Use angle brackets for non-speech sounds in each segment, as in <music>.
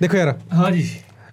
ਦੇਖੋ ਯਾਰ ਹਾਂ ਜੀ।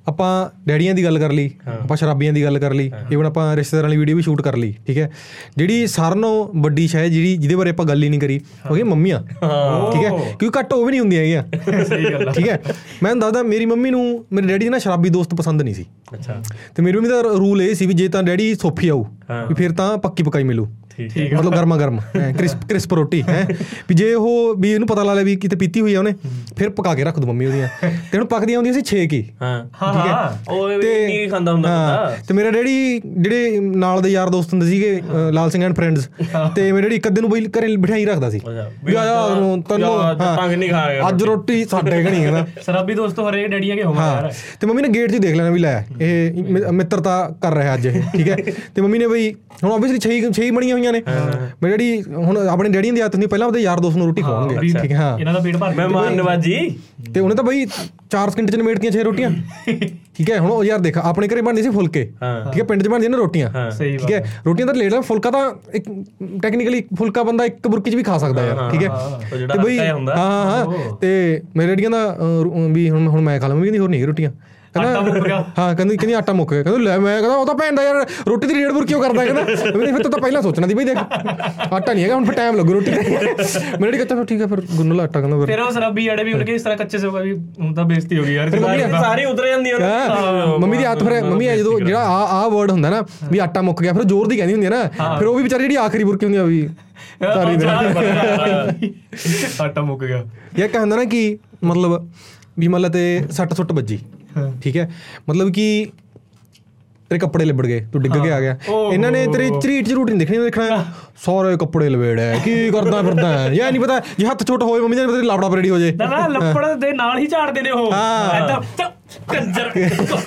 ਆਪਾਂ ਡੈਡੀਆਂ ਦੀ ਗੱਲ ਕਰ ਲਈ ਆਪਾਂ ਸ਼ਰਾਬੀਆਂ ਦੀ ਗੱਲ ਕਰ ਲਈ ਈਵਨ ਆਪਾਂ ਰਿਸ਼ਤੇਦਾਰਾਂ ਵਾਲੀ ਵੀਡੀਓ ਵੀ ਸ਼ੂਟ ਕਰ ਲਈ ਠੀਕ ਹੈ? ਜਿਹੜੀ ਸਾਰਿਆਂ ਨਾਲੋਂ ਵੱਡੀ ਸ਼ਾਇਦ ਜਿਹੜੀ ਜਿਹਦੇ ਬਾਰੇ ਆਪਾਂ ਗੱਲ ਹੀ ਨਹੀਂ ਕਰੀ ਉਹ ਹੈ। ਮੰਮੀਆਂ ਠੀਕ ਹੈ? ਕਿਉਂਕਿ ਘੱਟ ਉਹ ਵੀ ਨਹੀਂ ਹੁੰਦੀਆਂ ਹੈਗੀਆਂ। <laughs> ਸਹੀ ਗੱਲ ਠੀਕ ਹੈ? ਮੈਂ ਤੁਹਾਨੂੰ ਦੱਸਦਾ ਮੇਰੀ ਮੰਮੀ ਨੂੰ ਮੇਰੇ ਡੈਡੀ ਦੇ ਨਾ ਸ਼ਰਾਬੀ ਦੋਸਤ ਪਸੰਦ ਨਹੀਂ ਸੀ। ਅੱਛਾ। ਤੇ ਮੇਰੀ ਮੰਮੀ ਦਾ ਰੂਲ ਇਹ ਸੀ ਵੀ ਜੇ ਤਾਂ ਡੈਡੀ ਸੋਫੀ ਆਊ ਵੀ ਫਿਰ ਤਾਂ ਪੱਕੀ ਪਕਾਈ ਮਿਲੂ। ਠੀਕ ਮਤਲਬ ਗਰਮਾ ਗਰਮ ਕ੍ਰਿਸਪ ਕ੍ਰਿਸਪ ਰੋਟੀ ਹੈ। ਵੀ ਜੇ ਉਹ ਵੀ ਇਹਨੂੰ ਪਤਾ ਲਾ ਲਿਆ ਵੀ ਕਿਤੇ ਪੀਤੀ ਹੋਈ ਆ ਉਹਨੇ ਫਿਰ ਪਕਾ ਕੇ ਰੱਖ ਦੂ ਮੰਮੀ ਉਹਦੀਆਂ। ਤੇ ਹੁਣ ਪੱਕਦੀਆਂ ਹੁੰਦੀਆਂ ਸੀ 6 ਕੀ। ਹਾਂ। ਹਾਂ। ਹੈ। ਹਾਂ। ਉਹ ਵੀ ਨਹੀਂ ਖਾਂਦਾ ਹੁੰਦਾ ਹਾਂ ਤੇ ਮੇਰਾ ਡੈਡੀ ਜਿਹੜੇ ਨਾਲ ਦੇ ਯਾਰ ਦੋਸਤ ਹੁੰਦੇ ਸੀਗੇ ਲਾਲ ਸਿੰਘ ਐਂਡ ਫਰੈਂਡਸ ਤੇ ਮੇਰੇ ਡੈਡੀ ਇੱਕ ਅੱਧੇ ਨੂੰ ਬਈ ਘਰੇ ਬਿਠਾਈ ਰੱਖਦਾ ਸੀ। ਵੀ ਆ ਤੈਨੂੰ ਹਾਂ, ਤੰਗ ਨਹੀਂ ਖਾਏਗਾ ਅੱਜ ਰੋਟੀ ਸਾਡੇ ਘਣੀ ਹੈ ਨਾ। ਸ਼ਰਾਬੀ ਦੋਸਤੋ ਹਰੇਕ ਡੈਡੀਆਂ ਕੇ ਹੋਵਾ ਹਾਂ। ਯਾਰ। ਤੇ ਮੰਮੀ ਨੇ ਗੇਟ 'ਚ ਹੀ ਦੇਖ ਲੈਣਾ ਵੀ ਲੈ ਇਹ ਮਿੱਤਰਤਾ ਕਰ ਰਿਹਾ ਅੱਜ ਇਹ ਠੀਕ ਹੈ। ਤੇ ਮੰਮੀ ਨੇ ਬਈ ਹੁਣ ਆਬਵੀਅਸਲੀ ਛੇ ਛੇ ਹੀ ਬਣੀਆਂ ਹੋਈਆਂ ਨੇ। ਮੇਰੇ ਡੈਡੀ ਹੁਣ ਆਪਣੇ ਡੈਡੀਆਂ ਦੀ ਆਦਤ ਹੁੰਦੀ ਪਹਿਲਾਂ ਉਹਦੇ ਯਾਰ ਦੋਸਤ ਨੂੰ ਰੋਟੀ ਖਵਾਉਣਗੇ। ਠੀਕ ਹੈ। ਹਾਂ ਇਹਨਾਂ ਦਾ ਪੇਟ ਭਰ ਮੈਂ ਮਾਨ ਨਵਾਜੀ ਤੇ ਉਹਨੇ ਤਾਂ ਬਈ 4 ਸਕਿੰਟ ਚ ਨਿਬੇੜਤੀਆਂ 6 ਰੋਟੀਆਂ। ਠੀਕ ਹੈ ਹੁਣ ਉਹ ਯਾਰ ਦੇਖ ਆਪਣੇ ਘਰੇ ਬਣਦੀ ਸੀ ਫੁਲਕੇ। ਠੀਕ ਹੈ ਪਿੰਡ 'ਚ ਬਣਦੀਆਂ ਨੇ ਰੋਟੀਆਂ। ਠੀਕ ਹੈ ਰੋਟੀਆਂ ਤਾਂ ਲੇਟ ਆ ਫੁਲਕਾ ਤਾਂ ਇੱਕ ਟੈਕਨੀਕਲੀ ਫੁਲਕਾ ਬੰਦਾ ਇੱਕ ਬੁਰਕੀ 'ਚ ਵੀ ਖਾ ਸਕਦਾ ਯਾਰ। ਠੀਕ ਹੈ ਜਿਹੜਾ ਤੇ ਬਈ। ਹਾਂ ਹਾਂ ਤੇ ਮੇਰੇ ਡੈਡੀਆਂ ਦਾ ਵੀ ਹੁਣ ਹੁਣ ਮੈਂ ਖਾ ਲਵਾਂ ਵੀ ਕਹਿੰਦੀ ਹੋਰ ਨਹੀਂ ਰੋਟੀਆਂ। ਆਟਾ ਮੁੱਕ ਗਿਆ। ਹਾਂ ਕਹਿੰਦੀ ਕਹਿੰਦੀ ਆਟਾ ਮੁੱਕ ਗਿਆ। ਕਹਿੰਦਾ ਲੈ ਮੈਂ ਕਹਿੰਦਾ ਉਹ ਤਾਂ ਭੈਣ ਦਾ ਯਾਰ ਰੋਟੀ ਦੀ ਰੇਡ ਬੁਰ ਕਿਉਂ ਕਰਦਾ ਕਹਿੰਦਾ ਕਹਿੰਦੀ ਫਿਰ ਤੂੰ ਤਾਂ ਪਹਿਲਾਂ ਸੋਚਣਾ ਸੀ ਬਈ ਦੇਖ ਆਟਾ ਨਹੀਂ ਹੈਗਾ ਹੁਣ ਫਿਰ ਟਾਈਮ ਲੱਗੂ ਰੋਟੀ ਤੇ ਮੇਰੇ ਡੈਡੀ ਕਹਿੰਦਾ ਫਿਰ ਠੀਕ ਹੈ ਫਿਰ ਗੁੰਨ ਲਾ ਆਟਾ ਕਹਿੰਦਾ ਫਿਰ। ਫਿਰ ਉਹ ਸ਼ਰਾਬੀ ਜਿਹੜੇ ਵੀ ਉਨਕੇ ਇਸ ਤਰ੍ਹਾਂ ਕੱਚੇ ਸੇ ਹੋਗਾ ਵੀ ਹੁਣ ਤਾਂ ਬੇਇੱਜ਼ਤੀ ਹੋ ਗਈ ਯਾਰ ਸਾਰੀ ਉਤਰ ਜਾਂਦੀ ਉਹਨੇ ਹਾਂ, ਮੰਮੀ ਦੀ ਆਦਤ ਫਿਰ ਮੰਮੀ ਜਦੋਂ ਜਿਹੜਾ ਆ ਆ ਵਰਡ ਹੁੰਦਾ ਨਾ ਵੀ ਆਟਾ ਮੁੱਕ ਗਿਆ ਫਿਰ ਉਹ ਜ਼ੋਰ ਦੀ ਕਹਿੰਦੀ ਹੁੰਦੀ ਹੈ ਨਾ। ਫਿਰ ਉਹ ਵੀ ਵਿਚਾਰੀ ਜਿਹੜੀ ਆਖਰੀ ਬੁਰਕੀ ਹੁੰਦੀ ਆ ਉਹ ਵੀ ਸਾਰੀ ਦਿਨ। <laughs> ਆਟਾ ਮੁੱਕ ਗਿਆ। ਇਹ ਕਹਿੰਦਾ ਨਾ ਕਿ ਮਤਲਬ ਵੀ ਮਤਲਬ ਤੇ ਸੱਟ ਸੁੱਟ ਵੱਜੀ। ਠੀਕ ਹੈ? ਮਤਲਬ ਕਿ ਤੇਰੇ ਕੱਪੜੇ ਲਿਬੜ ਗਏ ਤੂੰ ਡਿੱਗ ਕੇ ਆ ਗਿਆ। ਇਹਨਾਂ ਨੇ ਤੇਰੀ ਝਰੀਟ ਝਰੂਟ ਨਹੀਂ ਦੇਖਣੀ ਦੇਖਣਾ ਸਾਰੇ ਕੱਪੜੇ ਲਵੇੜ ਹੈ ਕੀ ਕਰਦਾ ਫਿਰਦਾ ਇਹ ਨਹੀਂ ਪਤਾ ਜੇ ਹੱਥ ਛੋਟਾ ਹੋਵੇ ਮੰਮੀ ਨੇ ਪਤਾ ਲਾਪੜਾ ਰੈਡੀ ਹੋ ਜੇ। ਨਾ ਨਾ ਲੱਪੜ ਦੇ ਨਾਲ ਹੀ ਝਾੜਦੇ ਨੇ ਉਹ। ਐਦਾਂ ਕੰਜਰ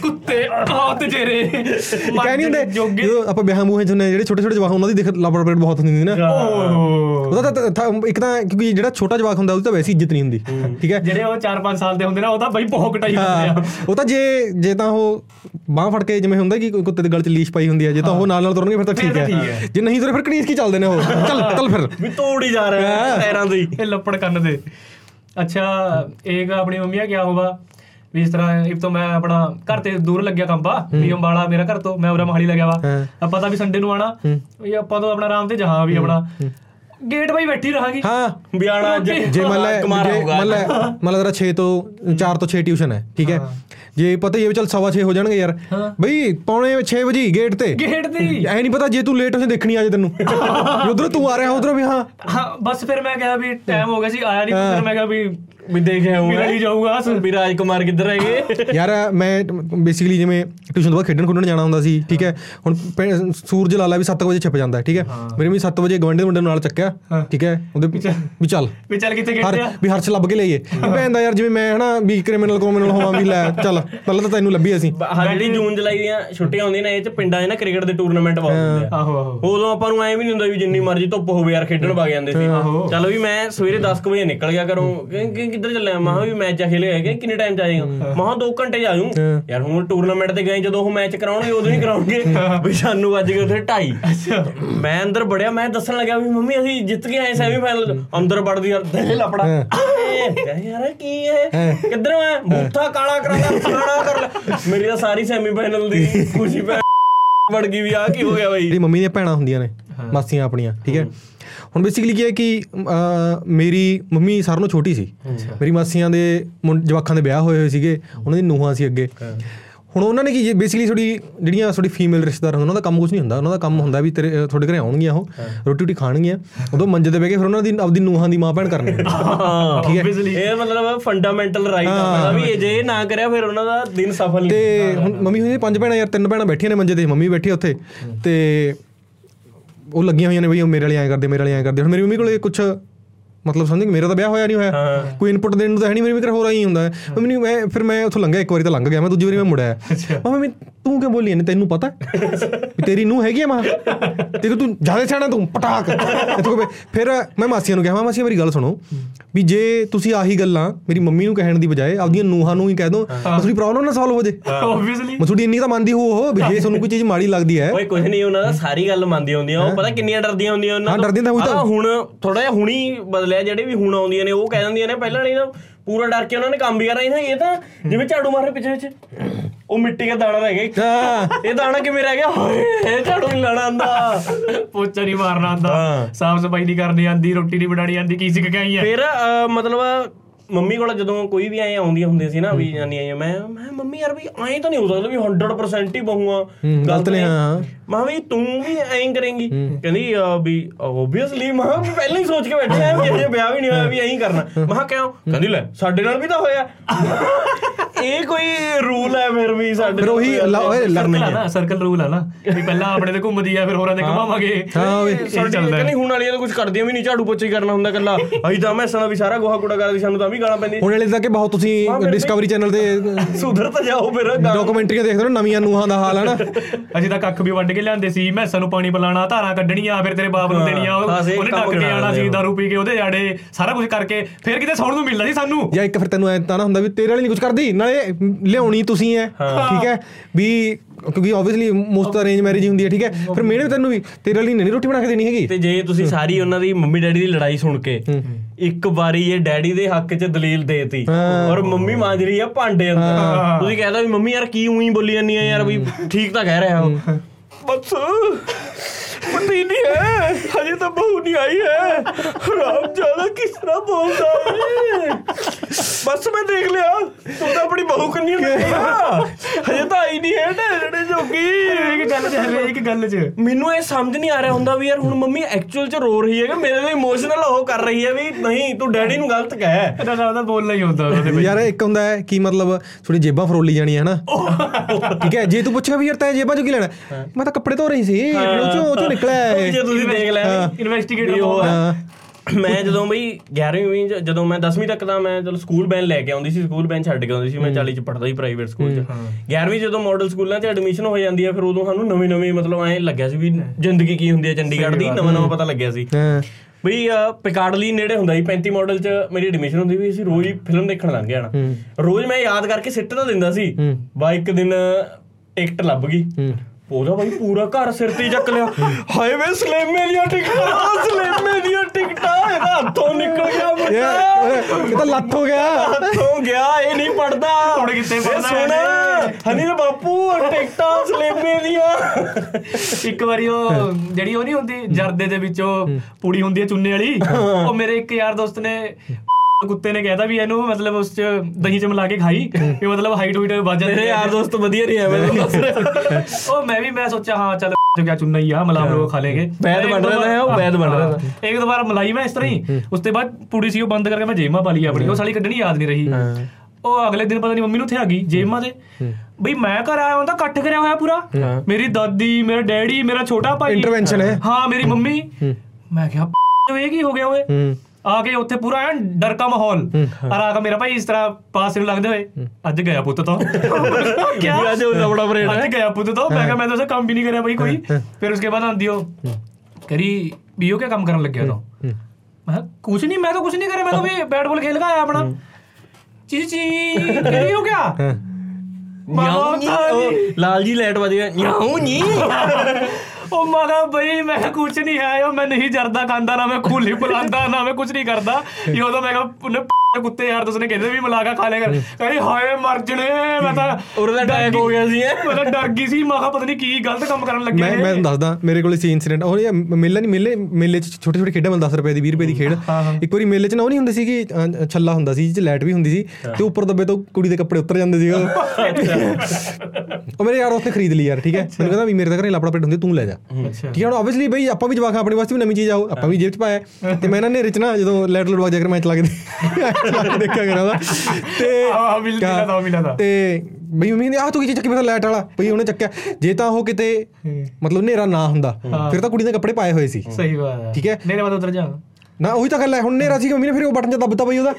ਕੁੱਤੇ ਆਹ ਤੇ ਜੇਰੇ ਕਹਿ ਨਹੀਂ ਹੁੰਦੇ ਜਦੋਂ ਆਪਾਂ ਵਿਆਹ ਮੂਹੇ ਹੁੰਦੇ ਜਿਹੜੇ ਛੋਟੇ ਛੋਟੇ ਜਵਾਕ ਉਹਨਾਂ ਦੀ ਦੇਖ ਲਾਪੜਾ ਪਰੇਡ ਬਹੁਤ ਹੁੰਦੀ ਨਾ। ਉਹਦਾ ਤਾਂ ਇੱਕ ਤਾਂ ਕਿਉਂਕਿ ਜਿਹੜਾ ਛੋਟਾ ਜਵਾਕ ਹੁੰਦਾ ਉਹਦੀ ਤਾਂ ਵੈਸੇ ਇੱਜ਼ਤ ਨਹੀਂ ਹੁੰਦੀ ਠੀਕ ਹੈ ਜਿਹੜੇ ਉਹ 4-5 ਸਾਲ ਦੇ ਹੁੰਦੇ ਨੇ ਉਹ ਤਾਂ ਬਈ ਬਹੁਤ ਕਟਾਈ ਹੁੰਦੇ ਆ। ਉਹ ਤਾਂ ਜੇ ਜੇ ਤਾਂ ਉਹ ਬਾਹ ਫੜ ਕੇ ਜਿਵੇਂ ਹੁੰਦਾ ਕਿ ਕੋਈ ਕੁੱਤੇ ਦੇ ਗਲ 'ਚ ਲੀਸ਼ ਪਾਈ ਹੁੰਦੀ ਹੈ ਜੇ ਤਾਂ ਉਹ ਨਾਲ ਨਾਲ ਤੁਰਨਗੇ ਫਿਰ ਤਾਂ ਠੀਕ ਤਾਂ ਹੈ। ਜੇ ਨਹੀਂ ਤੁਰੇ ਫਿਰ ਕਣੀਸ ਕੀ ਚੱਲਦੇ ਨੇ ਉਹ? ਚੱਲ ਚੱਲ ਫਿਰ। ਵੀ ਤੋੜ ਹੀ ਜਾ ਰਿਹਾ ਹੈ। ਪੈਰਾਂ ਦੇ। ਹੀ ਇਹ ਲੱਪੜ ਕੰਨ ਦੇ। ਅੱਛਾ ਇੱਕ ਆਪਣੀ ਮੰਮੀ ਆ ਕਿਆ ਹੋਵਾ ਵੀ ਇਸ ਤਰ੍ਹਾਂ ਇੱਕ ਤੋਂ ਮੈਂ ਆਪਣਾ ਘਰ ਤੇ ਦੂਰ ਲੱਗਿਆ ਕੰਪਾ ਵੀ ਅੰਬਾਲਾ ਮੇਰਾ ਘਰ ਤੋਂ ਮੈਂ ਉਰੇ ਮਹਾਲੀ ਲੱਗਿਆ ਵਾ। ਹਾਂ। ਆ ਪਤਾ ਵੀ ਸੰਡੇ ਨੂੰ ਆਣਾ। ਵੀ ਆਪਾਂ ਤੋਂ ਆਪਣਾ ਆਰਾਮ ਤੇ ਜਹਾਂ ਵੀ ਆਪਣਾ। ਗੇਟ ਬਾਈ ਬੈਠੀ ਰਹਾਂਗੀ। ਹਾਂ। ਬਿਆਣਾ ਜੇ ਮੰਨ ਲੈ ਜੇ ਮੰਨ ਲੈ ਮੰਨ ਲੈ ਤੇਰਾ 6 ਤੋਂ 4 ਤੋਂ 6 ਟਿਊਸ਼ਨ ਹੈ ਠੀਕ ਹੈ। ਜੇ ਪਤਾ ਹੀ ਹੈ ਚੱਲ ਸਵਾ 6 ਹੋ ਜਾਣਗੇ ਯਾਰ। ਬਈ ਪੌਣੇ 6 ਵਜੇ ਗੇਟ ਤੇ। ਗੇਟ ਦੀ ਐ ਨਹੀਂ ਪਤਾ ਜੇ ਤੂੰ ਲੇਟ ਹੋ ਜੇ ਦੇਖਣੀ ਆ ਜੇ ਤੈਨੂੰ। <laughs> ਉਧਰੋਂ ਤੂੰ ਆ ਰਿਹਾ ਉਧਰੋਂ ਵੀ ਹਾਂ। ਹਾਂ ਬਸ ਫਿਰ ਮੈਂ ਕਿਹਾ ਵੀ ਟਾਈਮ ਹੋ ਗਿਆ ਸੀ ਆਇਆ ਨਹੀਂ ਫਿਰ ਮੈਂ ਕਿਹਾ ਵੀ ਵੀ ਦੇਖਿਆ ਮੇਰਾ ਹੀ ਜਾਊਗਾ ਵੀ ਰਾਜ ਕੁਮਾਰ ਕਿੱਧਰ ਹੈਗੇ <laughs> ਯਾਰ ਮੈਂ ਬੇਸਿਕਲੀ ਜਿਵੇਂ ਟਿਊਸ਼ਨ ਤੋਂ ਬਾਅਦ ਖੇਡਣ ਖੁੱਡਣ ਜਾਣਾ ਹੁੰਦਾ ਸੀ ਠੀਕ ਹੈ। ਹੁਣ ਸੂਰਜ ਲਾਲਾ ਵੀ 7 ਵਜੇ ਛਿਪ ਜਾਂਦਾ ਹੈ, ਠੀਕ ਹੈ। ਮੇਰੇ ਵੀ 7 ਵਜੇ ਗਵੰਡੇ ਮੁੰਡੇ ਨਾਲ ਚੱਕਿਆ ਠੀਕ ਹੈ। ਉਹਦੇ ਵੀ ਚੱਲ। ਵੀ ਚੱਲ। ਕਿੱਥੇ ਹਰ ਗੇਟ ਆ ਵੀ ਹਰਸ਼ ਲੱਭ ਕੇ ਲਈਏ। ਭੈਣ ਦਾ ਯਾਰ ਜਿਵੇਂ ਮੈਂ ਹਨਾ ਵੀ ਕ੍ਰਿਮੀਨਲ ਕ੍ਰਿਮੀਨਲ ਹੋਵਾਂ ਵੀ ਲੈ ਚੱਲ। ਪਹਿਲਾਂ ਤਾਂ ਤੈਨੂੰ ਲੱਭੀ ਅਸੀਂ। ਜਿਹੜੀ ਜੂਨ ਜੁਲਾਈ ਦੀਆਂ ਛੁੱਟੀਆਂ ਹੁੰਦੀਆਂ ਨੇ ਇਹ ਚ ਪਿੰਡਾਂ 'ਚ ਨਾ ਕ੍ਰਿਕਟ ਦੇ ਟੂਰਨਾਮੈਂਟ ਬਹੁਤ ਹੁੰਦੇ ਆ। ਆਹੋ ਆਹੋ। ਉਦੋਂ ਆਪਾਂ ਨੂੰ ਐ ਵੀ ਨਹੀਂ ਹੁੰਦਾ ਵੀ ਜਿੰਨੀ ਮਰਜ਼ੀ ਧੁੱਪ ਹੋਵੇ ਯਾਰ ਖੇਡਣ ਵਗ ਜਾਂਦੇ ਸੀ। ਚਲੋ ਵੀ ਮੈਂ ਸਵੇਰੇ 10 ਕੁ ਵਜੇ ਨਿਕਲ ਗਿਆ ਘਰੋਂ ਕਿ- ਕਿ ਕਿੱਧਰ ਚੱਲਿਆ ਮੈਂ ਕਿਹਾ ਵੀ ਮੈਚ ਆ ਖੇਲੇ ਹੈਗੇ ਕਿੰਨੇ ਟਾਈਮ ਚ ਆਏਗਾ ਮੈਂ ਕਿਹਾ 2 ਘੰਟੇ ਆ ਜਾਊਂ। ਯਾਰ ਹੁਣ ਟੂਰਨਾਮੈਂਟ ਤੇ ਗਏ ਜਦੋਂ ਉਹ ਮੈਚ ਕਰਾਉਣਗੇ ਉਦੋਂ ਨਹੀਂ ਕਰਾਉਣਗੇ। ਵੀ ਸਾਨੂੰ ਵੱਜ ਗਏ ਉੱਥੇ 2:30 ਮੈਂ ਅੰਦਰ ਵੜਿਆ ਮੈਂ ਦੱਸਣ ਲੱਗਿਆ ਵੀ ਮੰਮੀ ਅਸੀਂ ਜਿੱਤ ਕੇ ਆਏ ਸੈਮੀ ਫਾਈਨਲ ਅੰਦਰ ਵੜਦੀ ਯਾਰ ਦਿਲ ਲਪੜਾ। ਯਾਰ ਕੀ ਹੈ। ਕਿੱਧਰੋਂ ਆ? ਬੂਥਾ ਕਾਲਾ ਕਰਾ ਲਿਆ ਕਾਲਾ ਕਰ ਲਿਆ ਮੇਰੀ ਤਾਂ ਸਾਰੀ ਸੈਮੀ ਫਾਈਨਲ ਦੀ ਖੁਸ਼ੀ ਪੈ ਵੜ ਗਈ ਵੀ ਆ ਕੀ ਹੋ ਗਿਆ ਬਈ? ਜਿਹੜੀ ਮੰਮੀ ਦੀਆਂ ਭੈਣਾਂ ਹੁੰਦੀਆਂ ਨੇ ਮਾਸੀਆਂ ਆਪਣੀਆਂ ਠੀਕ ਹੈ। ਹੁਣ ਬੇਸਿਕਲੀ ਕੀ ਹੈ ਕਿ ਮੇਰੀ ਮੰਮੀ ਸਾਰਿਆਂ ਨਾਲੋਂ ਛੋਟੀ ਸੀ। ਮੇਰੀ ਮਾਸੀਆਂ ਦੇ ਜਵਾਕਾਂ ਦੇ ਵਿਆਹ ਹੋਏ ਹੋਏ ਸੀਗੇ ਉਹਨਾਂ ਦੀ ਨੂੰਹਾਂ ਸੀ ਅੱਗੇ। ਹੁਣ ਉਹਨਾਂ ਨੇ ਕੀ ਬੇਸਿਕਲੀ ਥੋੜੀ ਜਿਹੜੀਆਂ ਥੋੜੀ ਫੀਮੇਲ ਰਿਸ਼ਤੇਦਾਰ ਹੁੰਦੇ ਉਹਨਾਂ ਦਾ ਕੰਮ ਕੁਝ ਨਹੀਂ ਹੁੰਦਾ। ਉਹਨਾਂ ਦਾ ਕੰਮ ਹੁੰਦਾ ਵੀ ਤੇਰੇ ਤੁਹਾਡੇ ਘਰੇ ਆਉਣਗੀਆਂ ਉਹ ਰੋਟੀ ਰੋਟੀ ਖਾਣਗੀਆਂ। ਉਦੋਂ ਮੰਜੇ ਤੇ ਬਹਿ ਕੇ ਫਿਰ ਉਹਨਾਂ ਦੀ ਆਪਦੀ ਨੂੰਹਾਂ ਦੀ ਮਾਂ ਭੈਣ ਕਰਨੀ। ਹਾਂ ਠੀਕ ਹੈ। ਇਹ ਮਤਲਬ ਫੰਡਾਮੈਂਟਲ ਰਾਈਟ ਆ ਵੀ ਇਹ ਜੇ ਨਾ ਕਰਿਆ ਫਿਰ ਉਹਨਾਂ ਦਾ ਦਿਨ ਸਫਲ ਨਹੀਂ ਤੇ ਹੁਣ ਮੰਮੀ ਹੋਈ ਪੰਜ ਭੈਣਾਂ ਯਾਰ ਤਿੰਨ ਭੈਣਾਂ ਬੈਠੀਆਂ ਨੇ ਮੰਜੇ ਤੇ। ਮੰਮੀ ਬੈਠੀ ਉੱਥੇ। ਤੇ ਉਹ ਲੱਗੀਆਂ ਹੋਈਆਂ ਨੇ ਬਈ ਉਹ ਮੇਰੇ ਵਾਲੇ ਐਂ ਕਰਦੇ ਮੇਰੇ ਵਾਲੇ ਐਂ ਕਰਦੇ। ਹੁਣ ਮੇਰੀ ਮੰਮੀ ਕੋਲੇ ਕੁਝ ਮਤਲਬ ਸਮਝ ਮੇਰਾ ਤਾਂ ਵਿਆਹ ਹੋਇਆ ਨਹੀਂ ਹੋਇਆ। ਕੋਈ ਇਨਪੁਟ ਦੇਣ ਨੂੰ ਤਾਂ ਹੈ ਨਹੀਂ ਮੇਰੀ ਵੀ ਕਰ ਹੋ ਰਹੀ ਹੁੰਦਾ। ਹੈ। ਮੰਮੀ ਨੇ ਮੈਂ ਫਿਰ ਮੈਂ ਉੱਥੋਂ ਲੰਘਿਆ ਇੱਕ ਵਾਰੀ ਤਾਂ ਲੰਘ ਗਿਆ ਮੈਂ ਦੂਜੀ ਵਾਰੀ ਮੈਂ ਮੁੜਿਆ। ਮੰਮੀ ਤੂੰ ਕਿਉਂ ਬੋਲੀ ਨੇ ਤੈਨੂੰ ਪਤਾ? ਤੇਰੀ ਨੂੰ ਹੈਗੀ ਆ ਮਾਂ। ਤੇ ਤੂੰ ਜ਼ਿਆਦਾ ਸਿਆਣਾ ਤੂੰ ਪਟਾਕ। ਇੱਥੋਂ ਫਿਰ ਮੈਂ ਮਾਸੀਆਂ ਨੂੰ ਕਿਹਾ ਮਾਸੀ ਮੇਰੀ ਗੱਲ ਸੁਣੋ। ਵੀ ਜੇ ਤੁਸੀਂ ਆਹੀ ਗੱਲਾਂ ਮੇਰੀ ਮੰਮੀ ਨੂੰ ਕਹਿਣ ਦੀ ਬਜਾਏ ਆਪਦੀਆਂ ਨੂੰਹਾਂ ਨੂੰ ਹੀ ਕਹਿ ਦੋ ਤੁਹਾਡੀ ਪ੍ਰੋਬਲਮ ਨਾ ਸੋਲਵ ਹੋ ਜੇ। ਆਬਵੀਅਸਲੀ ਮੈਂ ਤੁਹਾਡੀ ਇੰਨੀ ਤਾਂ ਮੰਨਦੀ ਹੋ ਉਹ ਵੀ ਜੇ ਤੁਹਾਨੂੰ ਕੋਈ ਚੀਜ਼ ਮਾੜੀ ਲੱਗਦੀ ਹੈ। ਓਏ ਕੁਝ ਨਹੀਂ ਉਹਨਾਂ ਦਾ ਸਾਰੀ ਗੱਲ ਮੰਨਦੀਆਂ ਹੁੰਦੀਆਂ। ਉਹ ਪਤਾ ਕਿੰਨੀਆਂ ਡਰਦੀਆਂ ਹੁੰਦੀਆਂ ਉਹਨਾਂ ਹਾਂ। ਡਰਦੀਆਂ ਤਾਂ ਹੁਣ ਥੋੜਾ ਜਿਹਾ ਹੁਣੀ ਬਦਲਿਆ ਜਿਹੜੇ ਵੀ ਹੁਣ ਆਉਂਦੀਆਂ ਨੇ ਉਹ ਕਹਿ ਦਿੰਦੀਆਂ ਨੇ। ਪਹਿਲਾਂ ਨਹੀਂ ਤਾਂ ਪੂਰਾ ਡਰ ਕੇ ਉਹਨਾਂ ਨੇ ਕੰਮ ਵੀ ਕਰਨਾ ਸੀ ਨਾ ਇਹ ਤਾਂ ਜਿਵੇਂ ਝਾੜੂ ਮਾਰੇ ਪਿੱਛੇ ਵਿੱਚ ਉਹ ਮਿੱਟੀ ਦਾ ਦਾਣਾ ਰਹਿ ਗਿਆ ਹਾਂ। ਇਹ ਦਾਣਾ ਕਿਵੇਂ ਰਹਿ ਗਿਆ? ਹਾਏ ਇਹ ਝਾੜੂ ਨਹੀਂ ਲਾਣਾ ਆਂਦਾ। ਪੋਚਾ ਨਹੀਂ ਮਾਰਨਾ ਆਂਦਾ। ਸਾਫ਼ ਸਫ਼ਾਈ ਨਹੀਂ ਕਰਨੀ ਆਂਦੀ ਰੋਟੀ ਨਹੀਂ ਬਣਾਣੀ ਆਂਦੀ ਕੀ ਸਿੱਖ ਕੇ ਆਈ ਹੈ ਫਿਰ ਮਤਲਬ ਮੰਮੀ ਕੋਲ ਜਦੋਂ ਕੋਈ ਵੀ ਐ ਆਉਂਦੀਆਂ ਹੁੰਦੀਆਂ ਸੀ ਨਾ ਵੀ ਜਾਨੀ ਆਈ ਮੈਂ ਮੈਂ ਮੰਮੀ ਯਾਰ ਵੀ ਐਂ ਤਾਂ ਨਹੀਂ ਹੋ ਸਕਦਾ ਵੀ 100% ਹੀ ਬਹੂਆਂ। ਹੂੰ, ਗਲਤ ਨੇ, ਹਾਂ। ਮਾਂ ਵੀ ਤੂੰ ਵੀ ਐਂ ਕਰੇਂਗੀ। ਕਹਿੰਦੀ ਵੀ ਓਬਵੀਅਸਲੀ ਮਾਂ ਵੀ ਪਹਿਲਾਂ ਹੀ ਸੋਚ ਕੇ ਬੈਠੇ ਆ ਕਿ ਜੇ ਵਿਆਹ ਵੀ ਨਹੀਂ ਹੋਇਆ ਵੀ ਐਂ ਹੀ ਕਰਨਾ। ਮਾਂ ਕਿਉਂ? ਕਹਿੰਦੀ ਲੈ ਸਾਡੇ ਨਾਲ ਵੀ ਤਾਂ ਹੋਇਆ। ਇਹ ਕੋਈ ਰੂਲ ਹੈ ਫਿਰ ਵੀ ਸਾਡੇ ਫਿਰ ਉਹੀ ਲ- ਓਏ ਲੜਨਾ ਸਰਕਲ ਆ ਹੀ ਹੈ ਨਾ ਸਰਕਲ ਰੂਲ ਆ ਨਾ ਵੀ ਪਹਿਲਾਂ ਆਪਣੇ ਤੇ ਘੁੰਮਦੀ ਆ ਫਿਰ ਹੋਰਾਂ ਦੇ ਘੁਮਾਵਾਂਗੇ। ਹਾਂ ਓਏ ਇਹ ਸਾਡੇ ਚੱਲਦਾ ਕਹਿੰਦੀ ਹੁਣ ਵਾਲੀਆਂ ਤਾਂ ਕੁਝ ਕਰਦੀਆਂ ਵੀ ਨਹੀਂ ਝਾੜੂ ਪੋਚੇ ਹੀ ਕਰਨਾ ਹੁੰਦਾ ਕੱਲਾ ਅਸੀਂ ਤਾਂ ਮੈਸਾਂ ਦਾ ਵੀ ਸਾਰਾ ਗੋਹਾ ਕੂੜਾ ਕਰਦੀ ਸਾਨੂੰ ਤਾਂ ਵੀ ਗਾਲਾਂ ਪੈਂਦੀ। ਹੁਣ ਵਾਲੇ ਤੱਕ ਬਹੁਤ ਤੁਸੀਂ ਡਿਸਕਵਰੀ ਚੈਨਲ ਤੇ <laughs> ਸੁਧਰ ਤਾਂ ਜਾਓ ਫਿਰ ਡਾਕੂਮੈਂਟਰੀਆਂ ਦੇਖਦੇ ਹੋ ਨਵੀਆਂ ਨੂਹਾਂ ਦਾ ਹਾਲ ਹੈ ਨਾ <laughs> ਅਸੀਂ ਤਾਂ ਕੱਖ ਵੀ ਵੱਢ ਕੇ ਲਿਆਂਦੇ ਸੀ ਮੈਸਾਂ ਨੂੰ ਪਾਣੀ ਪਿਲਾਣਾ ਧਾਰਾਂ ਕੱਢਣੀਆਂ ਫਿਰ ਤੇਰੇ ਬਾਪ ਨੂੰ ਦੇਣੀਆਂ ਉਹਨੇ ਡੱਕ ਕੇ ਆਣਾ ਸੀ ਦਾਰੂ ਪੀ ਕੇ ਉਹਦੇ ਜਾੜੇ ਸਾਰਾ ਕੁਝ ਕਰਕੇ ਫਿਰ ਕਿਤੇ ਸੌਣ ਨੂੰ ਮਿਲਦਾ ਸੀ ਸਾਨੂੰ। ਜਾਂ ਇੱਕ ਫਿਰ ਤੈਨੂੰ ਐ ਤਾਂ ਨਾ ਹੁੰਦਾ ਵੀ ਤੇਰੇ ਵਾਲੀ ਨਹੀਂ ਕੁਝ ਕਰਦੀ ਨਾਲੇ ਲਿਆਉਣੀ ਤੁਸੀਂ ਐ ਠੀਕ ਹੈ? ਵੀ ਕਿਉਂਕਿ ਆਬਵੀਅਸਲੀ ਮੋਸਟ ਅਰੇਂਜ ਮੈਰਿਜ ਹੁੰਦੀ ਹੈ ਠੀਕ ਹੈ? ਫਿਰ ਮਿਹਣੇ ਤੈਨੂੰ ਵੀ ਤੇਰੇ ਵਾਲੀ ਨਹੀਂ ਰੋਟੀ ਬਣਾ ਕੇ ਦੇਣੀ ਹੈਗੀ। ਤੇ ਜੇ ਤੁਸੀਂ ਸਾਰੀ ਉਹਨਾਂ ਦੀ ਮੰਮੀ ਡੈਡੀ ਦੀ ਲੜਾਈ ਸੁਣ ਕੇ ਇੱਕ ਵਾਰੀ ਇਹ ਡੈਡੀ ਦੇ ਹੱਕ 'ਚ ਦਲੀਲ ਦੇਤੀ ਹਾਂ। ਔਰ ਮੰਮੀ ਮਾਂਜ ਰਹੀ ਆ ਭਾਂਡੇ ਅੰਦਰ। ਤੁਸੀਂ ਕਹਿੰਦਾ ਵੀ ਮੰਮੀ ਯਾਰ ਕੀ ਉਹੀ ਬੋਲੀ ਜਾਂਦੀ ਆ ਯਾਰ ਵੀ ਠੀਕ ਤਾਂ ਕਹਿ ਰਿਹਾ ਉਹ। ਬਸ। ਪਤੀ ਨਹੀਂ ਹੈ। ਹਜੇ ਤਾਂ ਬਹੂ ਨਹੀਂ ਆਈ ਹੈ। ਰਾਮ ਜਾਲਾ ਕਿਸ ਤਰ੍ਹਾਂ ਬੋਲਦਾ ਹੈ? ਬਸ ਮੈਂ ਦੇਖ ਲਿਆ। ਤੂੰ ਤਾਂ ਆਪਣੀ ਬਹੂ ਕੰਨੀ ਦੇਖਿਆ <laughs> ਹਜੇ ਨਹੀਂ ਹੈ ਢੇੜੇ ਜੋਗੀ। ਇੱਕ ਗੱਲ 'ਚ ਹਰੇਕ ਗੱਲ 'ਚ। ਮੈਨੂੰ ਇਹ ਸਮਝ ਨਹੀਂ ਆ ਰਿਹਾ ਹੁੰਦਾ ਵੀ ਯਾਰ ਹੁਣ ਮੰਮੀ ਐਕਚੁਅਲ ਚ ਰੋ ਰਹੀ ਹੈ ਕਿ ਮੇਰੇ ਲਈ ਇਮੋਸ਼ਨਲ ਉਹ ਕਰ ਰਹੀ ਹੈ ਵੀ ਨਹੀਂ ਤੂੰ ਡੈਡੀ ਨੂੰ ਗਲਤ ਕਹਿ। ਇਹਦਾ ਨਾਲ ਤਾਂ ਬੋਲਣਾ ਹੀ ਹੁੰਦਾ ਉਹਦੇ ਵਿੱਚ। ਯਾਰ ਇੱਕ ਹੁੰਦਾ ਹੈ ਕਿ ਮਤਲਬ ਥੋੜੀ ਜੇਬਾਂ ਫਰੋਲੀ ਜਾਣੀਆਂ ਹਨਾ? ਠੀਕ ਹੈ ਜੇ ਤੂੰ ਪੁੱਛਿਆ ਵੀ ਯਾਰ ਤੈਂ ਜੇਬਾਂ ਚੋਂ ਕੀ ਲੈਣਾ? ਮੈਂ ਤਾਂ ਕੱਪੜੇ ਧੋ ਰਹੀ ਸੀ ਉਹ ਚੋਂ ਉਹ ਚੋਂ ਨਿਕਲਿਆ। ਜੇ ਤੁਸੀਂ ਦੇਖ ਲੈ ਇਨਵੈਸਟੀਗੇਟਰ ਹਾਂ। ਮੈਂ ਜਦੋਂ ਬਈ 11ਵੀਂ ਵੀਂ ਚ ਜਦੋਂ ਮੈਂ 10ਵੀਂ ਤੱਕ ਦਾ ਮੈਂ ਚਲੋ ਸਕੂਲ ਬੈਨ ਲੈ ਕੇ ਆਉਂਦੀ ਸੀ ਸਕੂਲ ਬੈਨ ਛੱਡ ਕੇ ਆਉਂਦੀ ਸੀ ਮੈਂ 40 ਚ ਪੜਦਾ ਸੀ ਪ੍ਰਾਈਵੇਟ ਸਕੂਲ ਚ। 11ਵੀਂ ਜਦੋਂ ਮਾਡਲ ਸਕੂਲਾਂ ਚ ਐਡਮਿਸ਼ਨ ਹੋ ਜਾਂਦੀ ਹੈ ਫਿਰ ਉਦੋਂ ਸਾਨੂੰ ਨਵੇਂ ਨਵੇਂ ਮਤਲਬ ਐਂ ਲੱਗਿਆ ਸੀ ਵੀ ਜ਼ਿੰਦਗੀ ਕੀ ਹੁੰਦੀ ਹੈ ਚੰਡੀਗੜ੍ਹ ਦੀ ਨਵਾਂ ਨਵਾਂ ਪਤਾ ਲੱਗਿਆ ਸੀ। ਬਈ ਅਹ, ਪਿਕਾਡਲੀ ਨੇੜੇ ਹੁੰਦਾ ਸੀ 35 ਮਾਡਲ ਚ ਮੇਰੀ ਐਡਮਿਸ਼ਨ ਹੁੰਦੀ ਵੀ ਅਸੀਂ ਰੋਜ਼ ਹੀ ਫਿਲਮ ਦੇਖਣ ਲੰਘ ਜਾਣਾ। ਰੋਜ਼ ਮੈਂ ਯਾਦ ਕਰਕੇ ਸਿੱਟ ਤਾਂ ਦਿੰਦਾ ਸੀ। ਬਾ ਇੱਕ ਦਿਨ ਟਿਕਟ ਲੱਭ ਗਈ। ਉਹਦਾ ਬਾਈ ਪੂਰਾ ਘਰ ਸਿਰ ਤੇ ਹੀ ਚੱਕ ਲਿਆ। ਹਾਏ ਵੇ ਸਲੇਮੇ ਦੀਆਂ ਟਿਕਟਾਂ ਸਲੇਮੇ ਦੀਆਂ ਟਿਕਟਾਂ ਇਹਦਾ ਹੱਥੋਂ ਨਿਕਲ ਗਿਆ ਮੁੰਡਾ। ਇਹ ਤਾਂ ਲੱਤ ਹੋ ਗਿਆ। ਹੱਥੋਂ ਗਿਆ ਇਹ ਨਹੀਂ ਪੜਦਾ। ਹੁਣ ਕਿੱਥੇ ਪੜ੍ਹਦਾ ਸੁਣ? ਹਨੀ ਦੇ ਬਾਪੂ ਟਿਕਟਾਂ ਸਲੇਮੇ ਦੀਆਂ। ਇੱਕ ਵਾਰੀ ਉਹ ਜਿਹੜੀ ਉਹ ਨਹੀਂ ਹੁੰਦੀ ਜਰਦੇ ਦੇ ਵਿੱਚ ਉਹ ਪੂੜੀ ਹੁੰਦੀ ਹੈ ਚੁੰਨੇ ਵਾਲੀ ਉਹ ਮੇਰੇ ਇੱਕ ਯਾਰ ਦੋਸਤ ਨੇ ਕੁੱਤੇ ਨੇ ਕਹਿਤਾ ਵੀ ਇਹਨੂੰ ਮਤਲਬ ਉਸ ਚ ਦਹੀਂ ਚ ਮਿਲਾ ਕੇ ਖਾਈ ਵੀ ਮਤਲਬ ਹਾਈਟ ਹੂਟ ਵੱਜ ਜਾਂਦੀ ਹੈ। ਯਾਰ ਦੋਸਤ ਵਧੀਆ ਨਹੀਂ ਐਵੇਂ ਉਹ ਮੈਂ ਵੀ ਮੈਂ ਸੋਚਿਆ ਹਾਂ ਚੱਲ ਜੋ ਕਿਆ ਚੁੰਨਾ ਹੀ ਆ ਮਲਾਮ ਲੋਕ ਖਾ ਲੇਗੇ। ਵੈਦ ਬਣ ਰਿਹਾ ਹੈ, ਉਹ ਵੈਦ ਬਣ ਰਿਹਾ ਹਾਂ। ਇੱਕ ਦੋ ਵਾਰ ਮਲਾਈ ਮੈਂ ਇਸ ਤਰ੍ਹਾਂ ਹੀ ਉਸ ਤੋਂ ਬਾਅਦ ਪੂੜੀ ਸੀ ਉਹ ਬੰਦ ਕਰਕੇ ਮੈਂ ਜੇਮਾ ਪਾ ਲਈ ਆਪਣੀ ਉਹ ਸਾਲੀ ਕੱਢਣੀ ਯਾਦ ਨਹੀਂ ਰਹੀ। ਉਹ ਅਗਲੇ ਦਿਨ ਪਤਾ ਨਹੀਂ ਮੰਮੀ ਨੂੰ ਉੱਥੇ ਆ ਗਈ ਜੇਮਾ ਦੇ ਬਈ ਮੈਂ ਘਰ ਆਇਆ ਹੁੰਦਾ ਇਕੱਠ ਕਰਿਆ ਹੋਇਆ ਪੂਰਾ। ਮੇਰੀ ਦਾਦੀ ਮੇਰਾ ਡੈਡੀ ਮੇਰਾ ਛੋਟਾ ਭਾਈ। Intervention ਹੈ। ਹਾਂ ਮੇਰੀ ਮੰਮੀ। ਮੈਂ ਕਿਹਾ ਇਹ ਕੀ ਹੋ ਗਿਆ ਓਏ? ਆ ਕੇ ਉੱਥੇ ਪੂਰਾ ਐਨ ਡਰ ਕਾ ਮਾਹੌਲ। ਔਰ ਆ ਕੇ ਮੇਰਾ ਭਾਈ ਇਸ ਤਰ੍ਹਾਂ ਪਾਸ ਨੂੰ ਲੱਗਦੇ ਹੋਏ ਅੱਜ ਗਿਆ ਪੁੱਤ ਤੋਂ। <laughs> ਵੀ ਅੱਜ ਉਹ ਲਬੜਾ ਪਰੇਡ ਅੱਜ ਗਿਆ ਪੁੱਤ ਤੋਂ। ਮੈਂ ਕਿਹਾ ਮੈਂ ਤਾਂ ਉਸੇ ਕੰਮ ਵੀ ਨਹੀਂ ਕਰਿਆ ਬਈ ਕੋਈ। ਫਿਰ ਉਸਕੇ ਬਾਅਦ ਆਂਦੀ ਉਹ ਕਰੀ ਉਹ ਕੀ ਕੰਮ ਕਰਨ ਲੱਗਿਆ ਤੋ? ਮੈਂ ਕੁਛ ਨਹੀਂ ਮੈਂ ਤਾਂ ਕੁਛ ਨਹੀਂ ਕਰਿਆ। ਮੈਂ ਤਾਂ ਵੀ ਬੈਟ ਬਾਲ ਖੇਲ ਕੇ ਆਇਆ ਆਪਣਾ। ਚੀ ਚੀ ਕਰੀ ਹੋ। ਗਿਆ ਲਾਲ ਜੀ ਲਾਈਟ ਵੱਜ ਗਿਆ ਨਿਆਉ ਨੀ। <laughs> ਉਹ ਮਾਰਾ ਬਈ, ਮੈਂ ਕੁਛ ਨਹੀਂ ਹੈ ਉਹ ਮੈਂ ਨਹੀਂ ਜਰਦਾ, ਖਾਂਦਾ ਨਾ ਮੈਂ, ਖੂਲੀ ਬੁਲਾਉਂਦਾ ਨਾ ਮੈਂ ਕੁਛ ਨਹੀਂ ਕਰਦਾ। ਇਹ ਉਦੋਂ ਮੈਂ ਕਿਹਾ, ਉਹਨੇ ਕੁੱਤੇ ਯਾਰ ਤੁਸੀਂ ਕਹਿੰਦੇ ਵੀ ਮਲਾਗਾ ਖਾ ਲਿਆ ਕਰ ਕਹਿੰਦੀ ਹਾਏ ਮਰ ਜਣੇ ਮੈਂ ਤਾਂ ਉਹਦਾ ਅਟੈਕ ਹੋ ਗਿਆ ਸੀ ਮੈਂ ਤਾਂ ਡਰ ਗਈ ਸੀ ਮੈਂ ਕਿਹਾ ਪਤਾ ਨਹੀਂ ਕੀ ਗਲਤ ਕੰਮ ਕਰਨ ਲੱਗੇ ਮੈਂ। ਮੈਂ ਦੱਸਦਾ ਮੇਰੇ ਕੋਲ ਸੀ ਇਨਸੀਡੈਂਟ ਉਹ ਮੇਲਾ ਨਹੀਂ ਮੇਲੇ ਮੇਲੇ ਚ ਛੋਟੇ ਛੋਟੇ ਖੇਡਾਂ ਮਿਲ 10 ਰੁਪਏ ਦੀ 20 ਰੁਪਏ ਦੀ ਖੇਡ। ਇੱਕ ਵਾਰੀ ਮੇਲੇ ਚ ਨਾ ਉਹ ਨਹੀਂ ਹੁੰਦੀ ਸੀ ਕਿ ਛੱਲਾ ਹੁੰਦਾ ਸੀ ਜਿਹ ਲਾਈਟ ਵੀ ਹੁੰਦੀ ਸੀ ਤੇ ਉੱਪਰ ਦੱਬੇ ਤੋਂ ਕੁੜੀ ਦੇ ਕੱਪੜੇ ਉਤਰ ਜਾਂਦੇ ਸੀ ਉਹ। ਮੇਰੇ ਯਾਰ ਉੱਥੇ ਖਰੀਦ ਲਈ ਯਾਰ ਠੀਕ ਹੈ? ਮੈਨੂੰ ਕਹਿੰਦਾ ਵੀ ਮੇਰੇ ਤਾਂ ਘਰੇ ਲਾਪੜਾ ਪੇਟ ਹੁੰਦੀ ਤੂੰ ਲੈ ਜਾ। ਠੀਕ ਹੈ ਹੁਣ ਆਬਵੀਅਸਲੀ ਬਈ ਆਪਾਂ ਵੀ ਜਵਾਕ ਆਪਣੇ ਵਾਸਤੇ ਵੀ ਨਵੀਂ ਚੀਜ਼ ਆਓ ਆਪਾਂ ਵੀ ਜੇਬ ਚ ਪਾਇਆ। ਤੇ ਮੈਂ ਨਾ ਨੇਰੇ ਚ ਨਾ ਜਦੋਂ ਲਾਈਟ ਲੁੱਟ ਵਜਾ ਕਰ ਮੈਚ ਲਾ ਕੇ <laughs> ਦੇਖਿਆ ਕਰਾਂ ਉਹਦਾ ਤੇ ਆਹ, ਮਿਲ- ਮਿਲਿਆ ਤਾਂ, ਮਿਲਿਆ ਤਾਂ। ਤੇ ਬਈ ਨੇ ਆਹ ਤੂੰ ਕੀ ਚੱਕੀ ਮੈਂ ਲਾਈਟ ਵਾਲਾ? ਬਈ ਉਹਨੇ ਚੱਕਿਆ। ਜੇ ਤਾਂ ਉਹ ਕਿਤੇ ਮਤਲਬ ਹਨੇਰਾ ਨਾ ਹੁੰਦਾ ਫਿਰ ਤਾਂ ਕੁੜੀ ਦੇ ਕੱਪੜੇ ਪਾਏ ਹੋਏ ਸੀ। ਸਹੀ ਬਾਤ ਹੈ। ਠੀਕ ਹੈ। ਮੇਰੇ ਬਾਅਦ ਉਤਰ ਜਾ। ਨਾ ਉਹੀ ਤਾਂ ਗੱਲ ਹੈ ਹੁਣ ਨੇਰਾ ਸੀ ਮੰਮੀ ਨੇ ਫਿਰ ਉਹ ਬਟਨ ਜਿਹਾ ਦੱਬਤਾ ਬਈ ਉਹਦਾ।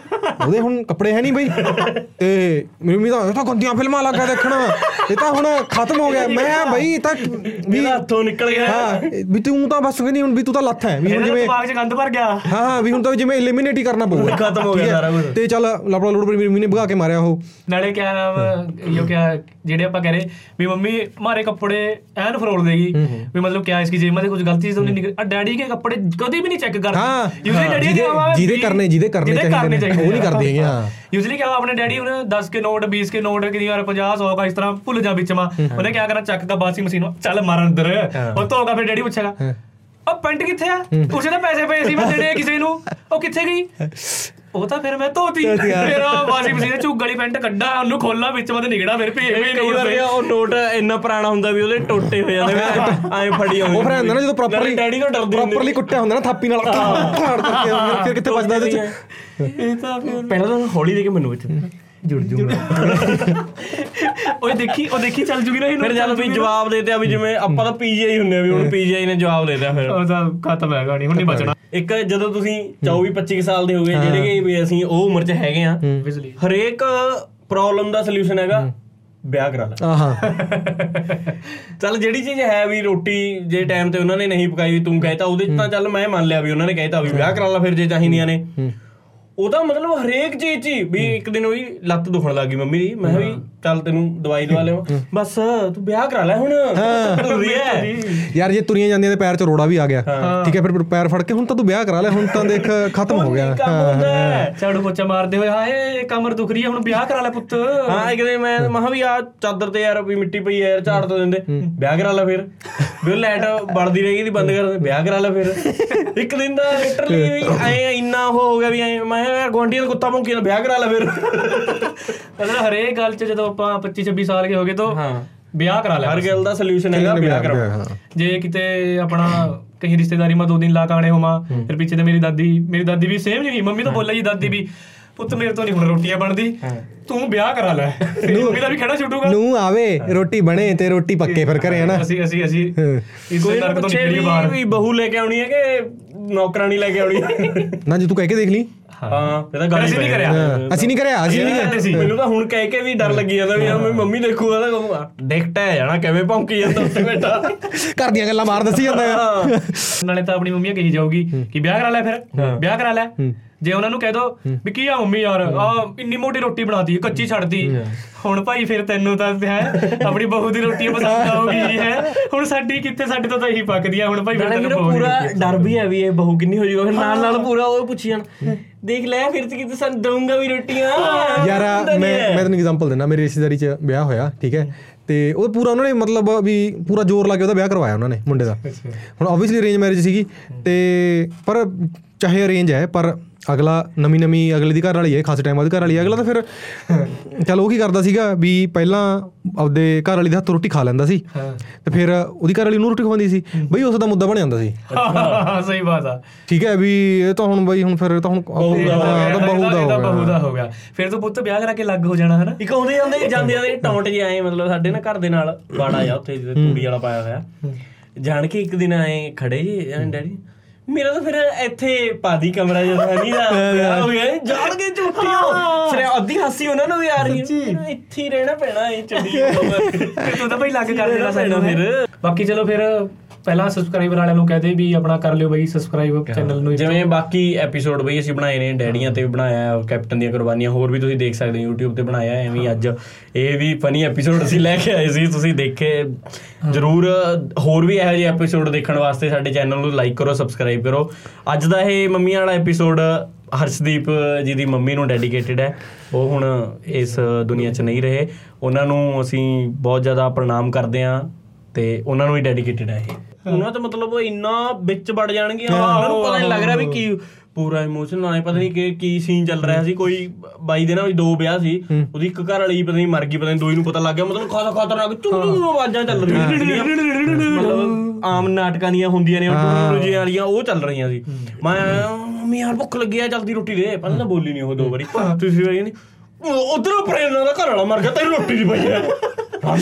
ਉਹਦੇ ਹੁਣ ਕੱਪੜੇ ਹੈ ਨਹੀਂ ਬਈ। ਤੇ ਮੇਰੀ ਮੰਮੀ ਤਾਂ ਇਹ ਤਾਂ ਗੰਦੀਆਂ ਫਿਲਮਾਂ ਲੱਗਾ ਦੇਖਣਾ। ਇਹ ਤਾਂ ਹੁਣ ਖਤਮ ਹੋ ਗਿਆ। ਮੈਂ ਬਈ ਤਾਂ ਵੀ ਹੱਥੋਂ ਨਿਕਲ ਗਿਆ। ਹਾਂ ਵੀ ਤੂੰ ਤਾਂ ਬਸ ਕਹਿੰਦੀ ਹੁਣ ਵੀ ਤੂੰ ਤਾਂ ਲੱਥ ਹੈ। ਵੀ ਹੁਣ ਜਿਵੇਂ ਦਿਮਾਗ 'ਚ ਗੰਦ ਭਰ ਗਿਆ। ਹਾਂ ਹਾਂ ਵੀ ਹੁਣ ਤਾਂ ਜਿਵੇਂ ਐਲੀਮੀਨੇਟ ਹੀ ਕਰਨਾ ਪਊਗਾ। ਖਤਮ ਹੋ ਗਿਆ ਸਾਰਾ ਕੁਝ। ਤੇ ਚੱਲ ਲਾਪੜਾ ਲੋੜ ਮੇਰੀ ਮੰਮੀ ਨੇ ਭਗਾ ਕੇ ਮਾਰਿਆ ਉਹ। ਨਾਲੇ ਕਿਆ ਨਾਮ ਯੋ ਕਿਆ ਜਿਹੜੇ ਆਪਾਂ ਕਹ ਰਹੇ ਵੀ ਮੰਮੀ ਮਾਰੇ ਕੱਪੜੇ ਐਨ ਫਰੋਲ ਦੇਗੀ। ਵੀ ਮਤਲਬ ਕਿਆ ਇਸ ਕੀ ਜੇਬ ਮੇ ਕੁਝ ਗਲਤੀ ਸੀ ਤਾਂ ਨਹੀਂ ਨਿਕਲ ਡੈਡੀ ਕੇ ਕੱਪੜੇ ਕਦੇ ਵੀ ਨਹੀਂ ਚੈੱਕ ਕਰਦਾ। ਯੂਜ਼ਲੀ ਡੈਡੀ ਦੇ ਆਵਾ ਜਿਹਦੇ ਕਰਨੇ ਜਿਹਦੇ ਕਰਨੇ ਚਾਹੀਦੇ ਨੇ। ਉਹ ਨਹੀਂ ਕਰਦੇ ਹੈਗੇ ਹਾਂ। ਯੂਜ਼ਲੀ ਕਿਹਾ ਆਪਣੇ ਡੈਡੀ ਉਹਨੇ 10 ਕੇ ਨੋਟ 20 ਕੇ ਨੋਟ ਕਿਦੀ ਵਾਰ 50 100 ਦਾ ਇਸ ਤਰ੍ਹਾਂ ਭੁੱਲ ਜਾ ਵਿੱਚ ਮਾ ਉਹਨੇ ਕਿਆ ਕਰਾਂ ਚੱਕ ਦਾ ਬਾਸੀ ਮਸ਼ੀਨ ਚੱਲ ਮਾਰਨ ਅੰਦਰ। ਉਹ ਤੋਂ ਹੋਗਾ ਫਿਰ ਡੈਡੀ ਪੁੱਛੇਗਾ ਉਹ ਪੈਂਟ ਕਿੱਥੇ ਆ? ਉਸੇ ਨੇ ਪੈਸੇ ਪਏ ਸੀ ਮੈਂ ਦੇਣੇ ਕਿਸੇ ਨੂੰ। ਉਹ ਕਿੱਥੇ ਗਈ? ਉਹ ਤਾਂ ਫਿਰ ਮੈਂ ਧੋਤੀ। ਫਿਰ ਉਹ ਵਾਸ਼ਿੰਗ ਮਸ਼ੀਨ ਚ ਝੁੱਗ ਵਾਲੀ ਪੈਂਟ ਕੱਢਾ ਉਹਨੂੰ ਖੋਲਣਾ ਵਿੱਚ ਮਤ ਨਿਕੜਾ ਫਿਰ ਭੇਜ ਭੇਜ ਕਈ ਵਾਰ ਇਹ ਉਹ ਨੋਟ ਇੰਨਾ ਪੁਰਾਣਾ ਹੁੰਦਾ ਵੀ ਉਹਦੇ ਟੋਟੇ ਹੋ ਜਾਂਦੇ ਐ ਫੜੀ ਆਉਂਦੀ ਉਹ ਫਿਰ ਹੁੰਦਾ ਨਾ ਜਦੋਂ ਪ੍ਰੋਪਰਲੀ ਡੈਡੀ ਤੋਂ ਡਰਦੀ ਹੁੰਦੀ। ਪ੍ਰੋਪਰਲੀ ਕੁੱਟਿਆ ਹੁੰਦਾ ਨਾ ਥਾਪੀ ਨਾਲ। ਫਾੜ ਕਰਕੇ ਫਿਰ ਕਿੱਥੇ ਬਚਦਾ ਇਹਦੇ ਚ? ਇਹ ਤਾਂ ਫਿਰ ਪਹਿਲਾਂ ਤਾਂ ਹੌਲੀ ਦੇ ਕੇ ਮੈਨੂੰ ਵਿੱਚ ਜੁੜ ਜੂਗਾ। ਓਏ ਦੇਖੀ ਉਹ ਦੇਖੀ ਚੱਲ ਜੂਗੀ ਨਾ ਇਹਨੂੰ। ਫਿਰ ਜਦ ਵੀ ਜਵਾਬ ਦੇਤੇ ਆ ਵੀ ਜਿਵੇਂ ਆਪਾਂ ਤਾਂ ਪੀਜੀਆਈ ਹੁੰਨੇ ਆ ਵੀ ਹੁਣ ਪੀਜੀਆਈ ਨੇ ਜਵਾਬ ਦੇ ਦਿਆ ਫਿਰ। ਉਹ ਤਾਂ ਖਤਮ ਹੈ ਗਾਣੀ ਹੁਣ ਨਹੀਂ ਬਚਣਾ। ਇੱਕ ਜਦੋਂ ਤੁਸੀਂ 24 25 ਸਾਲ ਦੇ ਹੋ। ਗਏ ਜਿਹੜੇ ਕਿ ਵੀ ਅਸੀਂ ਉਹ ਉਮਰ 'ਚ ਹੈਗੇ ਆ ਬਿਜਲੀ। ਹਰੇਕ ਪ੍ਰੋਬਲਮ ਦਾ ਸੋਲੂਸ਼ਨ ਹੈਗਾ ਵਿਆਹ ਕਰਾ ਲੈ। ਆਹਾਂ। ਚੱਲ ਜਿਹੜੀ ਚੀਜ਼ ਹੈ ਵੀ ਰੋਟੀ ਜੇ ਟਾਈਮ ਤੇ ਉਹਨਾਂ ਨੇ ਨਹੀਂ ਪਕਾਈ ਤੂੰ ਕਹਿਤਾ ਉਹਦੇ 'ਚ ਤਾਂ ਚੱਲ ਮੈਂ ਮੰਨ ਲਿਆ ਵੀ ਉਹਨਾਂ ਨੇ ਕਹਿਤਾ ਵੀ ਵਿਆਹ ਕਰਾ ਲਾ ਫਿਰ ਜੇ ਚਾਹੀਦੀਆਂ ਨੇ। ਉਹਦਾ ਮਤਲਬ ਹਰੇਕ ਚੀਜ਼ 'ਚ ਹੀ ਵੀ ਇੱਕ ਦਿਨ ਉਹੀ ਲੱਤ ਦੁਖਣ ਲੱਗੀ ਮੰਮੀ ਦੀ। ਮੈਂ ਕਿਹਾ ਵੀ ਚੱਲ ਤੈਨੂੰ ਦਵਾਈ ਦਵਾ ਲਿਆ ਬਸ ਤੂੰ ਵਿਆਹ ਕਰਾ ਲੈ ਹੁਣ। ਜ਼ਰੂਰੀ ਹੈ। ਯਾਰ ਜੇ ਤੁਰੀਆਂ ਜਾਂਦੀਆਂ ਤੇ ਪੈਰ 'ਚ ਰੋੜਾ ਵੀ ਆ ਗਿਆ। ਠੀਕ ਹੈ ਫਿਰ ਪੈਰ ਫੜ ਕੇ ਹੁਣ ਤਾਂ ਤੂੰ ਵਿਆਹ ਕਰਾ ਲੈ ਹੁਣ ਤਾਂ ਦੇਖ ਖਤਮ ਹੋ ਗਿਆ। ਝਾੜੂ ਪੋਚਾ ਮਾਰਦੇ ਹੋਏ ਹਾਏ ਕਮਰ ਦੁਖ ਰਹੀ ਹੈ ਹੁਣ ਵਿਆਹ ਕਰਾ ਲੈ ਪੁੱਤ। ਹਾਂ ਇੱਕ ਦਿਨ ਮੈਂ ਮਹਾ ਵੀ ਆ ਚਾਦਰ ਤੇ ਯਾਰ ਵੀ ਮਿੱਟੀ ਪਈ ਹੈ ਯਾਰ ਝਾੜ ਤੋਂ ਦਿੰਦੇ। ਵਿਆਹ ਕਰਾ ਲੈ ਫਿਰ। ਵੀ ਲਾਈਟ ਬਲਦੀ ਰਹੇਗੀ ਦੀ ਬੰਦ ਕਰ ਦੇ ਵਿਆਹ ਕਰਾ ਲੈ ਫਿਰ। ਇੱਕ ਦਿਨ ਦਾ ਲਿਟਰਲੀ ਵੀ ਐ ਇੰਨਾ ਹੋ ਗਿਆ ਵੀ ਐ ਮੈਂ ਯਾਰ ਗੁਆਂਢੀਆਂ ਦਾ ਕੁੱਤਾ ਭੌਂਕੀ ਜਾਂਦਾ ਵਿਆਹ ਕਰਾ ਲੈ ਫਿਰ। ਮਤਲਬ ਹਰੇਕ ਗੱਲ 'ਚ ਜਦੋਂ ਆਪਾਂ 25 26 ਸਾਲ ਕੇ ਹੋ ਗਏ ਤਾਂ ਹਾਂ। ਵਿਆਹ ਕਰਾ ਲੈ ਹਰ ਗੱਲ ਦਾ ਸੋਲੂਸ਼ਨ ਹੈਗਾ ਵਿਆਹ ਕਰਾਓ। ਜੇ ਕਿਤੇ ਆਪਣਾ ਕਹੀਂ ਰਿਸ਼ਤੇਦਾਰੀ ਮਾ ਦੋ ਦਿਨ ਲਾ ਕੇ ਆਣੇ ਹੋਵਾਂ ਫਿਰ ਪਿੱਛੇ ਤੇ ਮੇਰੀ ਦਾਦੀ ਮੇਰੀ ਦਾਦੀ ਵੀ ਸੇਮ ਨਹੀਂ ਮੰਮੀ ਤਾਂ ਬੋਲਿਆ ਜੀ ਦਾਦੀ ਵੀ ਪੁੱਤ ਮੇਰੇ ਤੋਂ ਨਹੀਂ ਹੁਣ ਰੋਟੀਆਂ ਬਣਦੀ ਤੂੰ ਵਿਆਹ ਕਰਾ ਲੈ। ਮੰਮੀ ਦਾ ਵੀ ਖੜਾ ਛੁੱਟੂਗਾ। ਨੂੰ ਆਵੇ ਰੋਟੀ ਬਣੇ ਤੇ ਰੋਟੀ ਪੱਕੇ ਫਿਰ ਘਰੇ ਹਨਾ? ਅਸੀਂ ਅਸੀਂ ਅਸੀਂ ਇਸ ਕੋਈ ਨਰਕ ਤੋਂ ਨਿਕਲ ਬਾਹਰ। ਵੀ ਬਹੂ ਲੈ ਕੇ ਆਉਣੀ ਹੈ ਕਿ ਨੌਕਰਾਨੀ ਲੈ ਕੇ ਆਉਣੀ ਹੈ? ਨਾ ਜੇ ਤੂੰ ਕਹਿ ਕੇ ਦੇਖ ਲਈ। ਹਾਂ। ਇਹ ਤਾਂ ਗੱਲ ਅਸੀਂ ਨਹੀਂ ਕਰਿਆ। ਅਸੀਂ ਨਹੀਂ ਕਰਿਆ ਅਸੀਂ ਨਹੀਂ ਕਰਦੇ ਸੀ। ਮੈਨੂੰ ਤਾਂ ਹੁਣ ਕਹਿ ਕੇ ਵੀ ਡਰ ਲੱਗੀ ਜਾਂਦਾ ਵੀ ਯਾਰ ਮੇਰੀ ਮੰਮੀ ਦੇਖੂਗਾ ਤਾਂ ਕਹੂੰਗਾ। ਦੇਖਟਾ ਹੈ ਜਾਣਾ ਕਿਵੇਂ ਭੌਂਕੀ ਜਾਂਦਾ ਉੱਥੇ ਬੈਠਾ। ਘਰ ਦੀਆਂ ਗੱਲਾਂ ਮਾਰ ਦੱਸੀ ਜਾਂਦਾ। ਨਾਲੇ ਤਾਂ ਆਪਣੀ ਮੰਮੀ ਕਹੀ ਜਾਊਗੀ ਕਿ ਵਿਆਹ ਕਰਾ ਲੈ ਫਿਰ। ਵਿਆਹ ਕਰਾ ਲੈ। ਜੇ ਉਹਨਾਂ ਨੂੰ ਕਹਿ ਦੋ ਵੀ ਕੀ ਆ ਮੰਮੀ ਯਾਰ ਆ ਇੰਨੀ ਮੋਟੀ ਰੋਟੀ ਬਣਾਤੀ ਕੱਚੀ ਛੱਡਦੀ ਹੁਣ ਭਾਈ ਫਿਰ ਤੈਨੂੰ ਤਾਂ ਹੈ ਆਪਣੀ ਬਹੂ ਦੀ ਰੋਟੀ ਪਸੰਦ ਆਊਗੀ ਹੈ। ਹੁਣ ਸਾਡੀ ਕਿੱਥੇ ਸਾਡੇ ਤੋਂ ਤਾਂ ਇਹੀ ਪੱਕਦੀ ਆ ਹੁਣ ਭਾਈ ਫਿਰ ਤੈਨੂੰ ਪੂਰਾ ਡਰ ਵੀ ਹੈ ਵੀ ਇਹ ਬਹੂ ਕਿੰਨੀ ਹੋ ਜਾਊਗਾ ਫਿਰ ਨਾਲ ਨਾਲ ਪੂਰਾ ਉਹ ਪੁੱਛੀ ਜਾਣ। ਦੇਖ ਲੈ ਫਿਰ ਤੇ ਕਿਤੇ ਸਾਨੂੰ ਦਊਂਗਾ ਵੀ ਰੋਟੀਆਂ। ਯਾਰ ਮੈਂ। ਮੈਂ ਤੈਨੂੰ ਐਗਜ਼ਾਮਪਲ ਦਿੰਦਾ ਮੇਰੀ ਰਿਸ਼ਤੇਦਾਰੀ 'ਚ ਵਿਆਹ ਹੋਇਆ ਠੀਕ ਹੈ? ਤੇ ਉਹ ਪੂਰਾ ਉਹਨਾਂ ਨੇ ਮਤਲਬ ਵੀ ਪੂਰਾ ਜ਼ੋਰ ਲਾ ਕੇ ਉਹਦਾ ਵਿਆਹ ਕਰਵਾਇਆ ਉਹਨਾਂ ਨੇ ਮੁੰਡੇ ਦਾ। ਹੁਣ ਆਬਵੀਅਸਲੀ ਅਰੇਂਜ ਮੈਰਿਜ ਸੀਗੀ ਤੇ ਪਰ ਚਾਹੇ ਅਰੇਂਜ ਹੈ ਪਰ ਅਗਲਾ ਨਵੀਂ ਨਵੀਂ ਅਗਲੇ ਦੀ ਘਰ ਵਾਲੀ ਹੈ ਖਾਸੇ ਟਾਈਮ ਬਾਅਦ ਘਰ ਵਾਲੀ ਹੈ। ਅਗਲਾ ਤਾਂ ਫਿਰ ਚਲ ਉਹ ਕੀ ਕਰਦਾ ਸੀਗਾ ਵੀ ਪਹਿਲਾਂ ਆਪਦੇ ਘਰ ਵਾਲੀ ਦੇ ਹੱਥ ਰੋਟੀ ਖਾ ਲੈਂਦਾ ਸੀ। ਤੇ ਫਿਰ ਉਹਦੀ ਘਰ ਵਾਲੀ ਨੂੰ ਰੋਟੀ ਖਵਾਉਂਦੀ ਸੀ। ਬਈ ਉਸ ਦਾ ਮੁੱਦਾ ਬਣ ਜਾਂਦਾ ਸੀ। ਸਹੀ ਬਾਤ ਆ। ਠੀਕ ਹੈ ਵੀ ਇਹ ਤਾਂ ਹੁਣ ਬਈ ਹੁਣ ਫਿਰ ਤਾਂ ਹੁਣ ਬਹੂ ਦਾ ਹੋ ਗਿਆ। ਫਿਰ ਤੂੰ ਪੁੱਤ ਵਿਆਹ ਕਰਾ ਕੇ ਲੱਗ ਹੋ ਜਾਣਾ ਹਨਾ? ਇੱਕ ਆਉਂਦੇ ਜਾਂਦੇ ਜਾਂਦੇ ਜਾਂਦੇ ਟੌਂਟ ਜੇ ਆਏ ਮਤਲਬ ਸਾਡੇ ਨਾ ਘਰ ਦੇ ਨਾਲ ਬਾੜਾ ਜਾ ਉੱਥੇ ਤੂੜੀ ਵਾਲਾ ਪਾਇਆ ਹੋਇਆ। ਜਾਣ ਕੇ ਇੱਕ ਦਿਨ ਆਏ ਖੜੇ ਜੀ ਡੈਡੀ। ਮੇਰਾ ਤਾਂ ਫਿਰ ਇੱਥੇ ਪਾਦੀ ਕਮਰਾ ਜਦੋਂ ਨਹੀਂ ਦਾ ਵਿਆਹ ਹੋ ਗਿਆ ਜਾਣ ਕੇ ਝੂਠੀਆਂ ਫਿਰ ਅੱਧੀ ਹਾਸੀ ਉਹਨਾਂ ਨੂੰ ਵੀ ਆ ਰਹੀ ਹੈ। ਇੱਥੇ ਹੀ ਰਹਿਣਾ ਪੈਣਾ ਇਹ ਚੰਡੀ <laughs> ਫਿਰ ਤੂੰ ਤਾਂ ਭਾਈ ਲੱਗ ਕਰ ਦੇਣਾ ਸਾਨੂੰ। ਫਿਰ। ਬਾਕੀ ਚਲੋ ਫਿਰ ਪਹਿਲਾਂ ਸਬਸਕ੍ਰਾਈਬਰ ਵਾਲਿਆਂ ਨੂੰ ਕਹਦੇ ਵੀ ਆਪਣਾ ਕਰ ਲਿਓ ਬਈ ਸਬਸਕ੍ਰਾਈਬ ਚੈਨਲ ਨੂੰ ਜਿਵੇਂ ਬਾਕੀ ਐਪੀਸੋਡ ਬਈ ਅਸੀਂ ਬਣਾਏ ਨੇ ਡੈਡੀਆਂ ਤੇ ਵੀ ਬਣਾਇਆ ਹੈ, ਕੈਪਟਨ ਦੀਆਂ ਕੁਰਬਾਨੀਆਂ ਹੋਰ ਵੀ ਤੁਸੀਂ ਦੇਖ ਸਕਦੇ ਹੋ YouTube ਤੇ ਬਣਾਇਆ ਹੈ, ਐਵੇਂ ਅੱਜ ਇਹ ਵੀ ਫਨੀ ਐਪੀਸੋਡ ਅਸੀਂ ਲੈ ਕੇ ਆਏ ਸੀ ਤੁਸੀਂ ਦੇਖੇ। ਜਰੂਰ ਹੋਰ ਵੀ ਇਹੋ ਜਿਹੇ ਐਪੀਸੋਡ ਦੇਖਣ ਵਾਸਤੇ ਸਾਡੇ ਚੈਨਲ ਨੂੰ ਲਾਈਕ ਕਰੋ ਸਬਸਕ੍ਰਾਈਬ ਕਰੋ। ਅੱਜ ਦਾ ਇਹ ਮੰਮੀ ਵਾਲਾ ਐਪੀਸੋਡ ਹਰਸ਼ਦੀਪ ਜੀ ਦੀ ਮੰਮੀ ਨੂੰ ਡੈਡੀਕੇਟਿਡ ਹੈ। ਉਹ ਹੁਣ ਇਸ ਦੁਨੀਆ 'ਚ ਨਹੀਂ ਰਹੇ। ਉਹਨਾਂ ਨੂੰ ਅਸੀਂ ਬਹੁਤ ਜ਼ਿਆਦਾ ਪ੍ਰਣਾਮ ਕਰਦੇ ਹਾਂ ਤੇ ਉਹਨਾਂ ਨੂੰ ਹੀ ਡੈਡੀਕੇਟਿਡ ਹੈ ਇਹ। ਉਹਨਾਂ ਤਾਂ ਮਤਲਬ ਇੰਨਾ ਵਿੱਚ ਵੜ ਜਾਣਗੇ ਉਹਨਾਂ ਨੂੰ ਪਤਾ ਨਹੀਂ ਲੱਗ ਰਿਹਾ ਵੀ ਕੀ ਪੂਰਾ ਇਮੋਸ਼ਨਲ ਆਏ ਪਤਾ ਨਹੀਂ ਕਿ ਕੀ ਸੀਨ ਚੱਲ ਰਿਹਾ ਸੀ। ਕੋਈ ਬਾਈ ਦੇ ਨਾਲ ਦੋ ਵਿਆਹ ਸੀ। ਉਹਦੀ ਇੱਕ ਘਰ ਵਾਲੀ ਪਤਾ ਨਹੀਂ ਮਰ ਗਈ ਪਤਾ ਨਹੀਂ ਦੋਈ ਨੂੰ ਪਤਾ ਲੱਗ ਗਿਆ ਮਤਲਬ ਖਾਤਾ ਖਤਰਨਾਕ ਚੁੰਨੂ ਆਵਾਜ਼ਾਂ ਚੱਲ ਰਹੀਆਂ। ਮਤਲਬ ਆਮ ਨਾਟਕਾਂ ਦੀਆਂ ਹੁੰਦੀਆਂ ਨੇ ਉਹ ਜੀ ਵਾਲੀਆਂ ਉਹ ਚੱਲ ਰਹੀਆਂ ਸੀ। ਮੈਂ ਮੰਮੀ ਯਾਰ ਭੁੱਖ ਲੱਗੀ ਆ ਜਲਦੀ ਰੋਟੀ ਦੇ। ਪਹਿਲਾਂ ਤਾਂ ਬੋਲੀ ਨਹੀਂ ਉਹ ਦੋ ਵਾਰੀ। ਤੁਸੀਂ ਵਾਰੀ ਨਹੀਂ ਉਧਰੋਂ ਪ੍ਰੇਰਨਾ ਦਾ ਘਰ ਵਾਲਾ ਮਰ ਗਿਆ ਤੇਰੀ ਰੋਟੀ ਦੀ ਪਈ ਹੈ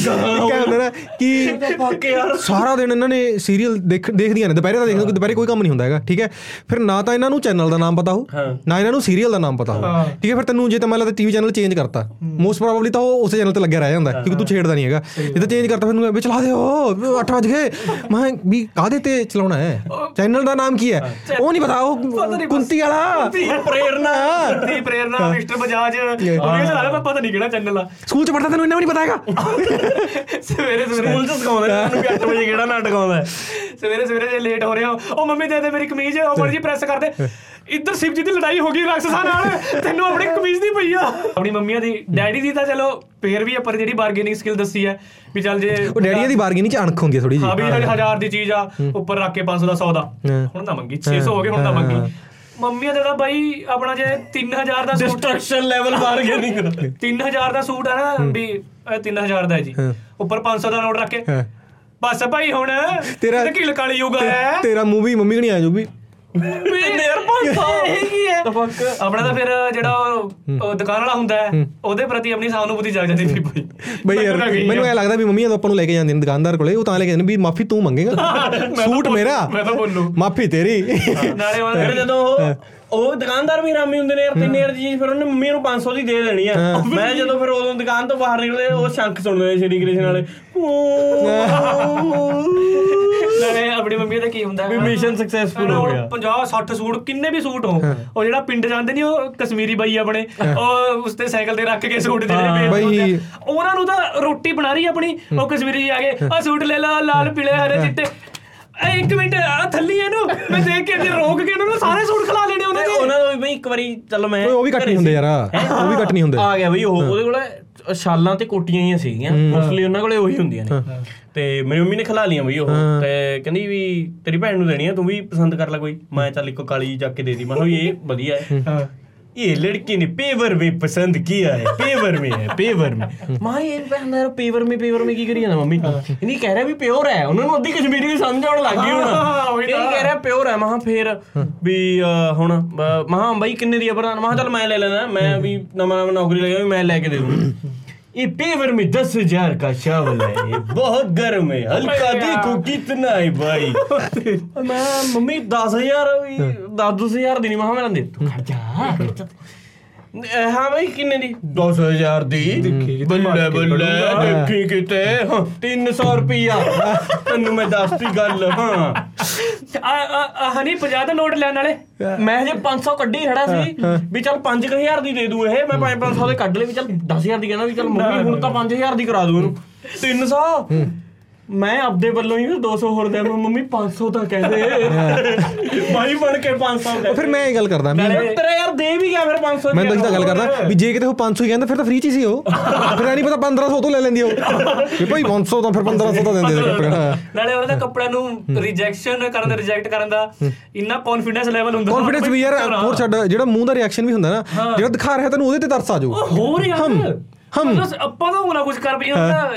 ਕਿਆ ਹੁੰਦਾ ਨਾ ਕਿ ਸਾਰਾ ਦਿਨ ਇਹਨਾਂ ਨੇ ਸੀਰੀਅਲ ਦੇਖ ਦੇਖਦੀਆਂ ਨੇ ਦੁਪਹਿਰੇ ਦਾ ਦੇਖਦੇ ਕਿ ਦੁਪਹਿਰੇ ਕੋਈ ਕੰਮ ਨਹੀਂ ਹੁੰਦਾ ਹੈਗਾ ਠੀਕ ਹੈ? ਫਿਰ ਨਾ ਤਾਂ ਇਹਨਾਂ ਨੂੰ ਚੈਨਲ ਦਾ ਨਾਮ ਪਤਾ ਹੋ ਨਾ ਇਹਨਾਂ ਨੂੰ ਸੀਰੀਅਲ ਦਾ ਨਾਮ ਪਤਾ ਹੋ ਠੀਕ ਹੈ? ਫਿਰ ਤੈਨੂੰ ਜੇ ਤਾਂ ਮੰਨ ਲਾ ਟੀਵੀ ਚੈਨਲ ਚੇਂਜ ਕਰਤਾ ਮੋਸਟ ਪ੍ਰੋਬਬਲੀ ਤਾਂ ਉਹ ਉਸੇ ਚੈਨਲ ਤੇ ਲੱਗਿਆ ਰਹਿ ਜਾਂਦਾ ਕਿਉਂਕਿ ਤੂੰ ਛੇੜਦਾ ਨਹੀਂ ਹੈਗਾ। ਜੇ ਤਾਂ ਚੇਂਜ ਕਰਤਾ ਫਿਰ ਨੂੰ ਵੀ ਚਲਾ ਦੇ ਉਹ 8 ਵਜ ਗਏ। ਮੈਂ ਵੀ ਕਾਹਦੇ ਤੇ ਚਲਾਉਣਾ ਹੈ? ਚੈਨਲ ਦਾ ਨਾਮ ਕੀ ਹੈ? ਉਹ ਨਹੀਂ ਪਤਾ ਉਹ ਕੁੰਤੀ ਵਾਲਾ। ਪ੍ਰੇਰਨਾ। ਤੀ ਪ੍ਰੇਰਨਾ ਮਿਸਟਰ ਬਜਾਜ। ਉਹਨੇ ਚਲਾ ਲਿਆ ਪਤਾ ਨਹੀਂ ਕਿਹੜਾ ਚੈਨਲ ਆ। ਸਕੂਲ ਚ ਪੜਦਾ ਤੈਨੂੰ ਇੰਨਾ ਵੀ ਨਹੀਂ ਪਤਾ ਹੈਗਾ। <laughs> ਸਵੇਰੇ ਸਵੇਰੇ ਸਕੂਲ ਚ ਸਿਖਾਉਂਦੇ ਨੇ ਉਹਨੂੰ ਕਿ 8 ਵਜੇ ਕਿਹੜਾ ਨਾਟਕ ਆਉਂਦਾ ਹੈ। ਸਵੇਰੇ ਸਵੇਰੇ ਜੇ ਲੇਟ ਹੋ ਰਿਹਾ ਉਹ ਮੰਮੀ ਦੇ ਦੇ ਮੇਰੀ ਕਮੀਜ਼ ਉਹ ਮਰਜ਼ੀ ਪ੍ਰੈਸ ਕਰ ਦੇ ਇੱਧਰ ਸ਼ਿਵਜੀ ਦੀ ਲੜਾਈ ਹੋ ਗਈ ਰਾਖਸਾਂ ਨਾਲ। ਤੈਨੂੰ ਆਪਣੀ ਕਮੀਜ਼ ਦੀ ਪਈ ਆ। ਆਪਣੀ ਮੰਮੀਆਂ ਦੀ ਡੈਡੀ ਦੀ ਤਾਂ ਚਲੋ ਫੇਰ ਵੀ ਆਪਾਂ ਜਿਹੜੀ ਬਾਰਗੇਨਿੰਗ ਸਕਿੱਲ ਦੱਸੀ ਹੈ ਵੀ ਚੱਲ ਜੇ ਉਹ ਡੈਡੀਆਂ ਦੀ ਬਾਰਗੇਨਿੰਗ ਚ ਅਣਖ ਹੁੰਦੀ ਹੈ ਥੋੜੀ ਹਾਂ ਜੀ ਵੀ ਜਿਹੜੀ ਹਜ਼ਾਰ ਦੀ ਚੀਜ਼ ਆ ਉੱਪਰ ਰੱਖ ਕੇ 500 ਦਾ 100 ਦਾ। ਹਾਂ। ਹੁਣ ਨਾ ਮੰਗੀ 600 ਹੋ ਗਏ ਹੁਣ ਨਾ ਮੰਗੀ। ਮੰਮੀਆਂ ਦੇ ਤਾਂ ਬਾਈ ਆਪਣਾ ਜੇ 3000 ਦਾ ਸੂਟ ਡਿਸਟਰਕਸ਼ਨ ਲੈਵਲ ਬਾਰਗੇਨਿੰਗ 3000 ਦਾ ਸੂਟ ਹੈ ਨਾ ਵੀ ਇਹ 3000 ਦਾ ਜੀ। ਉੱਪਰ 500 ਦਾ ਨੋਟ ਰੱਖ ਕੇ। ਬਸ ਭਾਈ ਹੁਣ ਤੇਰਾ- ਨਕੀਲ ਕਾਲੀ ਯੁੱਗ ਹੈ ਤੇਰਾ ਮੂਵੀ ਮੰਮੀ ਕਣੀ ਆ ਜੋ ਵੀ ਯਾਰ 500 ਇਹ ਕੀ ਹੈ ਤਾਂ ਫੱਕ ਆਪਣਾ ਤਾਂ ਫਿਰ ਜਿਹੜਾ ਦੁਕਾਨ ਵਾਲਾ ਹੁੰਦਾ ਹੈ ਉਹਦੇ ਪ੍ਰਤੀ ਆਪਣੀ ਸਹਾਨੁਭੂਤੀ ਜਾਗ ਜਾਂਦੀ ਸੀ ਭਾਈ ਬਈ ਯਾਰ ਮੈਨੂੰ ਐ ਲੱਗਦਾ ਵੀ ਮੰਮੀ ਜਦੋਂ ਆਪਾਂ ਨੂੰ ਲੈ ਕੇ ਜਾਂਦੇ ਨੇ ਦੁਕਾਨਦਾਰ ਕੋਲੇ ਉਹ ਤਾਂ ਲੈ ਕੇ ਜਾਂਦੇ ਨੇ ਵੀ ਮਾਫੀ ਤੂੰ ਮੰਗੇਗਾ। <laughs> ਸੂਟ ਮੇਰਾ। ਮੈਂ ਤਾਂ ਬੋਲੂ। ਮਾਫੀ ਤੇਰੀ। ਨਾਲੇ ਉਹ ਫਿਰ ਜਦੋਂ ਉਹ ਉਹ ਦੁਕਾਨਦਾਰ ਵੀ ਹਰਾਮੀ ਹੁੰਦੇ ਨੇ ਯਾਰ 3000 ਦੀ ਚੀਜ਼ ਫਿਰ ਉਹਨੇ ਮੰਮੀ ਨੂੰ 500 ਦੀ ਦੇ ਦੇਣੀ ਆ। ਮੈਂ ਜਦੋਂ ਫਿਰ ਉਦੋਂ ਦੁਕਾਨ ਤੋਂ ਬਾਹਰ ਨਿਕਲੇ ਉਹ ਸ਼ੰਖ ਸੁਣਦੇ ਨੇ ਸ਼੍ਰੀ ਕ੍ਰਿਸ਼ਨ ਵਾਲੇ। ਨਾਲੇ ਆਪਣੀ ਮੰਮੀ ਦਾ ਕੀ ਹੁੰਦਾ? ਵੀ mission successful ਹੋ ਗਿਆ। 50 60 ਸੂਟ ਕਿੰਨੇ ਵੀ ਸੂਟ ਹੋ। ਉਹ ਜਿਹੜਾ ਪਿੰਡ ਜਾਂਦੇ ਨਹੀਂ ਉਹ ਕਸ਼ਮੀਰੀ ਬਾਈ ਆਪਣੇ ਉਹ ਉਸ ਤੇ ਸਾਈਕਲ ਤੇ ਰੱਖ ਕੇ ਸੂਟ ਜਿਹੜੇ ਵੇਚਦੇ। ਉਹਨਾਂ ਨੂੰ ਤਾਂ ਰੋਟੀ ਬਣਾ ਰਹੀ ਆਪਣੀ ਉਹ ਕਸ਼ਮੀਰੀ ਆ ਗਏ ਆ ਸੂਟ ਲੈ ਲਾ ਲਾਲ ਪੀਲੇ ਹਰੇ ਚਿੱਟੇ। ਇੱਕ ਮਿੰਟ ਆ ਥੱਲੀ ਇਹਨੂੰ। ਮੈਂ ਦੇਖ ਕੇ ਤੇ ਰੋਕ ਕੇ ਉਹਨਾਂ ਨੂੰ ਸਾਰੇ ਸੂਟ ਖਿਲਾ ਲੈਣੇ ਉਹਨਾਂ ਦੇ ਉਹਨਾਂ ਦਾ ਵੀ ਬਈ ਇੱਕ ਵਾਰੀ ਚੱਲ ਮੈਂ ਉਹ ਵੀ ਕੱਟ ਨਹੀਂ ਹੁੰਦੇ ਯਾਰ। ਉਹ ਵੀ ਕੱਟ ਨਹੀਂ ਹੁੰਦੇ। ਆ ਗਿਆ ਬਈ ਉਹ ਉਹਦੇ ਕੋਲੇ ਸ਼ਾਲਾਂ ਤੇ ਕੋਟੀਆਂ ਹੀ ਸੀਗੀਆਂ। ਮੋਸਟਲੀ ਉਹਨਾਂ ਕੋਲੇ ਉਹੀ ਹੁੰਦੀਆਂ ਨੇ। ਤੇ ਮੇਰੀ ਮੰਮੀ ਨੇ ਖਿਲਾ ਲੀਆਂ ਬਈ ਉਹ। ਤੇ ਕਹਿੰਦੀ ਵੀ ਤੇਰੀ ਭੈਣ ਨੂੰ ਦੇਣੀ ਆ ਤੂੰ ਵੀ ਪਸੰਦ ਕਰ ਲੈ ਕੋਈ। ਮੈਂ ਚੱਲ ਇੱਕੋ ਕਾਲੀ ਚੱਕ ਕੇ ਦੇ ਦੀ। ਮੈਂ ਕਿਹਾ ਇਹ ਵਧੀਆ ਹੈ। ਹਾਂ। ये लड़की ने पेवर में पसंद किया है पेवर में है पेवर में ਮਾਂ ਇਹ ਕਹਿੰਦਾ ਯਾਰ ਪੇਵਰ में पेवर में ਕੀ ਕਰੀ ਜਾਂਦਾ ਮੰਮੀ ਨਹੀਂ ਕਹਿ ਰਿਹਾ ਵੀ ਪਿਓਰ ਹੈ ਉਹਨਾਂ ਨੂੰ ਅੱਧੀ ਕਸ਼ਮੀਰੀ ਵੀ ਸਮਝ ਆਉਣ ਲੱਗ ਗਈ ਹੁਣ ਹਾਂ, ਉਹੀ ਇਹ ਕਹਿ ਰਿਹਾ ਪਿਓਰ ਹੈ ਮਹਾ ਫੇਰ ਵੀ ਅਹ, ਹੁਣ ਮਹਾ ਬਾਈ ਕਿੰਨੇ ਦੀ ਹੈ ਪ੍ਰਧਾਨ ਮਹਾ ਚੱਲ ਮੈਂ ਲੈ ਲੈਣਾ ਮੈਂ ਵੀ ਨਵਾਂ ਨਵਾਂ ਨੌਕਰੀ ਲੱਗਿਆ ਵੀ ਮੈਂ ਲੈ ਕੇ ਦੇ ਦੂੰ ये पेवर में दस हजार का चावल है ये बहुत गर्म है हल्का देखो कितना है भाई मैं मम्मी दस हजार दस दस हजार दी नहीं महा मेरा दे तू खड़ जा खड़ जा। ਅਹ ਹਾਂ ਬਈ ਕਿੰਨੇ ਦੀ? 10000 ਦੀ। ਬੱਲੇ ਬੱਲੇ ਦੇਖੀ ਕਿਤੇ। ਹਾਂ, 300 ਰੁਪਿਆ ਤੈਨੂੰ ਮੈਂ ਦੱਸਤੀ ਗੱਲ ਹਾਂ। ਆ ਹਨੀ 50 ਦਾ ਨੋਟ ਲੈਣ ਵਾਲੇ। ਮੈਂ ਜੇ 500 ਕੱਢੀ ਖੜਾ ਸੀ ਵੀ ਚੱਲ 5000 ਦੀ ਦੇ ਦੂ ਇਹ। ਮੈਂ 500 ਦੇ ਕੱਢ ਲਏ ਵੀ ਚੱਲ 10000 ਦੀ ਕਹਿੰਦਾ ਵੀ ਚੱਲ ਮੰਮੀ ਹੁਣ ਤਾਂ 5000 ਦੀ ਕਰਾ ਦੂ ਇਹਨੂੰ। 300 ਮੈਂ ਆਪਦੇ ਵੱਲੋਂ ਹੀ 200 ਹੋਰ ਦੇ ਮੰਮੀ 500 ਤਾਂ ਕਹਿੰਦੇ ਭਾਈ ਬਣ ਕੇ 500 ਉਹ ਫਿਰ ਮੈਂ ਇਹ ਗੱਲ ਕਰਦਾ ਵੀ ਤੇਰਾ ਯਾਰ ਦੇ ਵੀ ਗਿਆ ਫਿਰ 500 ਮੈਂ ਤਾਂ ਇਹ ਤਾਂ ਗੱਲ ਕਰਦਾ ਵੀ ਜੇ ਕਿਤੇ ਉਹ 500 ਹੀ ਕਹਿੰਦਾ ਫਿਰ ਤਾਂ ਫ੍ਰੀ ਚ ਹੀ ਸੀ ਉਹ। ਫਿਰ ਨਹੀਂ ਪਤਾ 1500 ਤੋਂ ਲੈ ਲੈਂਦੀ ਉਹ। ਵੀ ਭਾਈ 500 ਤਾਂ ਫਿਰ 1500 ਤਾਂ ਦਿੰਦੇ ਨੇ। ਕੱਪੜੇ ਨਾਲੇ ਉਹਨਾਂ ਦੇ ਕੱਪੜਿਆਂ ਨੂੰ ਰਿਜੈਕਸ਼ਨ ਕਰਨ ਦਾ ਰਿਜੈਕਟ ਕਰਨ ਦਾ ਇੰਨਾ ਕੌਨਫੀਡੈਂਸ ਲੈਵਲ ਹੁੰਦਾ ਕੌਨਫੀਡੈਂਸ ਵੀ ਯਾਰ ਹੋਰ ਛੱਡ ਜਿਹੜਾ ਮੂੰਹ ਦਾ ਰਿਐਕਸ਼ਨ ਵੀ ਹੁੰਦਾ ਨਾ ਜਿਹੜਾ ਦਿਖਾ ਰਿਹਾ ਤੈਨੂੰ ਉਹਦੇ ਤੇ ਤਰਸ ਆ ਜਾਊ। ਹੋਰ ਯਾਰ। ਹਮ। ਮਤਲਬ ਆਪਾਂ ਤਾਂ ਹੋਣਾ ਕੁਝ ਕਰ ਪਈ ਹੁੰਦਾ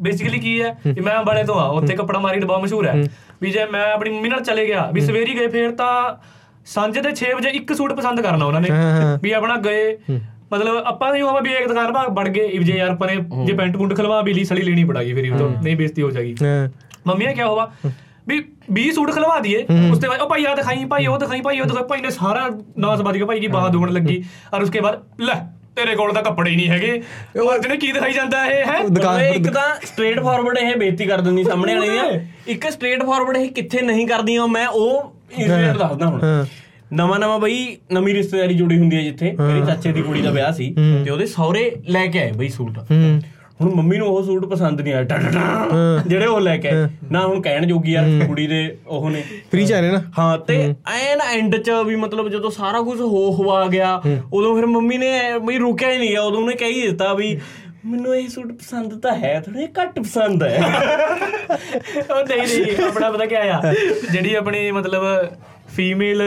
ਬੇਸਿਕਲੀ ਕੀ ਹੈ ਕਿ ਮੈਂ ਅੰਬਾਲੇ ਤੋਂ ਆ ਉੱਥੇ ਕੱਪੜਾ ਮਾਰਕੀਟ ਬਹੁਤ ਮਸ਼ਹੂਰ ਹੈ। ਵੀ ਜੇ ਮੈਂ ਆਪਣੀ ਮੰਮੀ ਨਾਲ ਚਲੇ ਗਿਆ ਵੀ ਸਵੇਰੀ ਗਏ ਫੇਰ ਤਾਂ ਸਾਂਝੇ ਦੇ 6 ਵਜੇ ਇੱਕ ਸੂਟ ਪਸੰਦ ਕਰਨਾ ਉਹਨਾਂ ਨੇ। ਵੀ ਆਪਣਾ ਗਏ। ਮਤਲਬ ਆਪਾਂ ਨਹੀਂ ਹੋਵਾ ਵੀ ਇੱਕ ਦੁਕਾਨ ਭਾਗ ਵੜ ਗਏ ਵੀ ਜੇ ਯਾਰ ਨੇ ਜੇ ਪੈਂਟ ਪੁੰਟ ਖਲਵਾ ਵੀ ਲਈ ਸਲੀ ਲੈਣੀ ਪੜਾਗੀ ਫਿਰ ਇਹ ਤੋਂ। ਨਹੀਂ ਬੇਇੱਜ਼ਤੀ ਹੋ ਜਾਏਗੀ। ਹਾਂ। ਮੰਮੀ ਨੇ ਕਿਹਾ ਹੋਵਾ ਵੀ 20 ਸੂਟ ਖਲਵਾ ਦਈਏ ਉਸ ਤੋਂ ਬਾਅਦ ਉਹ ਭਾਈ ਆ ਦਿਖਾਈ ਭਾਈ ਉਹ ਦਿਖਾਈ ਭਾਈ ਉਹ ਦਿਖਾਈ। ਭਾਈ ਨੇ ਸਾਰਾ ਨਾਸ ਵੱਜ ਗਿਆ ਭਾਈ ਕੀ ਬਾਹ ਦੁਗਣ ਲੱਗੀ। ਔਰ ਉਸਕੇ ਬਾਅਦ ਲੈ ਤੇਰੇ ਕੋਲ ਤਾਂ ਕੱਪੜੇ ਹੀ ਨਹੀਂ ਹੈਗੇ। ਉਹ ਜਿਹਨੇ ਕੀ ਦਿਖਾਈ ਜਾਂਦਾ ਇਹ ਹੈ? ਦੁਕਾਨ ਇੱਕ ਤਾਂ ਸਟ੍ਰੇਟ ਫਾਰਵਰਡ ਇਹ ਬੇਇੱਜ਼ਤੀ ਕਰ ਦਿੰਦੀ ਸਾਹਮਣੇ ਵਾਲੇ ਦੀਆਂ ਇੱਕ ਸਟ੍ਰੇਟ ਫਾਰਵਰਡ ਇਹ ਕਿੱਥੇ ਨਹੀਂ ਕਰਦੀਆਂ ਮੈਂ ਉਹ ਇਨਸੀਡੈਂਟ ਦੱਸਦਾ ਹੁਣ। ਨਵਾਂ ਨਵਾਂ ਬਈ ਨਵੀਂ ਰਿਸ਼ਤੇਦਾਰੀ ਜੁੜੀ ਹੁੰਦੀ ਹੈ ਜਿੱਥੇ। ਮੇਰੇ ਚਾਚੇ ਦੀ ਕੁੜੀ ਦਾ ਵਿਆਹ ਸੀ ਤੇ ਉਹਦੇ ਸਹੁਰੇ ਲੈ ਕੇ ਆਏ ਬਈ ਸੂਟ। ਹੂੰ। ਹੁਣ ਮੰਮੀ ਨੂੰ ਉਹ ਸੂਟ ਪਸੰਦ ਨਹੀਂ ਆਇਆ ਜਿਹੜੇ ਉਹ ਲੈ ਕੇ ਨਾ ਹੁਣ ਕਹਿਣ ਜੋਗੀ ਆ ਕੁੜੀ ਦੇ ਉਹ ਨੇ ਫ੍ਰੀ ਚ ਆ ਰਹੇ ਨਾ। ਹਾਂ ਤੇ ਐਨ ਐਂਡ ਚ ਵੀ ਮਤਲਬ ਜਦੋਂ ਸਾਰਾ ਕੁਝ ਹੋ ਹਵਾ ਗਿਆ ਉਦੋਂ ਫਿਰ ਮੰਮੀ ਨੇ ਬਈ ਰੁਕਿਆ ਹੀ ਨਹੀਂ ਉਦੋਂ ਉਹਨੇ ਕਹਿ ਹੀ ਦਿੱਤਾ ਵੀ ਮੈਨੂੰ ਇਹ ਸੂਟ ਪਸੰਦ ਤਾਂ ਹੈ ਥੋੜੇ ਘੱਟ ਪਸੰਦ ਹੈ। <laughs> ਉਹ ਨਹੀਂ ਨਹੀਂ ਆਪਣਾ ਪਤਾ ਕੀ ਆ ਜਿਹੜੀ ਆਪਣੀ ਮਤਲਬ ਫੀਮੇਲ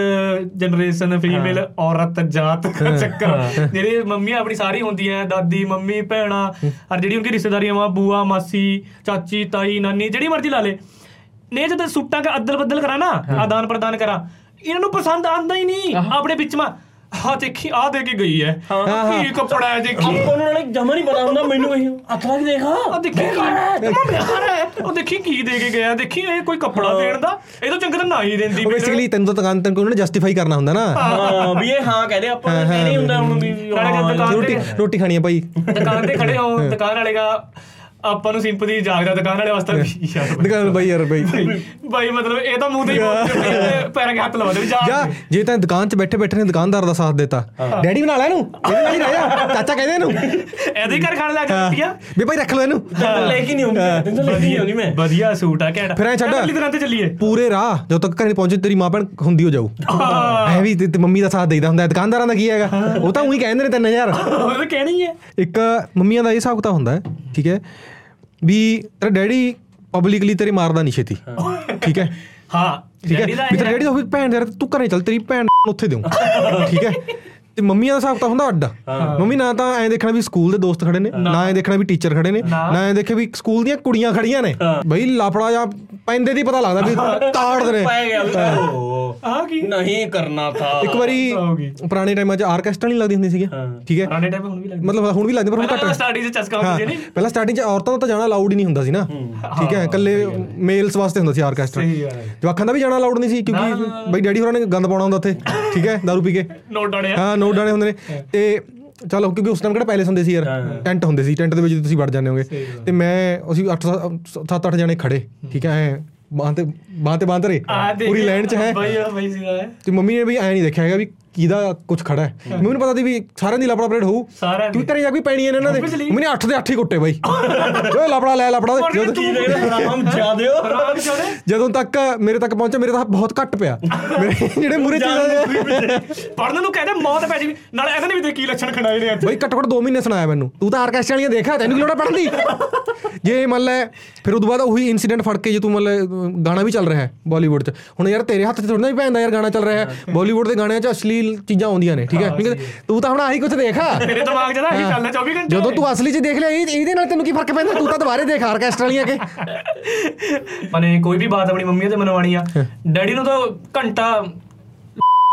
ਜਨਰੇਸ਼ਨ ਫੀਮੇਲ ਔਰਤ ਜਾਤ ਦਾ ਚੱਕਰ। ਜਿਹੜੇ ਮੰਮੀ ਆਪਣੀ ਸਾਰੀ ਹੁੰਦੀਆਂ ਦਾਦੀ ਮੰਮੀ ਭੈਣਾ ਔਰ ਜਿਹੜੀ ਉਨਕੀ ਰਿਸ਼ਤੇਦਾਰੀਆਂ ਵਾ ਬੂਆ ਮਾਸੀ ਚਾਚੀ ਤਾਈ ਨਾਨੀ ਜਿਹੜੀ ਮਰਜ਼ੀ ਲਾ ਲੇ। ਨੇ ਜਦ ਸੂਟਾਂ ਦਾ ਅਦਲ ਬਦਲ ਕਰਾ ਨਾ ਆਦਾਨ ਪ੍ਰਦਾਨ ਕਰਾ ਇਹਨਾਂ ਨੂੰ ਪਸੰਦ ਆਂਦਾ ਹੀ ਨਹੀਂ ਆਪਣੇ ਵਿੱਚ ਮਾ ਆ ਦੇਖੀ ਆ ਦੇ ਕੇ ਗਈ ਹੈ ਕੀ ਕੱਪੜਾ ਹੈ ਦੇਖੀ। ਆਪਾਂ ਨੂੰ ਨਾਲੇ ਜਮਾ ਨਹੀਂ ਪਤਾ ਹੁੰਦਾ ਮੈਨੂੰ ਇਹ ਅਥਰਾ ਕਿ ਦੇਖਾ। ਆ ਦੇਖੀ ਕੀ ਤਮਾ ਬਿਹਾਰ ਹੈ ਉਹ ਦੇਖੀ ਕੀ ਦੇ ਕੇ ਗਿਆ। ਦੇਖੀ ਇਹ ਕੋਈ ਕੱਪੜਾ ਦੇਣ ਦਾ? ਇਹ ਤਾਂ ਚੰਗਾ ਤਾਂ ਨਾ ਹੀ ਦਿੰਦੀ ਬੇਸਿਕਲੀ ਤੈਨੂੰ ਤਾਂ ਦੁਕਾਨ ਤੈਨੂੰ ਉਹਨਾਂ ਨੇ ਜਸਟੀਫਾਈ ਕਰਨਾ ਹੁੰਦਾ ਨਾ। ਹਾਂ। ਵੀ ਇਹ ਹਾਂ ਕਹਦੇ ਆਪਾਂ ਨੂੰ ਨਹੀਂ ਹੁੰਦਾ ਹੁਣ ਵੀ ਰੋਟੀ ਰੋਟੀ ਖਾਣੀ ਆ ਭਾਈ। ਦੁਕਾਨ ਤੇ ਖੜੇ ਹੋ। ਦੁਕਾਨ ਵਾਲੇ ਦਾ ਆਪਾਂ ਨੂੰ ਸਿੰਪਥੀ ਜਾਗਦਾ ਦੁਕਾਨ ਵਾਲੇ ਵਾਸਤੇ ਵੀ ਯਾਰ ਦੁਕਾਨ ਭਾਈ ਯਾਰ ਭਾਈ ਬਾਈ ਮਤਲਬ ਇਹ ਤਾਂ ਮੂੰਹ ਤੇ ਹੀ ਬੋਲਦੇ ਪੈਰਾਂ 'ਕੇ ਹੱਥ ਲਵਾਉਂਦੇ ਵੀ ਜਾ। ਜਾਂ ਜੇ ਤਾਂ ਦੁਕਾਨ 'ਚ ਬੈਠੇ ਬੈਠੇ ਨੇ ਦੁਕਾਨਦਾਰ ਦਾ ਸਾਥ ਦਿੱਤਾ। ਡੈਡੀ ਬਣਾ ਲੈ ਇਹਨੂੰ ਇਹਦੇ ਨਾਲ ਹੀ ਰਹਿ ਜਾ। ਚਾਚਾ ਕਹਿੰਦੇ ਇਹਨੂੰ। ਇਹਦੇ ਹੀ ਘਰ ਖਾਣ ਲੱਗ ਗਿਆ ਵੀ ਭਾਈ ਰੱਖ ਲਓ ਇਹਨੂੰ। ਲੈ ਕੇ ਨਹੀਂ ਆਉਂਦੀ ਤੈਨੂੰ ਤਾਂ ਲੈ ਕੇ ਨਹੀਂ ਮੈਂ। ਵਧੀਆ ਸੂਟ ਆ ਘੈਂਟ। ਫਿਰ ਐਂ ਛੱਡ। ਅਗਲੀ ਦੁਕਾਨ ਤੇ ਚੱਲੀਏ। ਪੂਰੇ ਰਾਹ ਜਦੋਂ ਤੱਕ ਘਰੇ ਪਹੁੰਚੇ ਤੇਰੀ ਮਾਂ ਭੈਣ ਹੁੰਦੀ ਹੋ ਜਾਊ। ਐ ਵੀ ਤੇ ਤੇ ਮੰਮੀ ਦਾ ਸਾਥ ਦੇਈਦਾ ਹੁੰਦਾ। ਦੁਕਾਨਦਾਰਾਂ ਦਾ ਕੀ ਹੈਗਾ? ਉਹ ਤਾਂ ਉਹੀ ਕਹਿੰਦੇ ਨੇ 3000 ਉਹ ਤਾਂ ਕਹਿਣੀ ਹੈ ਇੱਕ ਮੰਮੀਆਂ ਦਾ ਇਹ ਹਿਸਾਬ ਕਿਤਾਬ ਹੁੰਦਾ ਹੈ ਠੀਕ ਹੈ? ਵੀ ਤੇਰਾ ਡੈਡੀ ਪਬਲਿਕਲੀ ਤੇਰੇ ਮਾਰਦਾ ਨਹੀਂ ਛੇਤੀ। ਠੀਕ ਹੈ? ਹਾਂ ਠੀਕ ਹੈ? ਦਾ ਵੀ ਤੇਰਾ ਡੈਡੀ ਦਾ ਹੋਵੇ ਭੈਣ ਯਾਰ ਤੂੰ ਘਰੇ ਚੱਲ ਤੇਰੀ ਭੈਣ ਉੱਥੇ ਦੇਉ। <laughs> ਠੀਕ ਹੈ? ਤੇ ਮੰਮੀਆਂ ਦਾ ਹਿਸਾਬ ਤਾਂ ਹੁੰਦਾ ਅੱਡ। ਮੰਮੀ ਨਾ ਤਾਂ ਐਂ ਦੇਖਣਾ ਵੀ ਸਕੂਲ ਦੇ ਦੋਸਤ ਖੜੇ ਨੇ ਨਾ। ਐਂ ਦੇਖਣਾ ਵੀ ਟੀਚਰ ਖੜੇ ਨੇ ਨਾ। ਐਂ ਦੇਖੇ ਵੀ ਸਕੂਲ ਦੀਆਂ ਕੁੜੀਆਂ ਖੜੀਆਂ ਨੇ। ਬਈ ਲਾਪੜਾ ਜਾਂ ਪੈਂਦੇ ਦੀ ਪਤਾ ਲੱਗਦਾ ਵੀ ਤਾੜਦੇ ਨੇ। ਪੈ ਗਿਆ ਆ ਕੀ? ਨਹੀਂ ਕਰਨਾ ਥਾ ਇੱਕ ਵਾਰੀ। ਪੁਰਾਣੇ ਟਾਈਮਾਂ 'ਚ ਆਰਕੈਸਟਰਾ ਨਹੀਂ ਲੱਗਦੀ ਹੁੰਦੀ ਸੀਗੀ ਠੀਕ ਹੈ? ਪੁਰਾਣੇ ਟਾਈਮ ਹੁਣ ਵੀ ਲੱਗਦਾ। ਮਤਲਬ ਹੁਣ ਵੀ ਲੱਗਦੇ ਪਰ ਹੁਣ ਘੱਟ ਸਟਾਰਟਿੰਗ 'ਚ ਚਸਕਾ ਹੁੰਦੀ ਸੀ ਨਹੀਂ ਪਹਿਲਾਂ ਸਟਾਰਟਿੰਗ 'ਚ ਔਰਤਾਂ ਦਾ ਤਾਂ ਜਾਣਾ ਅਲਾਉਡ ਹੀ ਨਹੀਂ ਹੁੰਦਾ ਸੀ ਨਾ। ਠੀਕ ਹੈ? ਇਕੱਲੇ ਮੇਲਸ ਵਾਸਤੇ ਹੁੰਦਾ ਸੀ ਆਰਕੈਸਟਰਾ। ਸਹੀ ਗੱਲ ਹੈ। ਜਵਾਕਾਂ ਦਾ ਵੀ ਜਾਣਾ ਅਲਾਉਡ ਨਹੀਂ ਸੀ ਕਿਉਂਕਿ ਬਈ ਡੈਡੀ ਹੋਰਾਂ ਨੇ ਗੰਦ ਪਾਉਣਾ ਹੁੰਦਾ ਉੱਥੇ। ਠੀਕ ਹੈ? ਦਾਰੂ ਪੀ ਕੇ। ਨੋਟ ਡਾਣਿਆ ਹਾਂ। ਨੋਟ ਡਾਣੇ ਹੁੰਦੇ ਨੇ। ਤੇ ਚਲੋ ਕਿਉਂਕਿ ਉਸ ਟਾਈਮ ਕਿਹੜਾ ਪੈਲੇਸ ਹੁੰਦੇ ਸੀ ਯਾਰ? ਟੈਂਟ ਹੁੰਦੇ ਸੀ ਟੈਂਟ ਦੇ ਵਿੱਚ ਤੁਸੀਂ ਵੜ ਜਾਂਦੇ ਹੋਗੇ। ਤੇ ਮੈਂ ਅਸੀਂ 8 7 8 ਜਣੇ ਖੜੇ ਠੀਕ ਹੈ ਬਾਂਹ ਤੇ ਬਾਂਹ ਤੇ ਬਾਂਹ ਦੇਖ ਪੂਰੀ ਲਾਈਨ 'ਚ ਹੈ। ਤੇ ਮੰਮੀ ਨੇ ਵੀ ਐ ਨਹੀਂ ਦੇਖਿਆ ਹੈਗਾ ਵੀ ਕਿਹਦਾ ਕੁਝ ਖੜਾ ਹੈ। ਮੰਮੀ ਨੂੰ ਪਤਾ ਸੀ ਵੀ ਸਾਰਿਆਂ ਦੀ ਲਪੜਾ ਪਰੇਡ ਹੋਊ। ਦੀ। ਘਰੇ ਜਾ ਕੋਈ ਪੈਣੀ ਹੈ ਇਹਨਾਂ ਦੇ। Obviously। ਮੰਮੀ ਨੇ 8 ਦੇ 8 ਹੀ ਕੁੱਟੇ ਬਾਈ। ਜੋ ਲਪੜਾ ਲੈ ਲਪੜਾ ਜਦੋਂ- ਹੋ ਤੱਕ ਮੇਰੇ ਤੱਕ ਪਹੁੰਚਿਆ ਮੇਰੇ ਤਾਂ ਬਹੁਤ ਘੱਟ ਪਿਆ। ਮੇਰੇ ਜਿਹੜੇ ਮੂਰੇ ਚੀਜ਼ਾਂ ਪੜਨ ਨੂੰ। ਕਹਿੰਦੇ ਮੌਤ ਪੈ ਜੀ ਨਾਲ ਇਹਨਾਂ ਨੇ ਵੀ ਤੇ ਕੀ ਲੱਛਣ ਖੜਾਏ ਨੇ ਅੱਜ। ਬਈ ਘੱਟੋ ਘੱਟ 2 ਮਹੀਨੇ ਸੁਣਾਇਆ ਮੈਨੂੰ। ਤੂੰ ਤਾਂ ਆਰਕੈਸਟਰਾ ਵਾਲੀਆਂ ਦੇਖਿਆ ਤੈਨੂੰ ਕੀ ਲੋੜ ਪੜਨ ਦੀ? ਜੇ ਮੰਨ ਲੈ ਫਿਰ ਉਦੋਂ ਬਾਅਦ ਉਹੀ ਇਨਸੀਡੈਂਟ ਫੜ ਕੇ ਜੇ ਤੂੰ ਮੰਨ ਲੈ ਗਾਣਾ ਵੀ ਚੱਲ ਰਿਹਾ ਹੈ ਬਾਲੀਵੁੱਡ 'ਚ। ਹੁਣ ਯਾਰ ਤੇਰੇ ਹੱਥ 'ਚ ਥੋੜਾ ਨਾ ਵੀ ਪੈਂਦਾ ਯਾਰ ਗਾਣਾ ਚੱਲ ਰਿਹਾ ਹੈ। ਬਾਲੀਵੁੱਡ ਦੇ ਗਾਣਿਆਂ 'ਚ ਅਸ਼ਲੀਲ ਚੀਜ਼ਾਂ ਆਉਂਦੀਆਂ ਨੇ ਠੀਕ ਹੈ? ਠੀਕ ਹੈ? ਤੂੰ ਤਾਂ ਹੁਣ ਆਹੀ ਕੁਝ ਦੇਖ ਤੇਰੇ ਦਿਮਾਗ 'ਚ ਤਾਂ ਇਹੀ ਚੱਲਦਾ 24 ਘੰਟੇ। ਜਦੋਂ ਤੂੰ ਅਸਲੀ 'ਚ ਦੇਖ ਲਿਆ ਇਹ- ਇਹਦੇ ਨਾਲ ਤੈਨੂੰ ਕੀ ਫ਼ਰਕ ਪੈਂਦਾ? ਤੂੰ ਤਾਂ ਦੁਬਾਰੇ ਦੇਖ ਆਰਕੈਸਟਰਾ ਵਾਲੀਆਂ ਕੇ। ਮਨੇ ਕੋਈ ਵੀ ਬਾਤ ਆਪਣੀ ਮੰਮੀ ਤੇ ਮਨਵਾਣੀ ਆ। ਡੈਡੀ ਨੂੰ ਤਾਂ ਘੰਟਾ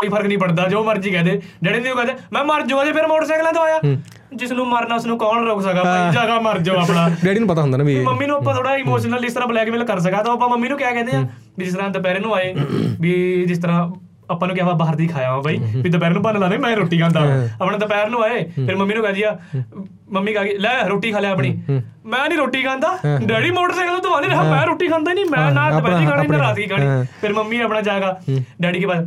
ਕੋਈ ਫ਼ਰਕ ਨਹੀਂ ਪੜਦਾ ਜੋ ਮਰਜ਼ੀ ਕਹਦੇ ਡੈਡੀ ਨੇ ਕਹਿੰਦੇ ਮੈਂ ਮਰ ਜਾਵਾਂ ਜੇ ਫਿਰ ਮੋਟਰਸਾਈਕਲਾਂ ਤੋਂ ਆਇਆ। ਜਿਸ ਨੂੰ ਮਰਨਾ ਉਸ ਨੂੰ ਕੌਣ ਰੋਕ ਸਕਦਾ? ਭਾਈ ਜਗਾ ਮਰ ਜਾਓ ਆਪਣਾ। ਡੈਡੀ ਨੂੰ ਪਤਾ ਹੁੰਦਾ ਨਾ ਵੀ ਮੰਮੀ ਨੂੰ ਆਪਾਂ ਥੋੜਾ ਇਮੋਸ਼ਨਲ ਇਸ ਤਰ੍ਹਾਂ ਬਲੈਕਮੇਲ ਕਰ ਸਕਾ ਤਾਂ ਆਪਾਂ ਮੰਮੀ ਨੂੰ ਕਿਆ ਕਹਿੰਦੇ ਆ? ਵੀ ਜਿਸ ਤਰ੍ਹਾਂ ਦੁਪਹਿਰੇ ਨੂੰ ਆਏ ਵੀ ਜਿਸ ਤਰ੍ਹਾਂ ਆਪਾਂ ਨੂੰ ਕਿਹਾ ਬਾਹਰ ਦੀ ਖਾਇਆ ਵਾ ਬਾਈ ਵੀ ਦੁਪਹਿਰ ਨੂੰ ਬਣ ਲਾਣੇ ਮੈਂ ਰੋਟੀ ਖਾਂਦਾ ਆਪਣਾ ਦੁਪਹਿਰ ਨੂੰ ਆਏ ਫਿਰ ਮੰਮੀ ਨੂੰ ਕਹ ਦਿਆ ਮੰਮੀ ਕਹ ਗਈ ਲੈ ਰੋਟੀ ਖਾ ਲੈ ਆਪਣੀ। ਮੈਂ ਨਹੀਂ ਰੋਟੀ ਖਾਂਦਾ ਡੈਡੀ ਮੋਟਰਸਾਈਕਲ ਤੋਂ ਨਹੀਂ ਰਿਹਾ ਮੈਂ ਰੋਟੀ ਖਾਂਦਾ ਨਹੀਂ ਮੈਂ ਨਾ ਦੁਪਹਿਰੀ ਖਾਣੀ ਨਾ ਰਾਤ ਦੀ ਖਾਣੀ। ਫਿਰ ਮੰਮੀ ਆਪਣਾ ਜਾਗਾ ਡੈਡੀ ਕੇ ਪਾਸ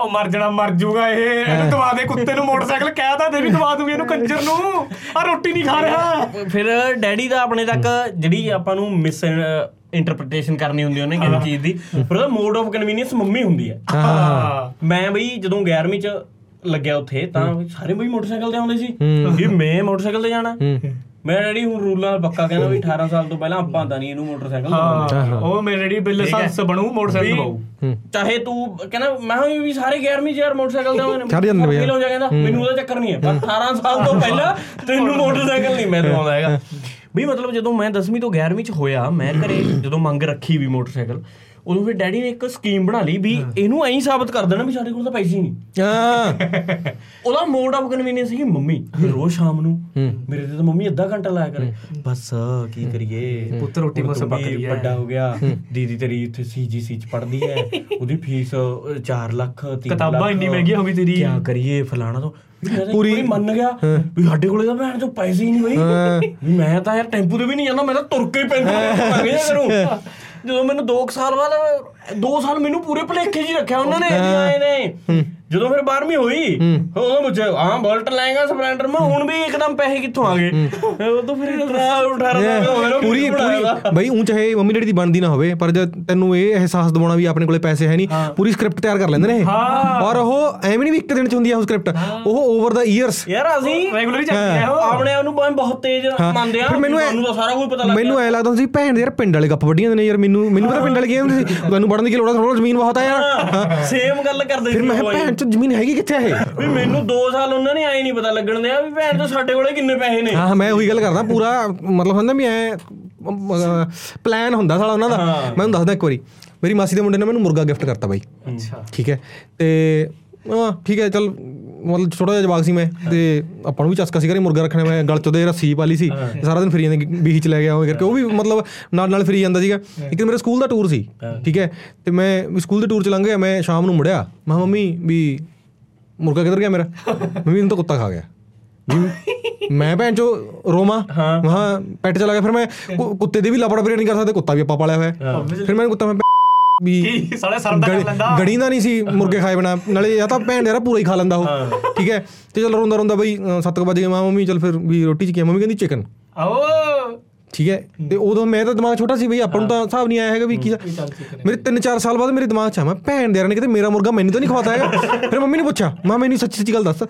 ਉਹ ਮਰ ਜਣਾ ਮਰ ਜੂਗਾ ਇਹ ਇਹਨੂੰ ਦਵਾ ਦੇ ਕੁੱਤੇ ਨੂੰ ਮੋਟਰਸਾਈਕਲ ਕਹਿ ਤਾਂ ਦੇ ਵੀ ਦਵਾ ਦੂੰਗੀ ਇਹਨੂੰ ਕੰਜਰ ਨੂੰ। ਆ ਰੋਟੀ ਨਹੀਂ ਖਾ ਰਿਹਾ। ਫਿਰ ਡੈਡੀ ਦਾ ਆਪਣੇ ਤੱਕ ਜਿਹੜੀ ਆਪਾਂ ਨੂੰ ਮਿਸ ਇੰਟਰਪ੍ਰੀਟੇਸ਼ਨ ਕਰਨੀ ਹੁੰਦੀ ਉਹਨੇ ਕਿਸੇ ਚੀਜ਼ ਦੀ। ਫਿਰ ਉਹਦਾ ਮੋਡ ਆਫ ਕਨਵੀਨੀਅੰਸ ਮੰਮੀ ਹੁੰਦੀ ਹੈ। ਹਾਂ। ਮੈਂ ਬਈ ਜਦੋਂ 11ਵੀਂ ਚ ਲੱਗਿਆ ਉੱਥੇ ਤਾਂ ਸਾਰੇ ਬਈ ਮੋਟਰਸਾਈਕਲ ਤੇ ਆਉਂਦੇ ਸੀ। ਵੀ ਮੈਂ ਮੋਟਰਸਾਈਕਲ ਤੇ ਜਾਣਾ। ਮੈਂ ਡੈਡੀ ਹੁਣ ਰੂਲਾਂ ਨਾਲ ਪੱਕਾ ਕਹਿੰਦਾ ਵੀ 18 ਸਾਲ ਤੋਂ ਪਹਿਲਾਂ ਆਪਾਂ ਤਾਂ ਨਹੀਂ ਇਹਨੂੰ ਮੋਟਰਸਾਈਕਲ ਦਵਾਉਣਾ। ਹਾਂ। ਉਹ ਮੇਰੇ ਡੈਡੀ ਬਿੱਲ ਲਾਇਸੈਂਸ ਬਣੂ ਮੋਟਰਸਾਈਕਲ ਦਵਾਉ ਚਾਹੇ ਤੂੰ ਕਹਿੰਦਾ ਮੈਂ ਵੀ ਸਾਰੇ 11ਵੀਂ ਚ ਯਾਰ ਮੋਟਰਸਾਈਕਲ ਤੇ ਆਉਂਦੇ ਨੇ ਯਾਰ। ਹੋ ਜਾ ਕਹਿੰਦਾ ਮੈਨੂੰ ਉਹਦਾ ਚੱਕਰ ਨਹੀਂ ਹੈ। ਪਰ 18 ਸਾਲ ਤੋਂ ਪਹਿਲਾਂ ਤੈਨੂੰ ਮੋਟਰਸਾਈਕਲ ਨਹੀਂ ਮੈਂ ਦਵਾਉਂਦਾ ਹੈਗਾ। ਵੀ ਮਤਲਬ ਜਦੋਂ ਮੈਂ 10ਵੀਂ ਤੋਂ 11ਵੀਂ ਚ ਹੋਇਆ, ਮੈਂ ਘਰੇ ਜਦੋਂ ਮੰਗ ਰੱਖੀ ਵੀ ਮੋਟਰਸਾਈਕਲ ਉਦੋਂ ਫਿਰ ਡੈਡੀ ਨੇ ਇੱਕ ਸਕੀਮ ਬਣਾ ਲਈ ਵੀ ਇਹਨੂੰ ਐਂ ਸਾਬਤ ਕਰ ਦੇਣਾ ਵੀ ਸਾਡੇ ਕੋਲ ਤਾਂ ਪੈਸੇ ਹੀ ਨਹੀਂ। ਹਾਂ। ਉਹਦਾ ਮੋਡ ਆਫ ਕਨਵੀਨੀਅੰਸ ਸੀ ਮੰਮੀ ਰੋਜ਼ ਸ਼ਾਮ ਨੂੰ ਮੇਰੇ ਤੇ ਤਾਂ ਮੰਮੀ ਅੱਧਾ ਘੰਟਾ ਲਾਇਆ ਕਰੇ। ਬਸ ਕੀ ਕਰੀਏ? ਪੁੱਤ ਰੋਟੀ ਮਸਾਂ ਪੱਕ ਰਹੀ ਹੈ। ਵੱਡਾ ਹੋ ਗਿਆ। ਦੀਦੀ ਤੇਰੀ ਇੱਥੇ ਸੀਜੀਸੀ ਚ ਪੜਦੀ ਹੈ। <laughs> ਉਹਦੀ ਫੀਸ 4 ਲੱਖ 3 ਕਿਤਾਬਾਂ ਇੰਨੀ ਮਹਿੰਗੀਆਂ ਹੋ ਗਈ ਤੇਰੀ। ਕੀ ਕਰੀਏ ਫਲਾਣਾ ਤੋਂ? ਪੂਰੀ- ਮੰਨ ਗਿਆ ਵੀ ਸਾਡੇ ਕੋਲੇ ਤਾਂ ਭੈਣ ਚੋਂ ਪੈਸੇ ਹੀ ਨਹੀਂ ਬਈ। ਮੈਂ ਤਾਂ ਯਾਰ ਟੈਂਪੂ ਤੇ ਵੀ ਨਹੀਂ ਜਾਂਦਾ ਮੈਂ ਤਾਂ ਤੁਰ ਕੇ ਹੀ ਪੈਂਦਾ। ਮੈਂ ਕਿਹਾ ਕਰੂੰ <laughs> ਜਦੋਂ ਮੈਨੂੰ 2 ਸਾਲ ਬਾਅਦ 2 ਸਾਲ ਮੈਨੂੰ ਪੂਰੇ ਭਲੇਖੇ ਜੀ ਰੱਖਿਆ ਉਹਨਾਂ ਨੇ, ਵੀ ਆਏ ਨੇ। ਜਦੋਂ ਫਿਰ 12ਵੀਂ ਹੋਈ ਉਦੋਂ ਮੁਝੇ ਹਾਂ ਬੁਲਟ ਲਾਏਗਾ ਸਪਲੈਂਡਰ? ਮੈਂ ਹੁਣ ਵੀ ਇੱਕਦਮ ਪੈਸੇ ਕਿੱਥੋਂ ਆ ਗਏ। ਉਹ ਤਾਂ ਫਿਰ 18 ਸਾਲ ਹੋ ਗਏ ਪੂਰੀ ਪੂਰੀ ਬਈ ਉਂ ਚਾਹੇ ਮੰਮੀ ਡੈਡੀ ਦੀ ਬਣਦੀ ਨਾ ਹੋਵੇ ਪਰ ਜਦ ਤੈਨੂੰ ਇਹ ਅਹਿਸਾਸ ਦਿਵਾਉਣਾ ਵੀ ਆਪਣੇ ਕੋਲੇ ਪੈਸੇ ਹੈ ਨਹੀਂ ਪੂਰੀ ਸਕ੍ਰਿਪਟ ਤਿਆਰ ਕਰ ਲੈਂਦੇ ਨੇ ਇਹ। ਔਰ ਉਹ ਐਵੇਂ ਨਹੀਂ ਵੀ ਇੱਕ ਦਿਨ ਚ ਹੁੰਦੀ ਆ ਉਹ ਸਕ੍ਰਿਪਟ ਉਹ ਓਵਰ ਦਾ ਇਅਰਸ ਯਾਰ ਅਸੀਂ ਰੈਗੂਲਰ ਹੀ ਚੱਲਦੀ ਹੈ। ਉਹ। ਆਪਣੇ ਆਪ ਨੂੰ ਬਹੁਤ ਤੇਜ਼ ਮੰਨਦੇ ਆ ਫਿਰ ਸਾਨੂੰ ਤਾਂ ਸਾਰਾ ਕੁਝ ਪਤਾ ਲੱਗ ਮੈਨੂੰ ਐ ਲੱਗਦਾ ਸੀ ਭੈਣ ਦੇ ਯਾਰ ਪਿੰਡ ਵਾਲੇ ਗੱਪ ਵੱਡੀਆਂ ਨੇ ਯਾਰ ਮੈਨੂੰ ਮੈਨੂੰ ਪਤਾ ਪਿੰਡ ਵਾਲੇ ਕੀ ਹੁੰਦੇ ਸੀ ਤੁਹਾਨੂੰ ਪੜਨ ਦੀ ਕੀ ਲੋੜ ਆ ਜ਼ਮੀਨ ਬਹੁਤ ਆ ਯਾਰ। ਸੇਮ ਗੱਲ ਕਰਦੇ ਫਿਰ ਸੀ ਮੈਂ ਉਹ ਕਿਹਾ, ਭੈਣ ਚ ਜ਼ਮੀਨ ਹੈਗੀ ਕਿੱਥੇ ਇਹ? ਵੀ ਮੈਨੂੰ 2 ਸਾਲ ਉਹਨਾਂ ਨੇ ਆਏ ਨਹੀਂ ਪਤਾ ਲੱਗਣ ਦਿਆ ਵੀ ਭੈਣ ਤੋਂ ਸਾਡੇ ਕੋਲੇ ਕਿੰਨੇ ਪੈਸੇ ਨੇ। ਹਾਂ ਮੈਂ ਉਹੀ ਗੱਲ ਕਰਦਾ ਪੂਰਾ ਮਤਲਬ ਹੁੰਦਾ ਵੀ ਐ ਪਲਾਨ ਹੁੰਦਾ ਸਾਲਾ ਉਹਨਾਂ ਦਾ। ਮੈਂ ਤੁਹਾਨੂੰ ਦੱਸਦਾ ਇੱਕ ਵਾਰੀ ਮੇਰੀ ਮਾਸੀ ਦੇ ਮੁੰਡੇ ਨੇ ਮੈਨੂੰ ਮੁਰਗਾ ਗਿਫਟ ਕਰਤਾ ਬਾਈ। ਅੱਛਾ। ਠੀਕ ਹੈ? ਤੇ ਹਾਂ ਠੀਕ ਹੈ ਚਲ ਮਤਲਬ ਛੋਟਾ ਜਿਹਾ ਜਵਾਕ ਸੀ ਮੈਂ ਤੇ ਆਪਾਂ ਨੂੰ ਵੀ ਚਸਕਾ ਸੀ ਕਰੇ ਮੁਰਗਾ ਰੱਖਣਾ ਮੈਂ ਗਲ ਚ ਉਹਦੇ ਰੱਸੀ ਪਾਲੀ ਸੀ ਸਾਰਾ ਦਿਨ ਫਰੀ ਜਾਂਦੇ ਬੀਚ ਚ ਲੈ ਗਿਆ ਉਹ ਕਰਕੇ ਉਹ ਵੀ ਮਤਲਬ ਨਾਲ ਨਾਲ ਫਰੀ ਜਾਂਦਾ ਸੀਗਾ। ਇੱਕ ਦਿਨ ਮੇਰੇ ਸਕੂਲ ਦਾ ਟੂਰ ਸੀ ਠੀਕ ਹੈ? ਤੇ ਮੈਂ ਸਕੂਲ ਦੇ ਟੂਰ ਚ ਲੰਘ ਗਿਆ ਮੈਂ ਸ਼ਾਮ ਨੂੰ ਮੁੜਿਆ। ਮੈਂ ਮੰਮੀ ਵੀ ਮੁਰਗਾ ਕਿੱਧਰ ਗਿਆ ਮੇਰਾ? ਮੰਮੀ ਨੂੰ ਤਾਂ ਕੁੱਤਾ ਖਾ ਗਿਆ। ਮੈਂ ਭੈਣ ਚੋ ਰੋਮਾ ਮਹਾ ਪੈਟ ਚਲਾ ਗਿਆ। ਫਿਰ ਮੈਂ ਕੁੱਤੇ ਦੀ ਵੀ ਲਾਪੜਾ ਨਹੀਂ ਕਰ ਸਕਦੇ ਕੁੱਤਾ ਵੀ ਆਪਾਂ ਪਾਲਿਆ ਹੋਇਆ। ਹੈ। ਫਿਰ ਮੈਂ ਕੁੱਤਾ ਮੈਂ ਵੀ ਕੀ ਸਾਲੇ ਸਰਦਾ ਕਰ ਗੜੀ- ਲੈਂਦਾ? ਗੜੀ ਦਾ ਨਹੀਂ ਸੀ ਮੁਰਗੇ ਖਾਏ ਬਣਾ ਨਾਲੇ ਜਾਂ ਤਾਂ ਭੈਣ ਯਾਰਾ ਪੂਰਾ ਹੀ ਖਾ ਲੈਂਦਾ ਉਹ। ਠੀਕ ਹੈ? ਤੇ ਚਲ ਰੋਂਦਾ ਰੋਂਦਾ ਬਈ 7 ਵਜੇ ਮਾਂ ਮੰਮੀ ਚਲ ਫਿਰ ਵੀ ਰੋਟੀ ਚ ਕੀ? ਮੰਮੀ ਕਹਿੰਦੀ ਚਿਕਨ ਆਓ। ਠੀਕ ਹੈ? ਤੇ ਉਦੋਂ ਮੈਂ ਤਾਂ ਦਿਮਾਗ ਛੋਟਾ ਸੀ ਬਈ ਆਪਾਂ ਨੂੰ ਤਾਂ ਹਿਸਾਬ ਨਹੀਂ ਆਇਆ ਹੈਗਾ ਵੀ ਕੀ। ਮੇਰੇ 3-4 ਸਾਲ ਬਾਅਦ ਮੇਰੇ ਦਿਮਾਗ 'ਚ ਆ ਮੈਂ ਭੈਣ ਦੇ ਯਾਰ ਨੇ ਕਿਤੇ ਮੇਰਾ ਮੁਰਗਾ ਮੈਨੂੰ ਤਾਂ ਨਹੀਂ ਖਵਾਤਾ ਹੈਗਾ। <laughs> ਫਿਰ ਮੰਮੀ ਨੇ ਪੁੱਛਿਆ ਮਾਂ ਮੈਨੂੰ ਸੱਚੀ ਸੱਚੀ ਗੱਲ ਦੱਸ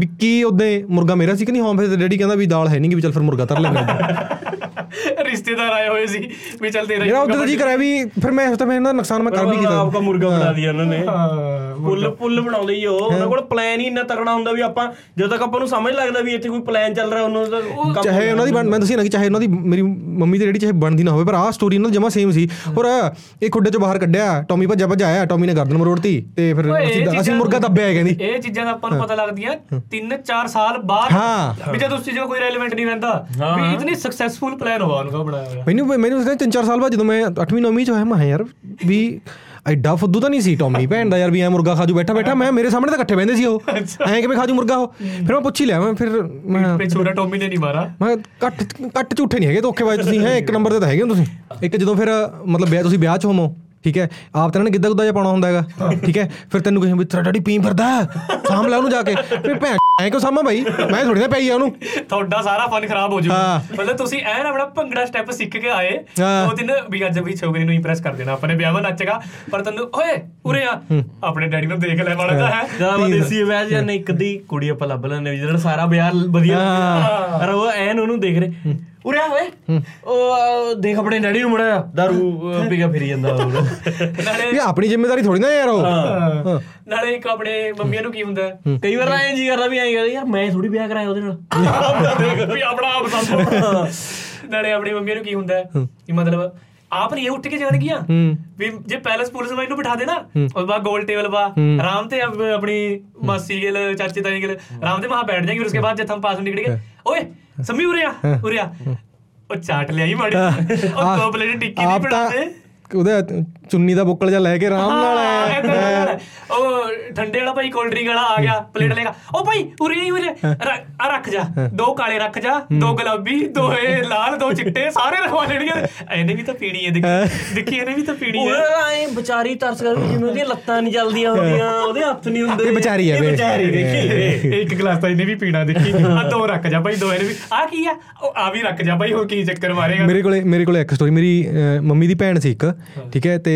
ਵੀ ਕੀ ਉਹਦੇ ਮੁਰਗਾ ਮੇਰਾ ਸੀ ਕਿ ਨਹੀਂ? ਹਾਂ ਫਿਰ ਡੈਡੀ ਕਹਿੰਦਾ ਵੀ ਦਾਲ ਹੈ ਨਹੀਂ ਵੀ ਚਲ ਫਿਰ ਮੁਰਗਾ ਤਰ ਲੈਂਦੇ <laughs> <laughs> ਰਿਸ਼ਤੇਦਾਰ ਆਏ ਹੋਏ ਸੀ ਵੀ ਚੱਲ ਤੇਰਾ ਮੇਰਾ ਉਹਦੇ ਤਾਂ ਜੀ ਕਰਿਆ ਵੀ ਫਿਰ ਮੈਂ ਤਾਂ ਮੈਂ ਇਹਨਾਂ ਦਾ ਨੁਕਸਾਨ ਮੈਂ ਕਰ ਵੀ ਕੀਤਾ। ਆਪ ਕਾ ਮੁਰਗਾ ਬਣਾ ਦਿਆ ਉਹਨਾਂ ਨੇ। ਹਾਂ, ਪੁੱਲ ਪੁੱਲ ਬਣਾਉਂਦੇ ਹੀ ਉਹ। ਉਹਨਾਂ ਕੋਲ ਪਲਾਨ ਹੀ ਇੰਨਾ ਤਕੜਾ ਹੁੰਦਾ ਵੀ ਆਪਾਂ ਜਦੋਂ ਤੱਕ ਆਪਾਂ ਨੂੰ ਸਮਝ ਲੱਗਦਾ ਵੀ ਇੱਥੇ ਕੋਈ ਪਲਾਨ ਚੱਲ ਰਿਹਾ ਉਹਨਾਂ ਦਾ ਕੰਮ ਚਾਹੇ ਉਹਨਾਂ ਦੀ ਮੈਂ ਦੱਸਿਆ ਨਾ ਕਿ ਚਾਹੇ ਉਹਨਾਂ ਦੀ ਮੇਰੀ ਮੰਮੀ ਦੀ ਜਿਹੜੀ ਚਾਹੇ ਬਣਦੀ ਨਾ ਹੋਵੇ ਪਰ ਆਹ ਸਟੋਰੀ ਨਾਲ ਜਮਾ ਸੇਮ ਸੀ। ਔਰ ਇਹ ਖੁੱਡੇ ਚੋਂ ਬਾਹਰ ਕੱਢਿਆ ਟੌਮੀ ਭੱਜਾ ਭੱਜਾ ਆਇਆ ਟੌਮੀ ਨੇ ਗਰਦਨ ਮਰੋੜਤੀ ਤੇ ਫਿਰ ਅਸੀਂ ਮੁਰਗਾ ਦੱਬਿਆ ਕਹਿੰਦੀ। ਇਹ ਚੀਜ਼ਾਂ ਦਾ ਆਪਾਂ ਨੂੰ ਪਤਾ ਲੱਗਦੀਆਂ 3-4 ਸਾਲ ਬਾਅਦ। ਵੀ ਜਦ ਉਸ ਚੀਜ਼ ਦਾ ਕੋਈ ਰੈਲੇਵੈਂਟ ਨਹੀਂ ਰਹਿੰਦਾ ਵੀ ਇਤਨੀ ਸਕਸੈਸਫੁਲ ਹੋਆ ਉਹਨਾਂ ਦਾ ਬਣਾਇਆ ਹੋਇਆ। ਮੈਨੂੰ ਮੈਨੂੰ ਉਸ ਤਿੰਨ ਚਾਰ ਸਾਲ ਬਾਅਦ ਜਦੋਂ ਮੈਂ 8ਵੀਂ 9ਵੀਂ ਚ ਹੋਇਆ ਮੈਂ ਯਾਰ ਵੀ ਐਡਾ ਫੁੱਦੂ ਤਾਂ ਨਹੀਂ ਸੀ ਟੌਮੀ ਭੈਣ ਦਾ ਯਾਰ ਵੀ ਐ ਮੁਰਗਾ ਖਾਜੂ ਬੈਠਾ ਬੈਠਾ ਮੈਂ ਮੇਰੇ ਸਾਹਮਣੇ ਤਾਂ ਇਕੱਠੇ ਬਹਿੰਦੇ ਸੀ ਉਹ। ਐਂ ਕਿਵੇਂ ਖਾਜੂ ਮੁਰਗਾ ਉਹ? ਫਿਰ ਮੈਂ ਪੁੱਛ ਹੀ ਲਿਆ ਮੈਂ ਫਿਰ ਮੈਂ ਛੋਟਾ ਟੋਮੀ ਨੇ ਨਹੀਂ ਮਾਰਾ ਮੈਂ ਕੱਟ ਕੱਟ ਝੂਠੇ ਨਹੀਂ ਹੈਗੇ ਧੋਖੇਬਾਜ਼ ਤੁਸੀਂ ਹੈ ਇੱਕ ਨੰਬਰ ਤੇ ਤਾਂ ਹੈਗੇ ਹੋ ਤੁਸੀਂ। ਇੱਕ ਜਦੋਂ ਫਿਰ ਮਤਲਬ ਵਿਆਹ ਤੁਸੀਂ ਵਿਆਹ ਚ ਹੋਮੋ ਠੀਕ ਹੈ? ਆਪ ਤਾਂ ਨੇ ਗਿੱਧਾ ਗੁੱਦਾ ਜਿਹਾ ਪਾਉਣਾ ਹੁੰਦਾ ਹੈਗਾ। ਠੀਕ ਹੈ? ਫਿਰ ਤੈਨੂੰ ਕਿਸੇ ਵੀ ਤੇਰਾ ਡੈਡੀ ਪੀਂ ਫਿਰਦਾ। ਸਾਂਭ ਲੈ ਉਹਨੂੰ ਜਾ ਕੇ। ਫਿਰ ਭੈਣ ਐ ਕਿਉਂ ਸਾਂਭਾਂ ਬਾਈ? ਮੈਂ ਥੋੜੀ ਨਾ ਪਈ ਆ ਉਹਨੂੰ। ਤੁਹਾਡਾ ਸਾਰਾ ਫਨ ਖਰਾਬ ਹੋ। ਜਾਊਗਾ ਮਤਲਬ ਤੁਸੀਂ ਐਨ ਆਪਣਾ ਭੰਗੜਾ ਸਟੈਪ ਸਿੱਖ ਕੇ ਆਏ। ਹਾਂ। ਦੋ ਦਿਨ ਵੀ ਅੱਜ ਵੀ ਛੋਕਰੀ ਨੂੰ ਇੰਪ੍ਰੈਸ ਕਰ ਦੇਣਾ। ਆਪਣੇ ਵਿਆਹ ਵਿੱਚ ਨੱਚੇਗਾ। ਪਰ ਤੈਨੂੰ ਓਏ ਉਰੇ ਆ। ਆਪਣੇ ਡੈਡੀ ਨੂੰ ਦੇਖ ਲੈ ਮਾੜਾ ਜਿਹਾ। ਹੈ। ਜਦੋਂ ਆਪਾਂ ਦੇਸੀ ਵਿਆਹ ਜਾਂ ਨਹੀਂ ਕਦੀ ਕੁੜੀ ਆਪਾਂ ਲੱਭ ਲੈਂਦੇ ਵੀ ਜਿਹੜਾ ਸਾਰਾ ਵਿਆਹ ਵਧੀਆ ਉਹ ਐਨ ਉਹਨੂੰ ਦੇਖ ਰਹੇ। ਉਰੇ ਓਏ। ਉਹ ਦੇਖ ਆਪਣੇ ਡੈਡੀ ਨੂੰ ਮੜਾ ਦਾਰੂ ਪੀ ਕੇ ਫਿਰੀ ਜਾਂਦਾ ਉਹ। ਨਾਲੇ ਇਹ ਆਪਣੀ ਜ਼ਿੰਮੇਵਾਰੀ ਥੋੜੀ ਨਾ ਯਾਰ ਉਹ। ਨਾਲੇ ਇੱਕ ਆਪਣੇ ਮੰਮੀਆਂ ਨੂੰ ਕੀ ਹੁੰਦਾ? ਕਈ ਵਾਰ ਐਂ ਜੀ ਕਰਦਾ ਵੀ ਐਂ ਕਰਦਾ ਯਾਰ ਮੈਂ ਥੋੜੀ ਵਿਆਹ ਕਰਾਇਆ ਉਹਦੇ ਨਾਲ। ਦੇਖ ਵੀ ਆਪਣਾ ਆਪ ਸੰਭੋ। ਨਾਲੇ ਆਪਣੀ ਮੰਮੀ ਨੂੰ ਕੀ ਹੁੰਦਾ? ਹੈ। ਕਿ ਮਤਲਬ ਆਪ ਨਹੀਂ ਇਹ ਉੱਠ ਕੇ ਜਾਣਗੀਆਂ ਵੀ ਜੇ ਪੈਲਸ ਪੁਲਿਸ ਵਾਲੀ ਨੂੰ ਬਿਠਾ ਦੇਣਾ ਉਸ ਬਾਅਦ ਗੋਲ ਟੇਬਲ ਬਾ ਆਰਾਮ ਤੇ ਅਪ- ਆਪਣੀ ਮਾਸੀ ਗਿਲ ਚਾਚੇ ਤਾਈ ਗਿਲ ਆਰਾਮ ਤੇ ਵਹਾਂ बैठ जाएंगे फिर उसके बाद जब हम पास में निकल गए ओए सम्मी उरे आ उरे आ ਉਹ ਚਾਟ ਲਿਆਈ ਮਾੜੀ ਉਹ ਦੋ ਪਲੇਟ ਟਿੱਕੀ ਦੀ ਆਪ ਤਾਂ ਬਣਾਦੇ ਉਹਦੇ ਚੁੰਨੀ ਦਾ ਬੁੱਕਲ ਜਿਹਾ ਲੈ ਕੇ ਆਰਾਮ ਨਾਲ ਹਾਂ, ਐ ਏਦਾਂ ਨਾਲ। ਉਹ ਠੰਡੇ ਵਾਲਾ ਭਾਈ ਕੋਲਡ ਡਰਿੰਕ ਵਾਲਾ ਆ ਗਿਆ ਪਲੇਟ ਲੇਗਾ ਉਹ ਭਾਈ ਉਰੇ ਹੀ। ਉਰੇ ਆ ਰੱਖ ਜਾ। ਦੋ ਕਾਲੇ ਰੱਖ ਜਾ ਦੋ ਗੁਲਾਬੀ ਦੋ ਇਹ ਲਾਲ ਦੋ ਚਿੱਟੇ ਸਾਰੇ ਰਖਵਾ ਲੈਣਗੇ ਇਹਨੇ ਵੀ ਤਾਂ ਪੀਣੀ ਹੈ ਦੇਖੀ। ਦੇਖੀ ਇਹਨੇ ਵੀ ਤਾਂ ਪੀਣੀ ਉਹ ਹੈ ਐਂ ਵਿਚਾਰੀ ਤਰਸ ਕਰਦੀ ਜਿਵੇਂ ਉਹਦੀਆਂ ਲੱਤਾਂ ਨਹੀਂ ਚੱਲਦੀਆਂ ਹੁੰਦੀਆਂ ਉਹਦੇ ਹੱਥ ਨਹੀਂ ਹੁੰਦੇ। ਇਹ ਵਿਚਾਰੀ ਹੈ ਇਹ। ਵਿਚਾਰੀ ਦੇਖੀ ਇੱਕ ਗਲਾਸ ਤਾਂ ਇਹਨੇ ਵੀ ਪੀਣਾ ਦੇਖੀ। ਆ ਦੋ ਰੱਖ ਜਾ ਭਾਈ ਦੋ ਇਹਨੇ ਵੀ। ਆ ਕੀ ਆ? ਉਹ ਆ ਵੀ ਰੱਖ ਜਾ ਭਾਈ ਹੋਰ ਕੀ ਚੱਕਰ ਮਾਰੇਗਾ? ਮੇਰੇ ਕੋਲੇ ਮੇਰੇ ਕੋਲੇ ਇੱਕ ਸਟੋਰੀ ਮੇਰੀ ਮੰਮੀ ਦੀ ਭੈਣ ਸੀ ਇੱਕ ਠੀਕ ਹੈ ਤੇ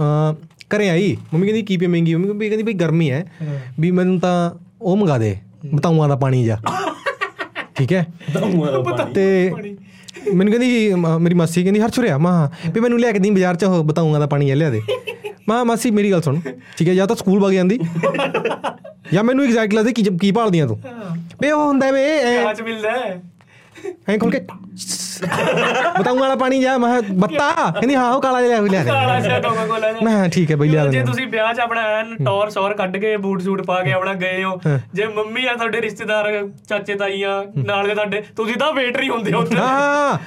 ਅਹ, ਘਰੇ ਆਈ ਮੰਮੀ ਕਹਿੰਦੀ ਕੀ ਪੀਵੇਂਗੀ ਮੰਮੀ ਕਹਿੰਦੀ ਬਈ ਗਰਮੀ ਹੈ। ਵੀ ਮੈਨੂੰ ਤਾਂ ਉਹ ਮੰਗਾ ਦੇ ਬਤਾਊਆਂ ਦਾ ਪਾਣੀ ਜਾ। ਠੀਕ ਹੈ? ਤੇ ਮੈਨੂੰ ਕਹਿੰਦੀ ਮੇਰੀ ਮਾਸੀ ਕਹਿੰਦੀ ਹਰ ਛੁਰਿਆ ਮਾਂ ਵੀ ਮੈਨੂੰ ਲਿਆ ਕੇ ਦੀ ਬਾਜ਼ਾਰ ਚ ਉਹ ਬਤਾਊਆਂ ਦਾ ਪਾਣੀ ਆ ਲਿਆ ਦੇ। ਮਾਂ ਮਾਸੀ ਮੇਰੀ ਗੱਲ ਸੁਣ। ਠੀਕ ਹੈ? ਜਾਂ ਤਾਂ ਸਕੂਲ ਵਗ ਜਾਂਦੀ ਜਾਂ ਮੈਨੂੰ ਐਗਜ਼ੈਕਟ ਲੱਗਦਾ ਕੀ ਕੀ ਭਾਲਦੀਆਂ ਤੂੰ? ਬੇ ਉਹ ਹੁੰਦਾ ਵੇ ਐ ਅੱਜ ਮਿਲਦਾ। ਹੈ ਐਂ ਖੋਲ ਕੇ ਬਤਾਊਂ ਵਾਲਾ ਪਾਣੀ ਜਾ ਮੈਂ ਬੱਤਾ ਕਹਿੰਦੀ ਹਾਂ ਉਹ ਕਾਲਾ ਜਿਹਾ ਲਿਆ ਕਾਲਾ ਜਿਹਾ ਕੋਕਾ ਕੋਲਾ ਮੈਂ ਠੀਕ ਹੈ ਬਈ ਲਿਆ ਜੇ ਤੁਸੀਂ ਵਿਆਹ 'ਚ ਆਪਣਾ ਐਨ ਟੌਰ ਸ਼ੌਰ ਕੱਢ ਕੇ ਬੂਟ ਸੂਟ ਪਾ ਕੇ ਆਪਣਾ ਗਏ ਹੋ ਜੇ ਮੰਮੀ ਆ ਤੁਹਾਡੇ ਰਿਸ਼ਤੇਦਾਰ ਚਾਚੇ ਤਾਈਆਂ ਨਾਲ ਦੇ ਤੁਹਾਡੇ ਤੁਸੀਂ ਤਾਂ ਵੇਟਰ ਹੀ ਹੁੰਦੇ ਹੋ ਉੱਥੇ। ਹਾਂ।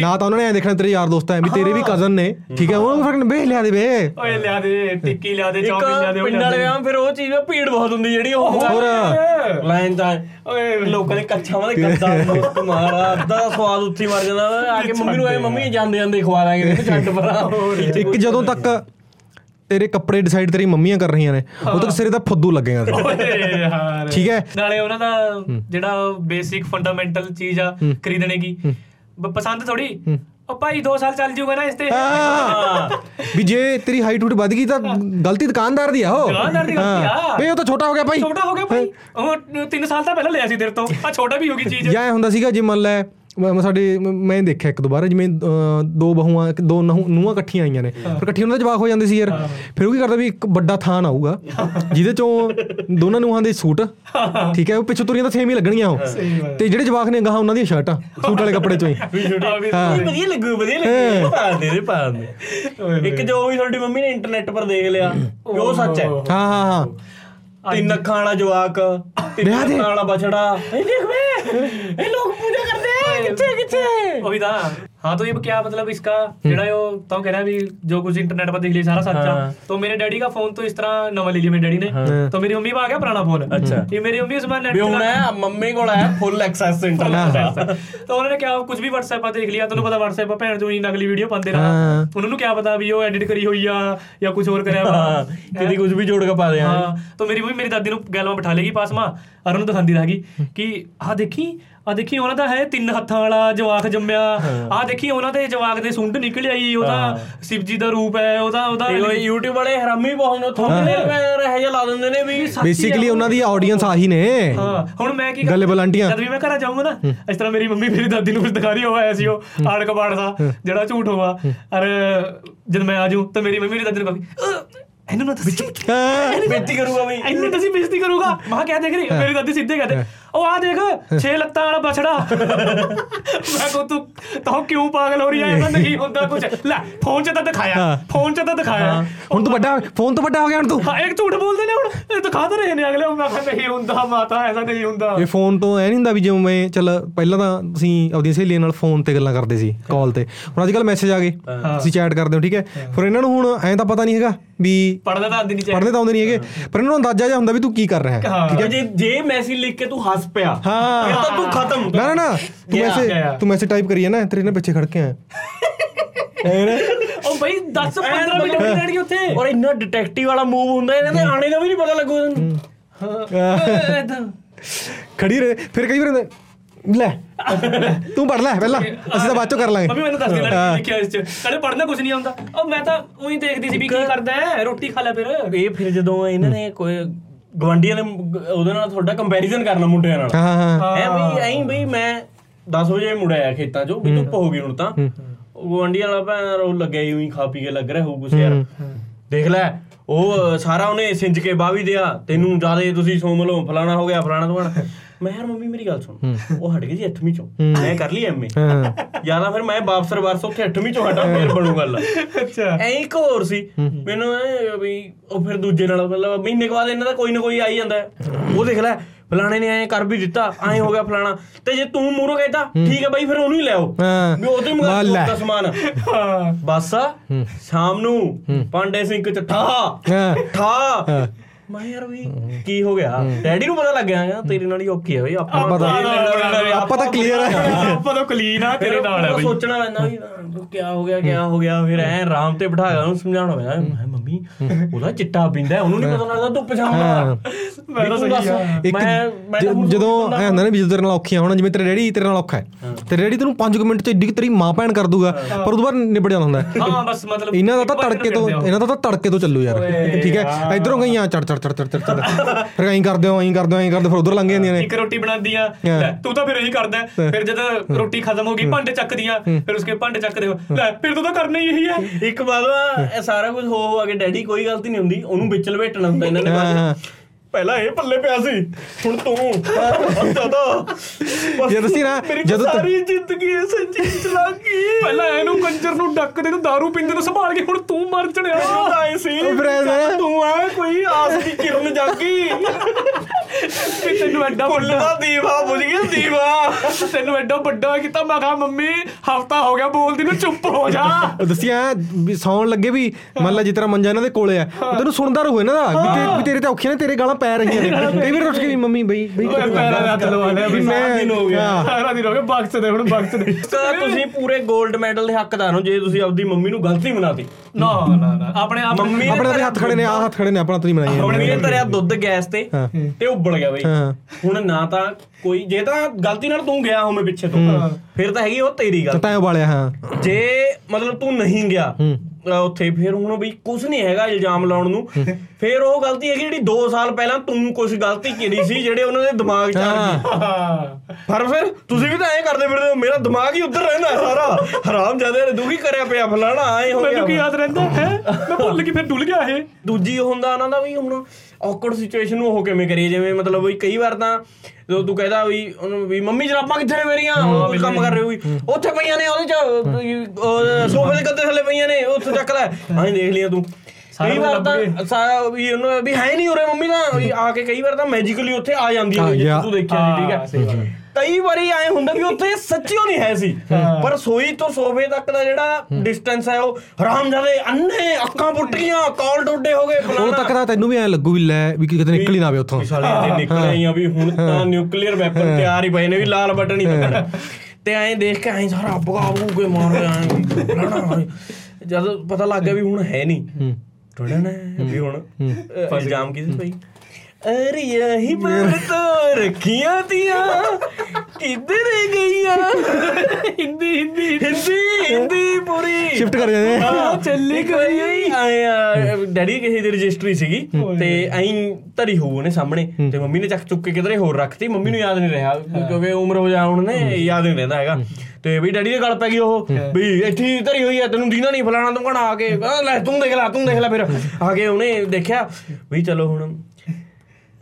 ਨਾ ਤਾਂ ਉਹਨਾਂ ਨੇ ਐਂ ਦੇਖਣਾ ਤੇਰੇ ਯਾਰ ਦੋਸਤ ਐ ਵੀ ਤੇਰੇ ਵੀ ਕਜ਼ਨ ਨੇ। ਠੀਕ ਹੈ ਉਹਨਾਂ ਨੂੰ ਫ਼ਰਕ ਬੇ ਲਿਆ ਦੇ ਬੇ ਓਏ ਲਿਆ ਦੇ ਟਿੱਕੀ ਲਿਆ ਦੇ ਚੌਮਿਨ ਲਿਆ ਦੇ ਪਿੰਡ ਵਾਲੇ ਦੇ। ਵਿਆਹ ਫਿਰ ਉਹ ਚੀਜ਼ ਭੀੜ ਬਹੁਤ ਹੁੰਦੀ ਜਿਹੜੀ ਉਹ ਹੋਰ। ਲਾਈਨ ਤਾਂ ਓਏ। ਲੋਕਾਂ ਦੇ ਕੱਛਾਂ ਦੇ ਕੱਦਾ ਮੁਸਕ ਮਾਰਾ ਅੱਧਾ ਸਵਾਦ ਉੱਥੇ ਮਰ ਜਾਂਦਾ। ਵਾ। ਆ ਕੇ ਮੰਮੀ ਨੂੰ ਆਏ ਮੰਮੀ ਜਾਂਦੇ ਜਾਂਦੇ ਖਵਾ ਦਾਂਗੇ ਛੱਡ ਪਰਾਂ ਇੱਕ ਜਦੋਂ ਤੱਕ ਤੇਰੇ ਕੱਪੜੇ ਡਿਸਾਈਡ ਤੇਰੀ ਮੰਮੀਆਂ ਕਰ ਰਹੀਆਂ ਨੇ ਉਦੋਂ ਤੱਕ ਸਿਰੇ ਦਾ ਫੁੱਦੂ ਲੱਗੇਗਾ ਯਾਰ ਠੀਕ ਹੈ? ਨਾਲੇ ਉਹਨਾਂ ਦਾ ਜਿਹੜਾ ਬੇਸਿਕ ਫੰਡਾਮੈਂਟਲ ਚੀਜ਼ ਆ ਖਰੀਦਣੇ ਕੀ ਪਸੰਦ ਥੋੜੀ ਉਹ ਭਾਈ 2 ਸਾਲ ਚੱਲ ਜੂਗਾ ਨਾ ਇਸ ਤੇ। ਵੀ ਜੇ ਤੇਰੀ ਹਾਈਟ ਹੂਟ ਵੱਧ ਗਈ ਤਾਂ ਗਲਤੀ ਦੁਕਾਨਦਾਰ ਦੀ ਆ ਉਹ। ਦੁਕਾਨਦਾਰ ਦੀ ਗਲਤੀ ਆ। ਬਈ ਉਹ ਤਾਂ ਛੋਟਾ ਹੋ ਗਿਆ ਭਾਈ। ਛੋਟਾ ਹੋ ਗਿਆ ਭਾਈ। ਉਹ 3 ਸਾਲ ਤਾਂ ਪਹਿਲਾਂ ਲਿਆ ਸੀ ਤੇਰੇ ਤੋਂ। ਆ ਛੋਟਾ ਵੀ ਹੋ ਗਈ ਚੀਜ਼। ਜਾਂ ਹੁੰਦਾ ਸੀਗਾ ਜੇ ਮੰਨ ਲੈ ਮ- ਮ- ਸਾਡੇ ਮ- ਦੇਖਿਆ ਇੱਕ ਦੋ ਵਾਰ ਜਿਵੇਂ ਦੋ ਬਹੂਆਂ ਇੱਕ- ਦੋ ਨਹੂ- ਇਕੱਠੀਆਂ ਆਈਆਂ ਨੇ। ਪਰ ਇਕੱਠੀਆਂ ਉਹਨਾਂ ਦੇ ਜਵਾਕ ਹੋ ਜਾਂਦੇ ਸੀ ਯਾਰ। ਫਿਰ ਉਹ ਕੀ ਕਰਦਾ ਵੀ ਇੱਕ ਵੱਡਾ ਥਾਨ ਆਊਗਾ ਜਿਹਦੇ ਚੋਂ ਦੋਨਾਂ ਨੂੰਹਾਂ ਦੇ ਸੂਟ ਠੀਕ ਹੈ ਉਹ ਪਿੱਛੋਂ ਤੁਰੀਆਂ ਤਾਂ ਸੇਮ ਹੀ ਲੱਗਣਗੀਆਂ ਉਹ। ਤੇ ਜਿਹੜੇ ਜਵਾਕ ਨੇ ਗਾਹਾਂ ਉਹਨਾਂ ਦੀਆਂ ਸ਼ਰਟਾਂ ਸੂਟ ਵਾਲੇ ਕੱਪੜੇ ਚੋਂ ਹੀ। ਵਧੀਆ ਲੱਗੂ ਵਧੀਆ ਲੱਗੂ। ਪਾ ਦੇ ਦੇ ਪਾ ਦੇ ਇੱਕ ਜੋ ਵੀ ਤੁਹਾਡੀ ਮੰਮੀ ਨੇ ਇੰਟਰਨੈਟ ਪਰ ਦੇਖ ਲਿਆ ਉਹ ਸੱਚ ਹੈ। ਹਾਂ ਹਾਂ ਹਾਂ। ਤਿੰਨ ਅੱਖਾਂ ਵਾਲਾ ਜਵਾਕ ਤਿੰਨ ਅੱਖਾਂ ਵਾਲਾ ਬਛੜਾ। ਇਹ ਦੇਖ ਵੇ ਇਹ ਲੋਕ ਪੂਜਾ ਕਰਦੇ ਆ ਕਿੱਥੇ ਕਿੱਥੇ वही था हाँ तो ये क्या मतलब इसका जेड़ा यो तो कह रहा है भी जो कुछ इंटरनेट पर देख लिया सारा सच्चा हाँ। तो मेरे डैडी का फोन तो इस तरह नवा ले लिया मेरे डैडी ने तो मेरी मम्मी को आ गया पुराना फोन अच्छा। ये मेरी मम्मी उसमें नेट ਵੀ ਹੁਣ ਹੈ ਮੰਮੀ ਕੋਲ ਹੈ ਫੁੱਲ ਐਕਸੈਸ ਇੰਟਰਨੈਟ ਦਾ तो उन्होंने क्या कुछ भी WhatsApp पर देख लिया तो पता WhatsApp पर भैन जो इन अगली वीडियो पाते रहा हाँ। उन्होंने क्या पता भी वो एडिट करी हुई या या कुछ और करे वा। ਹਾਂ ਕਿਤੇ ਕੁਝ ਵੀ ਜੋੜ ਕੇ ਪਾ ਦਿਆਂ ਹਾਂ ਤਾਂ ਮੇਰੀ ਮੰਮੀ ਮੇਰੀ ਦਾਦੀ ਨੂੰ ਗੈਲ ਮੈਂ ਬਿਠਾ ਲੇਗੀ ਪਾਸ ਮਾਂ ਔਰ ਉਹਨੂੰ ਦਿਖਾਉਂਦੀ ਰਹੇਗੀ ਕਿ ਆਹ ਦੇਖੀ ਆ ਦੇਖੀ ਉਹਨਾਂ ਦਾ ਹੈ ਤਿੰਨ ਹੱਥਾਂ ਵਾਲਾ ਜਵਾਕ ਜੰਮਿਆ। ਆ ਦੇਖੀ ਉਹਨਾਂ ਦੇ ਜਵਾਕ ਦੇ ਸੁੰਡ ਨਿਕਲ ਆਈ ਉਹਦਾ ਸ਼ਿਵਜੀ ਦਾ ਰੂਪ ਹੈ ਉਹਦਾ ਉਹਦਾ YouTube ਵਾਲੇ ਹਰਾਮੀ ਬਹੁਤ ਨੇ ਥੋੜੇ ਰਹਿ ਜਾ ਲਾ ਦਿੰਦੇ ਨੇ ਵੀ ਬੇਸਿਕਲੀ ਉਹਨਾਂ ਦੀ ਆਡੀਅנס ਆਹੀ ਨੇ। ਹਾਂ ਹੁਣ ਮੈਂ ਕੀ ਗੱਲੇ ਬਲੰਟੀਆਂ। ਜਦ ਵੀ ਮੈਂ ਘਰਾਂ ਜਾਊਂਗਾ ਨਾ ਇਸ ਤਰ੍ਹਾਂ ਮੇਰੀ ਮੰਮੀ ਮੇਰੀ ਦਾਦੀ ਨੂੰ ਕੁਝ ਦਿਖਾ ਰਹੀ ਹੋਇਆ ਸੀ ਉਹ ਆੜ ਕਬਾੜ ਦਾ ਜਿਹੜਾ ਝੂਠ ਹੋਵਾ ਔਰ ਜਦ ਮੈਂ ਆ ਜਾਊਂ ਤਾਂ ਮੇਰੀ ਮੰਮੀ ਮੇਰੀ ਦਾਦੀ ਨੂੰ ਕਹੀ ਇਹਨੂੰ ਨਾ ਦੱਸੀ। ਹਾਂ। ਬੇਇੱਜ਼ਤੀ ਕਰੂਗਾ ਵੀ ਇਹਨੂੰ ਤੁਸੀਂ ਬੇਇੱਜ਼ਤੀ ਕਰੂਗਾ। ਮਾਂ ਕਿਆ ਦੇਖ ਰਹੀ ਮੇਰੀ ਦਾਦੀ ਸਿੱਧੇ ਕਹਦੇ ਉਹ ਆ ਦੇਖ ਛੇ ਲੱਤਾਂ ਵਾਲਾ ਬਛੜਾ। ਮੈਂ ਕੋ ਤੂੰ ਤੂੰ ਕਿਉਂ ਪਾਗਲ ਹੋ ਰਹੀ ਹੈ ਇਹਦਾ ਨਹੀਂ ਹੁੰਦਾ ਕੁਝ ਲੈ ਫੋਨ 'ਚ ਤਾਂ ਦਿਖਾਇਆ। ਫੋਨ 'ਚ ਤਾਂ ਦਿਖਾਇਆ। ਹੁਣ ਤੂੰ ਵੱਡਾ ਫੋਨ ਤੋਂ ਵੱਡਾ ਹੋ ਗਿਆ ਹੁਣ ਤੂੰ? ਹਾਂ ਇੱਕ ਝੂਠ ਬੋਲਦੇ ਨੇ ਹੁਣ। ਇਹ ਦਿਖਾ ਤਾਂ ਰਹੇ ਨੇ ਅਗਲੇ। ਮੈਂ ਕਿਹਾ ਨਹੀਂ ਹੁੰਦਾ ਮਾਤਾ ਐਸਾ ਨਹੀਂ ਹੁੰਦਾ। ਇਹ ਫੋਨ ਤੋਂ ਐ ਨਹੀਂ ਹੁੰਦਾ ਵੀ ਜਿਵੇਂ ਚੱਲ ਪਹਿਲਾਂ ਤਾਂ ਤੁਸੀਂ ਆਪਦੀਆਂ ਸਹੇਲੀਆਂ ਨਾਲ ਫੋਨ ਤੇ ਗੱਲਾਂ ਕਰਦੇ ਸੀ ਕਾਲ ਤੇ। ਹੁਣ ਅੱਜ ਕੱਲ ਮੈਸੇਜ ਆ ਗਏ। ਤੁਸੀਂ ਚੈਟ ਕਰਦੇ ਹੋ ਠੀਕ ਹੈ? ਫਿਰ ਇਹਨਾਂ ਨੂੰ ਹੁਣ ਐਂ ਤਾਂ ਪਤਾ ਨਹੀਂ ਹੈਗਾ ਵੀ ਪੜਦਾ ਤਾਂ ਆਂਦੀ ਨਹੀਂ ਪੜ੍ਹਦੇ ਤਾਂ ਆਉਂਦੇ ਨਹੀਂ ਹੈਗੇ। ਪਰ ਇਹਨਾਂ ਨੂੰ ਅੰਦਾਜ਼ਾ ਜਿਹਾ ਹੁੰਦਾ ਵੀ ਤੂੰ ਕੀ ਕਰ ਰਿਹਾ ਹਾਂ ਠੀਕ ਹੈ? ਜੇ ਜੇ ਮੈਸੇਜ ਲਿਖ ਕੇ ਤੂੰ ਹੱਸ ਪਿਆ। ਹਾਂ। ਫਿਰ ਤਾਂ ਤੂੰ ਖਤਮ ਨਾ ਨਾ ਨਾ ਤੂੰ ਗਿਆ, ਮੈਸੇਜ ਗਿਆ। ਤੂੰ ਮੈਸੇਜ ਟਾਈਪ ਕਰੀਏ ਨਾ ਤੇਰੇ ਨਾਲ ਪਿੱਛੇ ਖੜ ਕੇ ਆ ਐ ਨਾ ਉਹ ਬਈ 10 15 ਮਿੰਟ ਵੀ ਰਹਿਣਗੇ ਉੱਥੇ। ਔਰ ਇੰਨਾ ਡਿਟੈਕਟਿਵ ਵਾਲਾ ਮੂਵ ਹੁੰਦਾ ਇਹਨਾਂ ਦੇ ਆਣੇ ਦਾ ਵੀ ਨਹੀਂ ਪਤਾ ਲੱਗੂ। ਖੜੀ ਰਹੇ ਫਿਰ ਕਈ ਵਾਰ ਹੁੰਦਾ, ਲੈ ਤੂੰ ਪੜ ਲੈ ਪਹਿਲਾਂ ਅਸੀਂ ਤਾਂ ਬਾਅਦ ਚੋਂ ਕਰ ਲਾਂਗੇ। ਮੰਮੀ ਮੈਨੂੰ ਦੱਸ ਦੇ ਲਿਖਿਆ ਇਸ ਚ? ਕਹਿੰਦੇ ਪੜਨਾ ਕੁਝ ਨਹੀਂ ਆਉਂਦਾ। ਉਹ ਮੈਂ ਤਾਂ ਉਹੀ ਦੇਖਦੀ ਸੀ ਵੀ ਕੀ ਕਰਦਾ ਹੈ ਰੋਟੀ ਖਾ ਲੈ ਫਿਰ। ਇਹ ਫਿਰ ਜਦੋਂ ਇਹਨਾਂ ਨੇ ਕੋਈ ਗਵਾਂਡੀਆਂ ਦੇ ਉਹਦੇ ਨਾਲ ਤੁਹਾਡਾ ਕੰਪੈਰੀਜ਼ਨ ਕਰਨਾ ਮੁੰਡਿਆਂ ਨਾਲ। ਹਾਂ ਐ ਬਈ ਐਂ ਬਈ ਮੈਂ 10 ਵਜੇ ਮੁੜਿਆ ਖੇਤਾਂ ਚੋਂ ਵੀ ਧੁੱਪ ਹੋ ਗਈ ਹੁਣ ਤਾਂ। ਉਹ ਗਵਾਂਡੀ ਵਾਲਾ ਭੈਣ ਉਹ ਲੱਗਿਆ ਹੀ ਉਹੀ ਖਾ ਪੀ ਕੇ ਲੱਗ ਰਿਹਾ ਹੋਊ ਕੁਛ ਯਾਰ। ਦੇਖ ਲੈ ਉਹ ਸਾਰਾ ਉਹਨੇ ਸਿੰਜ ਕੇ ਬਾਹ ਵੀ ਦਿਆ ਤੈਨੂੰ ਜਿਆਦੇ ਤੁਸੀਂ ਸੋਮ ਲਓ ਫਲਾਣਾ ਹੋ ਗਿਆ ਫਲਾਣਾ ਤੋਂ ਮੈਂ ਯਾਰ ਮੰਮੀ ਮੇਰੀ ਗੱਲ ਸੁਣ। ਉਹ ਹਟ ਗਈ ਜੀ 8ਵੀਂ ਚੋਂ। ਮੈਂ ਕਰ ਲਈ ਐਮਏ ਤਾਂ ਫਿਰ ਮੈਂ ਵਾਪਸ ਰਿਵਰਸ ਉੱਥੇ 8ਵੀਂ ਚੋਂ ਹਟਾਂ ਫੇਰ ਬਣੂ ਗੱਲ। ਅੱਛਾ। ਐਂ ਇੱਕ ਹੋਰ ਸੀ। ਮੈਨੂੰ ਐਂ ਵੀ ਉਹ ਫਿਰ ਦੂਜੇ ਨਾਲ ਮਤਲਬ ਮਹੀਨੇ ਬਾਅਦ ਇਹਨਾਂ ਦਾ ਕੋਈ ਨਾ ਕੋਈ ਆ ਹੀ ਜਾਂਦਾ। ਉਹ ਦੇਖ ਲੈ ਫਲਾਣੇ ਨੇ ਐਂ ਕਰ ਵੀ ਦਿੱਤਾ ਐਂ ਹੋ ਗਿਆ ਫਲਾਣਾ। ਤੇ ਜੇ ਤੂੰ ਮੂਰੋ ਕਹਿਤਾ ਠੀਕ ਹੈ ਬਾਈ ਫਿਰ ਉਹਨੂੰ ਹੀ ਲੈ ਆਓ। ਵੀ ਉਹਦੇ ਵਾਹ ਲੈ। ਮੁਕਾਬਲੇ ਦਾ ਸਮਾਨ ਬਸ ਸ਼ਾਮ ਨੂੰ ਪਾਂਡੇ ਸਿੰਘ ਚ ਠਾ ਹਾਂ। ਠਾ ਮੈਂ ਯਾਰ ਵੀ ਕੀ ਹੋ ਗਿਆ? ਡੈਡੀ ਨੂੰ ਪਤਾ ਲੱਗ ਗਿਆ ਤੇਰੇ ਨਾਲ ਹੀ ਓਕੇ ਹੈ ਬਈ ਆਪਾਂ ਆਪਾਂ ਤਾਂ ਆਪਾਂ ਤਾਂ ਕਲੀਅਰ ਹੈ ਆਪਾਂ ਤਾਂ ਕਲੀਨ ਆ ਤੇਰੇ ਨਾਲ ਹੈ ਬਈ। ਸੋਚਣਾ ਪੈਂਦਾ ਵੀ ਕੀ ਹੋ ਗਿਆ ਕੀ ਹੋ ਗਿਆ ਫਿਰ ਐ ਆਰਾਮ ਤੇ ਬਿਠਾ ਕੇ ਉਹਨੂੰ ਸਮਝਾਉਣਾ ਪੈਂਦਾ ਮੈਂ ਮੰਮੀ ਉਹਦਾ ਚਿੱਟਾ ਪੀਂਦਾ ਉਹਨੂੰ ਨਹੀਂ ਪਤਾ ਲੱਗਦਾ ਧੁੱਪ ਛਾਵਾਂ। ਮੈਂ ਤਾਂ ਸਹੀ ਆ ਇੱਕ ਮੈਂ ਜਦੋਂ ਐ ਹੁੰਦਾ ਨਾ ਵੀ ਜਦੋਂ ਤੇਰੇ ਨਾਲ ਔਖੀਆਂ ਹੋਣ ਜਿਵੇਂ ਤੇਰੇ ਡੈਡੀ ਤੇਰੇ ਨਾਲ ਔਖਾ ਹੈ ਤੇ ਡੈਡੀ ਤੈਨੂੰ 5 ਮਿੰਟ ਚ ਏਡੀ ਕੁ ਤੇਰੀ ਮਾਂ ਭੈਣ ਕਰ ਦੂਗਾ ਪਰ ਉਦੋਂ ਬਾਅਦ ਨਿਬੜ ਜਾਂਦਾ ਹੁੰਦਾ ਹੈ। ਹਾਂ ਬਸ ਮਤਲਬ ਇਹਨਾਂ ਦਾ ਤਾਂ ਤੜਕੇ ਤੋਂ ਇਹਨਾਂ ਦਾ ਤਾਂ ਤੜਕੇ ਤੋਂ ਚੱਲੂ ਯਾਰ। ਠੀਕ ਹੈ? ਇਧਰੋਂ ਗਈਆਂ ਚੜ ਚੜ ਚੜ ਚੜ ਚੜ ਚੜ ਫਿਰ ਐਂ ਕਰਦੇ ਹੋ ਐਂ ਕਰਦੇ ਹੋ ਐਂ ਕਰਦੇ ਫਿਰ ਉਧਰ ਲੰਘ ਜਾਂਦੀਆਂ ਨੇ। ਇੱਕ ਰੋਟੀ ਬਣਾਉਂਦੀ ਆ ਲੈ, ਤੂੰ ਤਾਂ ਫਿਰ ਇਹੀ ਕਰਦਾ। ਫਿਰ ਜਦ ਰੋਟੀ ਖਤਮ ਹੋ ਗਈ ਭਾਂਡੇ ਚੱਕਦੀਆਂ। ਫਿਰ ਉਸਕੇ ਭਾਂਡੇ ਚੱਕਦੇ ਹੋ। ਲੈ ਫਿਰ ਤੂੰ ਤਾਂ ਕਰਨਾ ਹੀ ਇਹੀ ਹੈ। ਇੱਕ ਬਾਅਦ ਇਹ ਸਾਰਾ ਕੁਝ ਹੋ ਹੋ ਕੇ ਡੈਡੀ ਕੋਈ ਗਲਤੀ ਨਹੀਂ ਹੁੰਦੀ। ਉਹਨੂੰ ਵਿੱਚ ਲਵੇਟਣਾ ਹੁੰਦਾ ਇਹਨਾਂ ਨੇ। ਬਸ ਪਹਿਲਾਂ ਇਹ ਪੱਲੇ ਪਿਆ ਸੀ ਹੁਣ ਤੂੰ। ਦਾਦਾ ਯਾਰ ਦੱਸੀ ਨਾ, ਜਦੋਂ ਸਾਰੀ ਜ਼ਿੰਦਗੀ ਇਸੇ ਚੀਜ਼ ਚ ਲੱਗ ਗਈ। ਪਹਿਲਾਂ ਇਹਨੂੰ ਕੰਜਰ ਨੂੰ ਡੱਕਦੇ ਨੂੰ दारू ਪੀਂਦੇ ਨੂੰ ਸੰਭਾਲ ਕੇ ਹੁਣ ਤੂੰ ਮਰ ਚੜਿਆ ਆਏ ਸੀ। ਚੱਲ ਤੂੰ ਆ ਕੋਈ ਆਸ ਦੀ ਕਿਰਨ ਜਾਗੀ। ਵੀ ਤੈਨੂੰ ਐਡਾ ਵੱਡਾ ਦਾ ਦੀਵਾ ਬੁਝ ਗਿਆ ਦੀਵਾ। ਤੈਨੂੰ ਐਡਾ ਵੱਡਾ ਕੀਤਾ ਮੈਂ ਕਹਾ ਮੰਮੀ ਹਫਤਾ ਹੋ ਗਿਆ ਬੋਲਦੀ ਨੂੰ ਚੁੱਪ ਹੋ ਜਾ। ਦੱਸਿਆ ਸੌਣ ਲੱਗੇ ਵੀ ਮੰਨ ਲਾ ਜਿਸ ਤਰ੍ਹਾਂ ਮੰਜਾ ਇਹਨਾਂ ਦੇ ਕੋਲੇ ਆ ਤੈਨੂੰ ਸੁਣਦਾ ਰਹੂ ਇਹਨਾਂ ਦਾ ਵੀ ਤੇਰੇ ਤੇ ਔਖੀਆਂ ਨੇ ਤੇਰੇ ਗਾਲਾਂ ਪੈ ਰਹੀਆਂ ਨੇ। ਕਈ ਵਾਰ ਉੱਠ ਕੇ ਵੀ ਮੰਮੀ ਬਈ ਬਈ ਓਏ ਪੈਰਾਂ ਦੇ ਹੱਥ ਲਵਾ ਲਿਆ ਵੀ ਮੈਂ ਦਿਨ ਹੋ ਗਿਆ। ਸਾਰਾ ਦਿਨ ਹੋ ਗਿਆ ਬਖਸ਼ ਦੇ ਹੁਣ ਬਖਸ਼ ਦੇ ਤਾਂ ਤੁਸੀਂ ਪੂਰੇ 골ਡ ਮੈਡਲ ਦੇ ਹੱਕਦਾਰ ਹੋ ਜੇ ਤੁਸੀਂ ਆਪਦੀ ਮੰਮੀ ਨੂੰ ਗਲਤੀ ਬਣਾਤੀ ਨਾ ਨਾ ਨਾ। ਆਪਣੇ ਆਪ ਮੰਮੀ ਆਪਣੇ ਤੇ ਹੱਥ ਖੜੇ ਨੇ ਆ ਹੱਥ ਖੜੇ ਨੇ ਆਪਣਾ ਤੋਂ ਨਹੀਂ ਬਣਾਈਆਂ ਮੰਮੀ ਨੇ ਧਰਿਆ ਦੁੱਧ ਗੈਸ ਤੇ। ਤੇ ਉੱਬਲ ਗਿਆ ਬਈ। ਹੁਣ ਨਾ ਤਾਂ ਕੋਈ ਜੇ ਤਾਂ ਗਲਤੀ ਨਾਲ ਤੂੰ ਗਿਆ ਹੋਵੇਂ ਪਿੱਛੇ ਤੋਂ ਫਿਰ ਤਾਂ ਹੈਗੀ ਉਹ ਤੇਰੀ ਗੱਲ। ਤਾਂ ਉਬਾਲਿਆ ਹਾਂ। ਜੇ ਮਤਲਬ ਤੂੰ ਨਹੀਂ ਗਿਆ ਉੱਥੇ ਫਿਰ ਹੁਣ ਬਈ ਕੁਝ ਨਹੀਂ ਹੈਗਾ ਇਲਜ਼ਾਮ ਲਾਉਣ ਨੂੰ। ਫਿਰ ਉਹ ਗਲਤੀ ਹੈਗੀ ਜਿਹੜੀ 2 ਸਾਲ ਪਹਿਲਾਂ ਤੂੰ ਕੁਝ ਗਲਤੀ ਕੀਤੀ ਸੀ ਜਿਹੜੇ ਉਹਨਾਂ ਦੇ ਦਿਮਾਗ 'ਚ ਆ ਪਰ ਫਿਰ ਤੁਸੀਂ ਵੀ ਤਾਂ ਐਂ ਕਰਦੇ ਫਿਰਦੇ ਹੋ ਮੇਰਾ ਦਿਮਾਗ ਹੀ ਉੱਧਰ ਰਹਿੰਦਾ ਸਾਰਾ। ਹਰਾਮ ਜਾਦੇ ਨੇ ਦੁਖੀ ਕਰਿਆ ਪਿਆ ਫਲਾਣਾ ਐ ਹੋ ਮੈਨੂੰ ਕੀ ਗਿਆ ਯਾਦ ਰਹਿੰਦਾ ਹੈ? ਮੈਂ ਭੁੱਲ ਗਈ ਫਿਰ ਡੁੱਲ ਗਿਆ ਇਹ। ਦੂਜੀ ਹੁੰਦਾ ਉਹਨਾਂ ਦਾ ਵੀ ਹੁਣ। ਔਕਵਰਡ ਸਿਚੁਏਸ਼ਨ ਨੂੰ ਉਹ ਕਿਵੇਂ ਕਰੀਏ? ਜਿਵੇਂ ਮਤਲਬ ਵੀ ਕਈ ਵਾਰ ਤਾਂ ਜਦੋਂ ਤੂੰ ਕਹਿੰਦਾ ਵੀ ਉਹਨੂੰ ਵੀ ਮੰਮੀ ਜਰਾਬਾਂ ਕਿੱਥੇ ਨੇ ਮੇਰੀਆਂ? ਉਹ ਕੋਈ ਕੰਮ ਕਰ ਰਹੇ ਹੋਈ ਉੱਥੇ ਪਈਆਂ ਨੇ ਉਹਦੇ ਚ ਸੋਫੇ ਦੇ ਗੱਦੇ ਥੱਲੇ ਪਈਆਂ ਨੇ ਉੱਥੇ ਚੱਕ ਲੈ। ਐਂ ਦੇਖ ਲਿਆ ਤੂੰ। ਕਈ ਵਾਰ ਤਾਂ। ਸਾਰਾ ਵੀ ਉਹਨੂੰ ਵੀ ਹੈ ਨਹੀਂ ਉਰੇ ਮੰਮੀ ਤਾਂ ਆ ਕੇ ਕਈ ਵਾਰ ਤਾਂ ਮੈਜੀਕਲੀ ਉੱਥੇ ਆ ਜਾਂਦੀ ਹਾਂ। ਤੂੰ ਦੇਖਿਆ ਸੀ ਠੀਕ ਹਾਂ। ਕਈ ਵਾਰੀ ਐ ਹੁੰਦਾ ਵੀ ਉੱਥੇ ਸੱਚੀਓ ਨਹੀਂ ਹੈ ਸੀ। ਪਰ ਸੋਈ ਤੋਂ ਸੋਫੇ ਤੱਕ ਦਾ ਜਿਹੜਾ ਡਿਸਟੈਂਸ ਹੈ ਉਹ ਹਰਾਮਜ਼ਾਦੇ ਅੰਨੇ ਅੱਖਾਂ ਪੁੱਟ ਗਈਆਂ ਕਾਲ ਟੋਡੇ ਹੋ ਗਏ ਉਹ ਤੱਕ ਤਾਂ ਤੈਨੂੰ ਵੀ ਐ ਲੱਗੂ ਵੀ ਲੈ ਵੀ ਕਿਤੇ ਨਿਕਲ ਹੀ ਨਾ ਆਵੇ ਉੱਥੋਂ। ਸਾਲੇ ਤੇ ਨਿਕਲ ਆਈਆਂ ਵੀ ਹੁਣ ਤਾਂ ਨਿਊਕਲੀਅਰ ਵੈਪਨ ਤਿਆਰ ਹੀ ਪਏ ਨੇ ਵੀ ਲਾਲ ਬਟਨ ਹੀ ਲੱਗਣਾ ਤੇ ਐਂ ਦੇਖ ਕੇ ਐਂ ਸਾਰਾ ਭਗਾ ਭੂਗੇ ਮਾਰ ਰਿਹਾ ਐਂ ਜਦ ਪਤਾ ਲੱਗ ਗਿਆ ਵੀ ਹੁਣ ਹੈ ਨਹੀਂ। ਟੋੜਨਾ ਵੀ ਹੁਣ ਇਲਜ਼ਾਮ ਕਿਸੇ ਪਈ ਅਰੇ ਯਹੀ ਪਰ ਤੋ ਰੱਖੀਆਂ ਤੀਆਂ। ਕਿੱਧਰ ਗਈਆਂ? ਹਿੰਦੀ ਹਿੰਦੀ ਹਿੰਦੀ। ਹਿੰਦੀ ਪੂਰੀ। ਸ਼ਿਫਟ ਕਰ ਜਾਂਦੇ ਆ। ਚੱਲੀ ਕੋਈ। ਆਇਆ ਡੈਡੀ ਕਿਸੇ ਦੀ ਰਜਿਸਟਰੀ ਸੀਗੀ ਤੇ ਐਂ ਧਰੀ ਹੋਊ ਉਹਨੇ ਸਾਹਮਣੇ ਤੇ ਮੰਮੀ ਨੇ ਚੱਕ ਚੁੱਕ ਕੇ ਕਿਧਰੇ ਹੋਰ ਰੱਖਤੀ। ਮੰਮੀ ਨੂੰ ਯਾਦ ਨਹੀਂ ਰਿਹਾ ਕਿਉਂਕਿ ਉਮਰ ਹੋ ਜਾ ਹੁਣ ਨੇ ਯਾਦ ਨਹੀਂ ਰਹਿੰਦਾ ਹੈਗਾ। ਤੇ ਵੀ ਡੈਡੀ ਦੇ ਗੱਲ ਪੈ ਗਈ ਉਹ ਵੀ ਇੱਥੇ ਧਰੀ ਹੋਈ ਐ ਤੈਨੂੰ ਦੀਨਾ ਨਹੀਂ ਫਲਾਣਾ ਤੂੰ ਕਹਣਾ ਆ ਕੇ ਲੈ ਤੂੰ ਦੇਖ ਲੈ ਤੂੰ ਦੇਖ ਲੈ ਫਿਰ। ਆ ਕੇ ਉਹਨੇ ਦੇਖਿਆ ਵੀ ਚਲੋ ਹੁਣ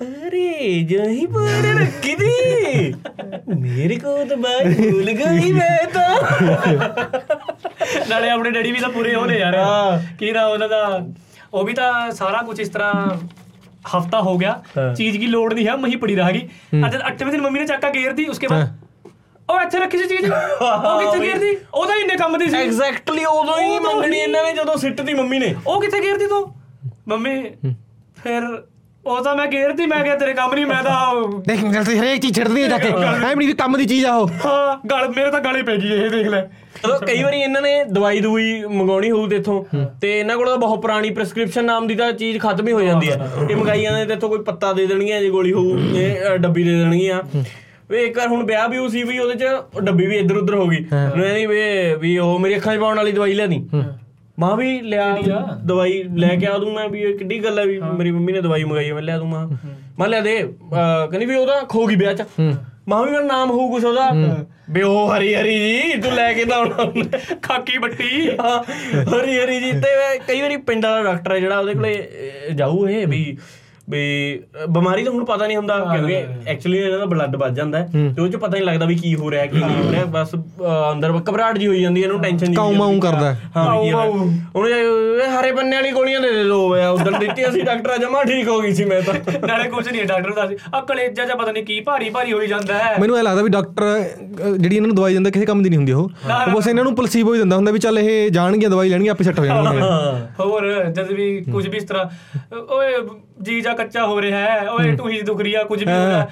ਅਰੇ ਜਹੀ ਪਰ ਰੱਖੀ ਦੀ ਮੇਰੇ ਕੋ ਤਾਂ ਬਾਈ ਭੁੱਲ ਗਈ ਮੈਂ ਤਾਂ। ਨਾਲੇ ਆਪਣੇ ਡੈਡੀ ਵੀ ਤਾਂ ਪੂਰੇ ਹੋਣੇ ਯਾਰ। ਕੀ ਨਾ ਉਹਨਾਂ ਦਾ ਉਹ ਵੀ ਤਾਂ ਸਾਰਾ ਕੁਝ ਇਸ ਤਰ੍ਹਾਂ ਹਫਤਾ ਹੋ ਗਿਆ। ਚੀਜ਼ ਦੀ ਲੋੜ ਨਹੀਂ ਹੈ ਮਹੀ ਪੜੀ ਰਹਾਗੀ। ਅੱਜ 8ਵੇਂ ਦਿਨ ਮੰਮੀ ਨੇ ਚਾਕਾ ਗੇਰ ਦੀ ਉਸਕੇ ਬਾਅਦ ਉਹ ਇੱਥੇ ਰੱਖੀ ਸੀ ਚੀਜ਼। ਉਹ ਕਿੱਥੇ <laughs> ਗੇਰਦੀ ਉਹਦਾ ਇੰਨੇ ਕੰਮ ਦੀ ਸੀ। ਐਗਜ਼ੈਕਟਲੀ ਉਦੋਂ ਹੀ ਮੰਗਣੀ। ਇਹਨਾਂ ਨੇ ਜਦੋਂ ਸਿੱਟਦੀ ਮੰਮੀ ਨੇ। ਉਹ ਕਿੱਥੇ ਗੇਰਦੀ ਤੂੰ? ਮੰਮੀ ਫਿਰ ਉਹ ਤਾਂ ਮੈਂ ਗੇਰਦੀ ਮੈਂ ਕਿਹਾ ਤੇਰੇ ਕੰਮ ਨਹੀਂ ਮੈਂ ਤਾਂ ਦੇਖ ਗੱਲ ਤੇ ਹਰੇਕ ਚੀਜ਼ ਛੱਡਦੀ ਹੈ ਜਾ ਕੇ। ਐ ਵੀ ਕੰਮ ਦੀ ਚੀਜ਼ ਆ ਉਹ। ਹਾਂ ਗਲ ਮੇਰੇ ਤਾਂ ਗਲੇ ਪੈ ਗਈ ਇਹ ਦੇਖ ਲੈ। ਚਲੋ ਕਈ ਵਾਰੀ ਇਹਨਾਂ ਨੇ ਦਵਾਈ ਦੂਈ ਮੰਗਾਉਣੀ ਹੋਊ ਤੇਥੋਂ ਤੇ ਇਹਨਾਂ ਕੋਲ ਤਾਂ ਬਹੁਤ ਪੁਰਾਣੀ ਪ੍ਰੈਸਕ੍ਰਿਪਸ਼ਨ ਨਾਮ ਦੀ ਤਾਂ ਚੀਜ਼ ਖਤਮ ਹੀ ਹੋ ਜਾਂਦੀ ਹੈ। ਇਹ ਮੰਗਾਈ ਜਾਂਦੇ ਤੇਥੋਂ ਕੋਈ ਪੱਤਾ ਦੇ ਦੇਣਗੀਆਂ ਜੇ ਗੋਲੀ ਹੋਊ ਇਹ ਡੱਬੀ ਦੇ ਦੇਣਗੀਆਂ। ਵੀ ਇੱਕ ਵਾਰ ਹੁਣ ਵਿਆਹ ਵੀ ਉਹ ਸੀ ਵੀ ਉਹਦੇ ਚ ਉਹ ਡੱਬੀ ਵੀ ਇੱਧਰ ਉੱਧਰ ਹੋ ਗਈ। ਉਹਨੇ ਨਹੀਂ ਵੀ ਵੀ ਉਹ ਮੇਰੀ ਅੱਖਾਂ 'ਚ ਪਾਉਣ ਵਾਲੀ ਦਵਾਈ ਲਿਆਦੀ। ਮਾਂ ਵੀ ਲਿਆ ਦਵਾਈ ਲੈ ਕੇ ਆ ਦੂੰ ਮੈਂ ਵੀ ਇਹ ਕਿੱਡੀ ਗੱਲ ਹੈ ਵੀ ਮੇਰੀ ਮੰਮੀ ਨੇ ਦਵਾਈ ਮੰਗਾਈ ਹੈ, ਮੈਂ ਲਿਆ ਦੂੰ ਮਾਂ। ਮੈਂ ਲਿਆ ਦੇ ਕਹਿੰਦੀ ਵੀ ਉਹਦਾ ਖੋ ਗਈ ਵਿਆਹ ਚ। ਮਾਂ ਵੀ ਮੇਰਾ ਨਾਮ ਹੋਊ ਕੁਛ ਉਹਦਾ। ਵੀ ਉਹ ਹਰੀ ਹਰੀ ਜੀ ਤੂੰ ਲੈ ਕੇ ਤਾਂ ਆਉਣਾ ਖਾਕੀ ਬੱਟੀ। ਹਾਂ, ਹਰੀ ਹਰੀ ਜੀ ਤੇ ਕਈ ਵਾਰੀ ਪਿੰਡ ਵਾਲਾ ਡਾਕਟਰ ਹੈ ਜਿਹੜਾ ਉਹਦੇ ਕੋਲੇ ਜਾਊ ਇਹ ਵੀ। ਵੀ ਬਿਮਾਰੀ ਤਾਂ ਹੁਣ ਪਤਾ ਨਹੀਂ ਹੁੰਦਾ ਕਿਉਂਕਿ ਐਕਚੁਅਲੀ ਇਹਨਾਂ ਦਾ ਬਲੱਡ ਵੱਜ ਜਾਂਦਾ ਹੈ ਤੇ ਉਹ ਚ ਪਤਾ ਨਹੀਂ ਲੱਗਦਾ ਵੀ ਕੀ ਹੋ ਰਿਹਾ ਕੀ ਨਹੀਂ ਹੋ ਰਿਹਾ ਬਸ ਅੰਦਰ ਘਬਰਾਹਟ ਜੀ ਹੋਈ ਜਾਂਦੀ ਹੈ ਇਹਨੂੰ ਟੈਨਸ਼ਨ ਜੀ ਕਾਊ ਮਾਊ ਕਰਦਾ ਹੈ। ਉਹਨੇ ਇਹ ਹਰੇ ਬੰਨੇ ਵਾਲੀ ਗੋਲੀਆਂ ਦੇ ਦੇ ਦੋ ਆ ਉਦੋਂ ਦਿੱਤੀ ਅਸੀਂ ਡਾਕਟਰ ਜਮਾ ਠੀਕ ਹੋ ਗਈ ਸੀ ਮੈਂ ਤਾਂ। ਨਾਲੇ ਕੁਝ ਨਹੀਂ ਡਾਕਟਰ ਦਾ। ਆ ਕਲੇਜਾ ਜਾਂ ਪਤਾ ਨਹੀਂ ਕੀ ਭਾਰੀ ਭਾਰੀ ਹੋਈ ਜਾਂਦਾ ਹੈ। ਮੈਨੂੰ ਐ ਲੱਗਦਾ ਵੀ ਡਾਕਟਰ ਜਿਹੜੀ ਇਹਨਾਂ ਨੂੰ ਦਵਾਈ ਦਿੰਦਾ ਕਿਸੇ ਕੰਮ ਦੀ ਨਹੀਂ ਹੁੰਦੀ ਉਹ। ਉਹ ਬਸ ਇਹਨਾਂ ਨੂੰ ਪਲਸੀਬੋ ਹੀ ਦਿੰਦਾ ਹੁੰਦਾ ਵੀ ਚੱਲ ਇਹ ਜਾਣਗੀਆਂ ਦਵਾਈ ਲੈਣਗੀਆਂ ਆਪੇ ਸੈੱਟ ਹੋ ਜਾਣਗੇ ਹੋਰ ਜਦ ਵੀ ਕੁਝ ਵੀ ਇਸ ਤਰ੍ਹਾਂ ਓਏ ਜੀ ਜਾ ਕੱਚਾ ਹੋ ਰਿਹਾ ਹੈ, ਓਏ ਟੂਹੀ ਦੁਖ ਰਹੀ ਆ, ਕੁਝ ਵੀ ਹੋ ਰਿਹਾ।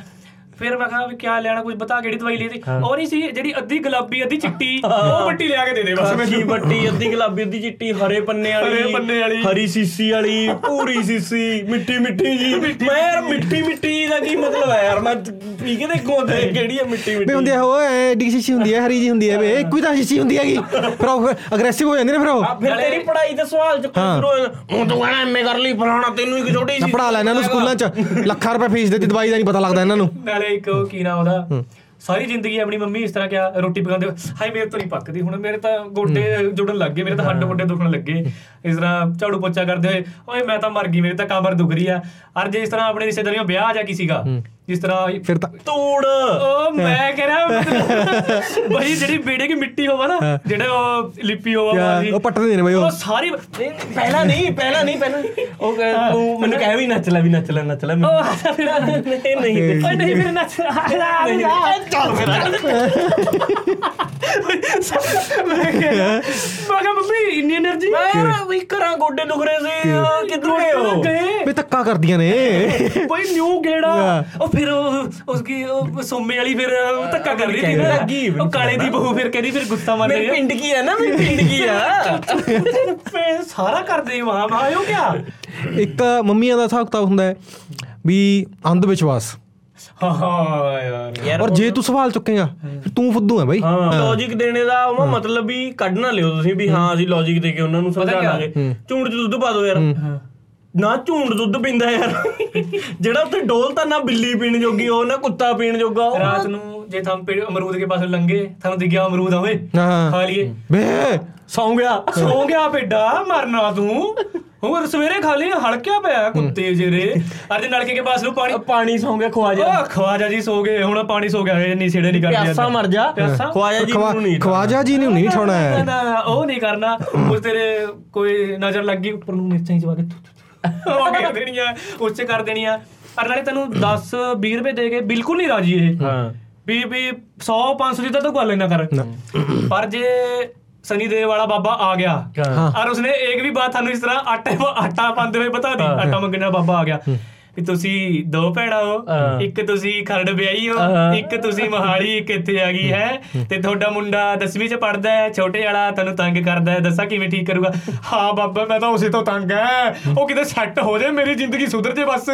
ਫਿਰ ਮੈਂ ਕਿਹਾ ਵੀ ਕੀ ਲੈਣਾ ਕੁਝ ਬਤਾ ਕਿਹੜੀ ਦਵਾਈ ਲਈ ਤੀ ਉਹ ਨਹੀਂ ਸੀ ਜਿਹੜੀ ਅੱਧੀ ਗੁਲਾਬੀ ਅੱਧੀ ਚਿੱਟੀ ਉਹ ਬੱਟੀ ਲਿਆ ਕੇ ਦੇ ਦੇ ਬਸ। ਖਾਕੀ ਬੱਟੀ ਅੱਧੀ ਗੁਲਾਬੀ ਅੱਧੀ ਚਿੱਟੀ ਹਰੇ ਪੰਨੇ ਵਾਲੀ ਹਰੇ ਪੰਨੇ ਵਾਲੀ। ਹਰੀ ਸੀਸੀ ਵਾਲੀ ਪੂਰੀ ਸੀਸੀ ਮਿੱਠੀ ਮਿੱਠੀ ਜੀ। ਮੈਂ ਯਾਰ ਮਿੱਠੀ ਮਿੱਠੀ ਦਾ ਕੀ ਮਤਲਬ ਹੈ ਯਾਰ? ਮੈਂ ਪੀ ਕੇ ਦੇਖੋ ਤੇ ਕਿਹੜੀ ਹੈ ਵੀ ਮਿੱਠੀ ਹੁੰਦੀ ਆ ਉਹ ਐਡੀ ਸ਼ੀਸ਼ੀ ਹੁੰਦੀ ਹੈ ਹਰੀ ਜੀ ਹੁੰਦੀ ਹੈ ਵੇ ਇੱਕੋ ਹੀ ਤਾਂ ਸ਼ੀਸ਼ੀ ਹੁੰਦੀ ਹੈਗੀ। ਫਿਰ ਉਹ ਅਗਰੈਸਿਵ ਹੋ ਜਾਂਦੇ ਨੇ ਫਿਰ ਉਹ। ਫਿਰ ਤੇਰੀ ਪੜ੍ਹਾਈ ਦੇ ਸਵਾਲ ਚ ਕੋਈ ਸ਼ੁਰੂ ਹੁਣ ਤੂੰ ਕਹਿਣਾ ਐਮਏ ਕਰ ਲਈ ਫਲਾਣਾ ਤੈਨੂੰ ਇੱਕ ਛੋਟੀ ਨਾ ਸੀ ਪੜਾ ਲੈਣਾ ਇਹਨੂੰ ਸਕੂਲਾਂ 'ਚ। ਲੱਖਾਂ ਰੁਪਏ ਫੀਸ ਦਿੱਤੀ ਦਵਾਈ ਦਾ ਨਹੀਂ ਪਤਾ ਲੱਗਦਾ ਇਹਨਾਂ ਨੂੰ। ਨਾਲੇ ਇੱਕ ਉਹ ਕੀ ਨਾ ਉਹਦਾ? ਸਾਰੀ ਜ਼ਿੰਦਗੀ ਆਪਣੀ ਮੰਮੀ ਇਸ ਤਰ੍ਹਾਂ ਕਿਹਾ ਰੋਟੀ ਪਕਾਉਂਦੇ ਹਾਏ ਮੇਰੇ ਤੋਂ ਨਹੀਂ ਪੱਕਦੀ ਹੁਣ ਮੇਰੇ ਤਾਂ ਗੋਡੇ ਜੁੜਨ ਲੱਗ ਗਏ ਮੇਰੇ ਤਾਂ ਹੱਡ ਗੋਡੇ ਦੁਖਣ ਲੱਗੇ। ਇਸ ਤਰ੍ਹਾਂ ਝਾੜੂ ਪੋਚਾ ਕਰਦੇ ਹੋਏ ਓਏ ਮੈਂ ਤਾਂ ਮਰ ਗਈ ਮੇਰੇ ਤਾਂ ਕਮਰ ਦੁਖ ਰਹੀ ਆ। ਅਰ ਜੇ ਇਸ ਤਰ੍ਹਾਂ ਆਪਣੇ ਰਿਸ਼ਤੇਦਾਰੀਆਂ ਵਿਆਹ ਜਾਂ ਕੀ ਸੀਗਾ? ਜਿਸ ਤਰ੍ਹਾਂ ਫਿਰ ਤਾਂ ਤੂੜ ਉਹ ਮੈਂ ਕਹਿ ਰਿਹਾ ਬਈ ਜਿਹੜੀ ਬੇੜੇ ਦੀ ਮਿੱਟੀ ਹੋਵਾ ਨਾ ਜਿਹੜਾ ਉਹ ਲਿਪੀ ਹੋਵਾ ਬਾਜੀ ਉਹ ਪੱਟਦੇ ਨੇ ਬਈ ਉਹ। ਸਾਰੀ ਨਹੀਂ, ਪਹਿਲਾਂ ਨਹੀਂ ਪਹਿਲਾਂ ਨਹੀਂ ਪਹਿਲਾਂ। ਉਹ ਕਹਿ- ਤੂੰ ਮੈਨੂੰ ਕਹਿ ਵੀ ਨੱਚ ਲੈ ਵੀ ਨੱਚ ਲੈ ਨੱਚ ਲੈ। ਮੈਂ- ਉਹ ਨਹੀਂ ਨਹੀਂ। ਨਹੀਂ ਫਿਰ ਨੱਚ ਨਹੀਂ, ਚੱਲ ਫਿਰ ਮੈਂ ਕਿਹਾ ਮੈਂ ਕਿਹਾ ਮੰਮੀ ਇੰਨੀ એનર્ਜੀ ਮੈਂ ਵੀ ਕਰਾਂ ਗੋਡੇ ਦੁਖਰੇ ਸੀ ਕਿੱਧਰ ਗਏ ਹੋ ਵੀ ਧੱਕਾ ਕਰਦੀਆਂ ਨੇ। ਕੋਈ ਨਿਊ ਗੇੜਾ ਉਹ ਫਿਰ ਉਸकी ਸੋਮੇ ਵਾਲੀ ਫਿਰ ਧੱਕਾ ਕਰ ਰਹੀ ਸੀ। ਲੱਗੀ ਉਹ ਕਾਲੇ ਦੀ ਬਹੂ ਫਿਰ ਕਹਿੰਦੀ ਫਿਰ ਗੁੱਸਾ ਮਾਰ ਰਹੀ ਹੈ। ਪਿੰਡ ਕੀ ਹੈ ਨਾ ਮੇਰੀ ਪਿੰਡ ਕੀ ਆ? ਸਾਰਾ ਕਰਦੇ ਵਾਹ ਵਾਹ ਹੋ ਕਿਆ? ਇੱਕ ਮੰਮੀਆਂ ਦਾ ਹਿਸਾਬ ਕਿਤਾਬ ਹੁੰਦਾ ਹੈ ਵੀ ਅੰਧ ਵਿਸ਼ਵਾਸ। ਹਾਂ ਯਾਰ। ਔਰ ਜੇ ਤੂੰ ਸਵਾਲ ਚੁੱਕੇਗਾ ਫਿਰ ਤੂੰ ਫੁੱਦੂ ਹੈ ਬਾਈ। ਹਾਂ ਲੌਜੀਕ ਦੇਣੇ ਦਾ ਉਹ ਮਤਲਬ ਵੀ ਕੱਢ ਨਾ ਲਿਓ ਤੁਸੀਂ ਵੀ ਹਾਂ ਅਸੀਂ ਲੌਜੀਕ ਦੇ ਕੇ ਉਹਨਾਂ ਨੂੰ ਸਮਝਾ? ਲਾਂਗੇ ਝੂੰਡ ਚ ਦੁੱਧ ਪਾ ਦਿਓ ਯਾਰ। ਨਾ ਝੂੰਡ ਦੁੱਧ ਪੀਂਦਾ ਯਾਰ। ਜਿਹੜਾ ਉੱਥੇ ਡੋਲ ਤਾਂ ਨਾ ਬਿੱਲੀ ਪੀਣ ਜੋਗੀ ਉਹ ਨਾ ਕੁੱਤਾ ਪੀਣ ਜੋਗਾ ਉਹ ਰਾਤ ਨੂੰ ਜੇ ਥਮ ਪੇੜ ਅਮਰੂਦ ਕੇ ਪਾਸ ਲੰਗੇ ਤੁਹਾਨੂੰ ਦਿਖ ਗਿਆ ਅਮਰੂਦ ਆਵੇ ਹਾਂ। ਖਾ ਲਈਏ। ਬੇ ਸੌਂ ਗਿਆ ਸੋ ਗਿਆ ਬੇਟਾ ਮਰਨਾ ਤੂੰ। ਹੋਰ ਸਵੇਰੇ ਖਾਲੀ ਹਲਕਿਆ ਪਿਆ ਕੁੱਤੇ ਜਿਹੜੇ। ਅੱਜ ਨਲਕੇ ਕੇ ਪਾਸ ਨੂੰ ਪਾਣੀ ਪਾਣੀ ਸੌਂ ਗਿਆ ਖਵਾਜਾ ਉਹ ਖਵਾਜਾ ਜੀ ਸੋ ਗਏ। ਹੁਣ ਪਾਣੀ ਸੋ ਗਿਆ ਇਹ ਨਹੀਂ ਛੇੜੇ ਨਹੀਂ ਕਰਦੇ ਪਿਆਸਾ ਮਰ ਜਾ? ਖਵਾਜਾ ਜੀ ਨੂੰ ਨਹੀਂ ਖਵਾਜਾ ਜੀ ਨੂੰ ਨਹੀਂ ਠਾਉਣਾ। ਨਾ, ਹੈ ਉਹ ਨਹੀਂ ਕਰਨਾ। ਉਸ ਤੇਰੇ ਕੋਈ ਨਜ਼ਰ ਲੱਗੀ ਉੱਪਰ ਨੂੰ ਮਿਰਚਾਂ ਹੀ ਚਵਾ ਕੇ ਉਹ ਕਰ ਦੇਣੀਆਂ ਉਸ ਚ ਕਰ ਦੇਣੀਆਂ। ਪਰ ਨਾਲੇ ਤੈਨੂੰ 10 20 ਰੁਪਏ ਦੇ ਕੇ ਬਿਲਕੁਲ ਨਹੀਂ ਰਾਜੀ ਇਹ। ਹਾਂ। ਵੀ ਵੀ 100 500 ਦੀ ਤਾਂ ਤੂੰ ਗੱਲ ਨਾ ਕਰ। ਪਰ ਜੇ ਵਾਲਾ ਬਾਬਾ ਆ ਗਿਆ। ਹਾਂ। ਔਰ ਉਸਨੇ ਇੱਕ ਵੀ ਬਾਤ ਤੁਹਾਨੂੰ ਇਸ ਤਰ੍ਹਾਂ ਆਟੇ ਆਟਾ ਪਾਉਂਦੇ ਹੋਏ ਬਤਾ ਦੀ ਆਟਾ ਮੰਗਣ ਵਾਲਾ ਬਾਬਾ ਆ ਗਿਆ। ਵੀ ਤੁਸੀਂ ਦੋ ਭੈਣਾਂ ਹੋ। ਇੱਕ ਤੁਸੀਂ ਖਰੜ ਵਿਆਹੀ ਹੋ। ਇੱਕ ਤੁਸੀਂ ਮਹਾਲੀ ਇੱਕ ਇੱਥੇ ਆ ਗਈ ਹੈ। ਤੇ ਤੁਹਾਡਾ ਮੁੰਡਾ 10ਵੀਂ ਚ ਪੜਦਾ ਹੈ ਛੋਟੇ ਵਾਲਾ ਤੁਹਾਨੂੰ ਤੰਗ ਕਰਦਾ ਹੈ। ਦੱਸਾਂ ਕਿਵੇਂ ਠੀਕ ਕਰੂਗਾ? ਹਾਂ ਬਾਬਾ ਮੈਂ ਤਾਂ ਉਸੇ ਤੋਂ ਤੰਗ ਹੈ। ਉਹ ਕਿਤੇ ਸੈੱਟ ਹੋ ਜਾਏ ਮੇਰੀ ਜ਼ਿੰਦਗੀ ਸੁਧਰ ਜੇ ਬਸ।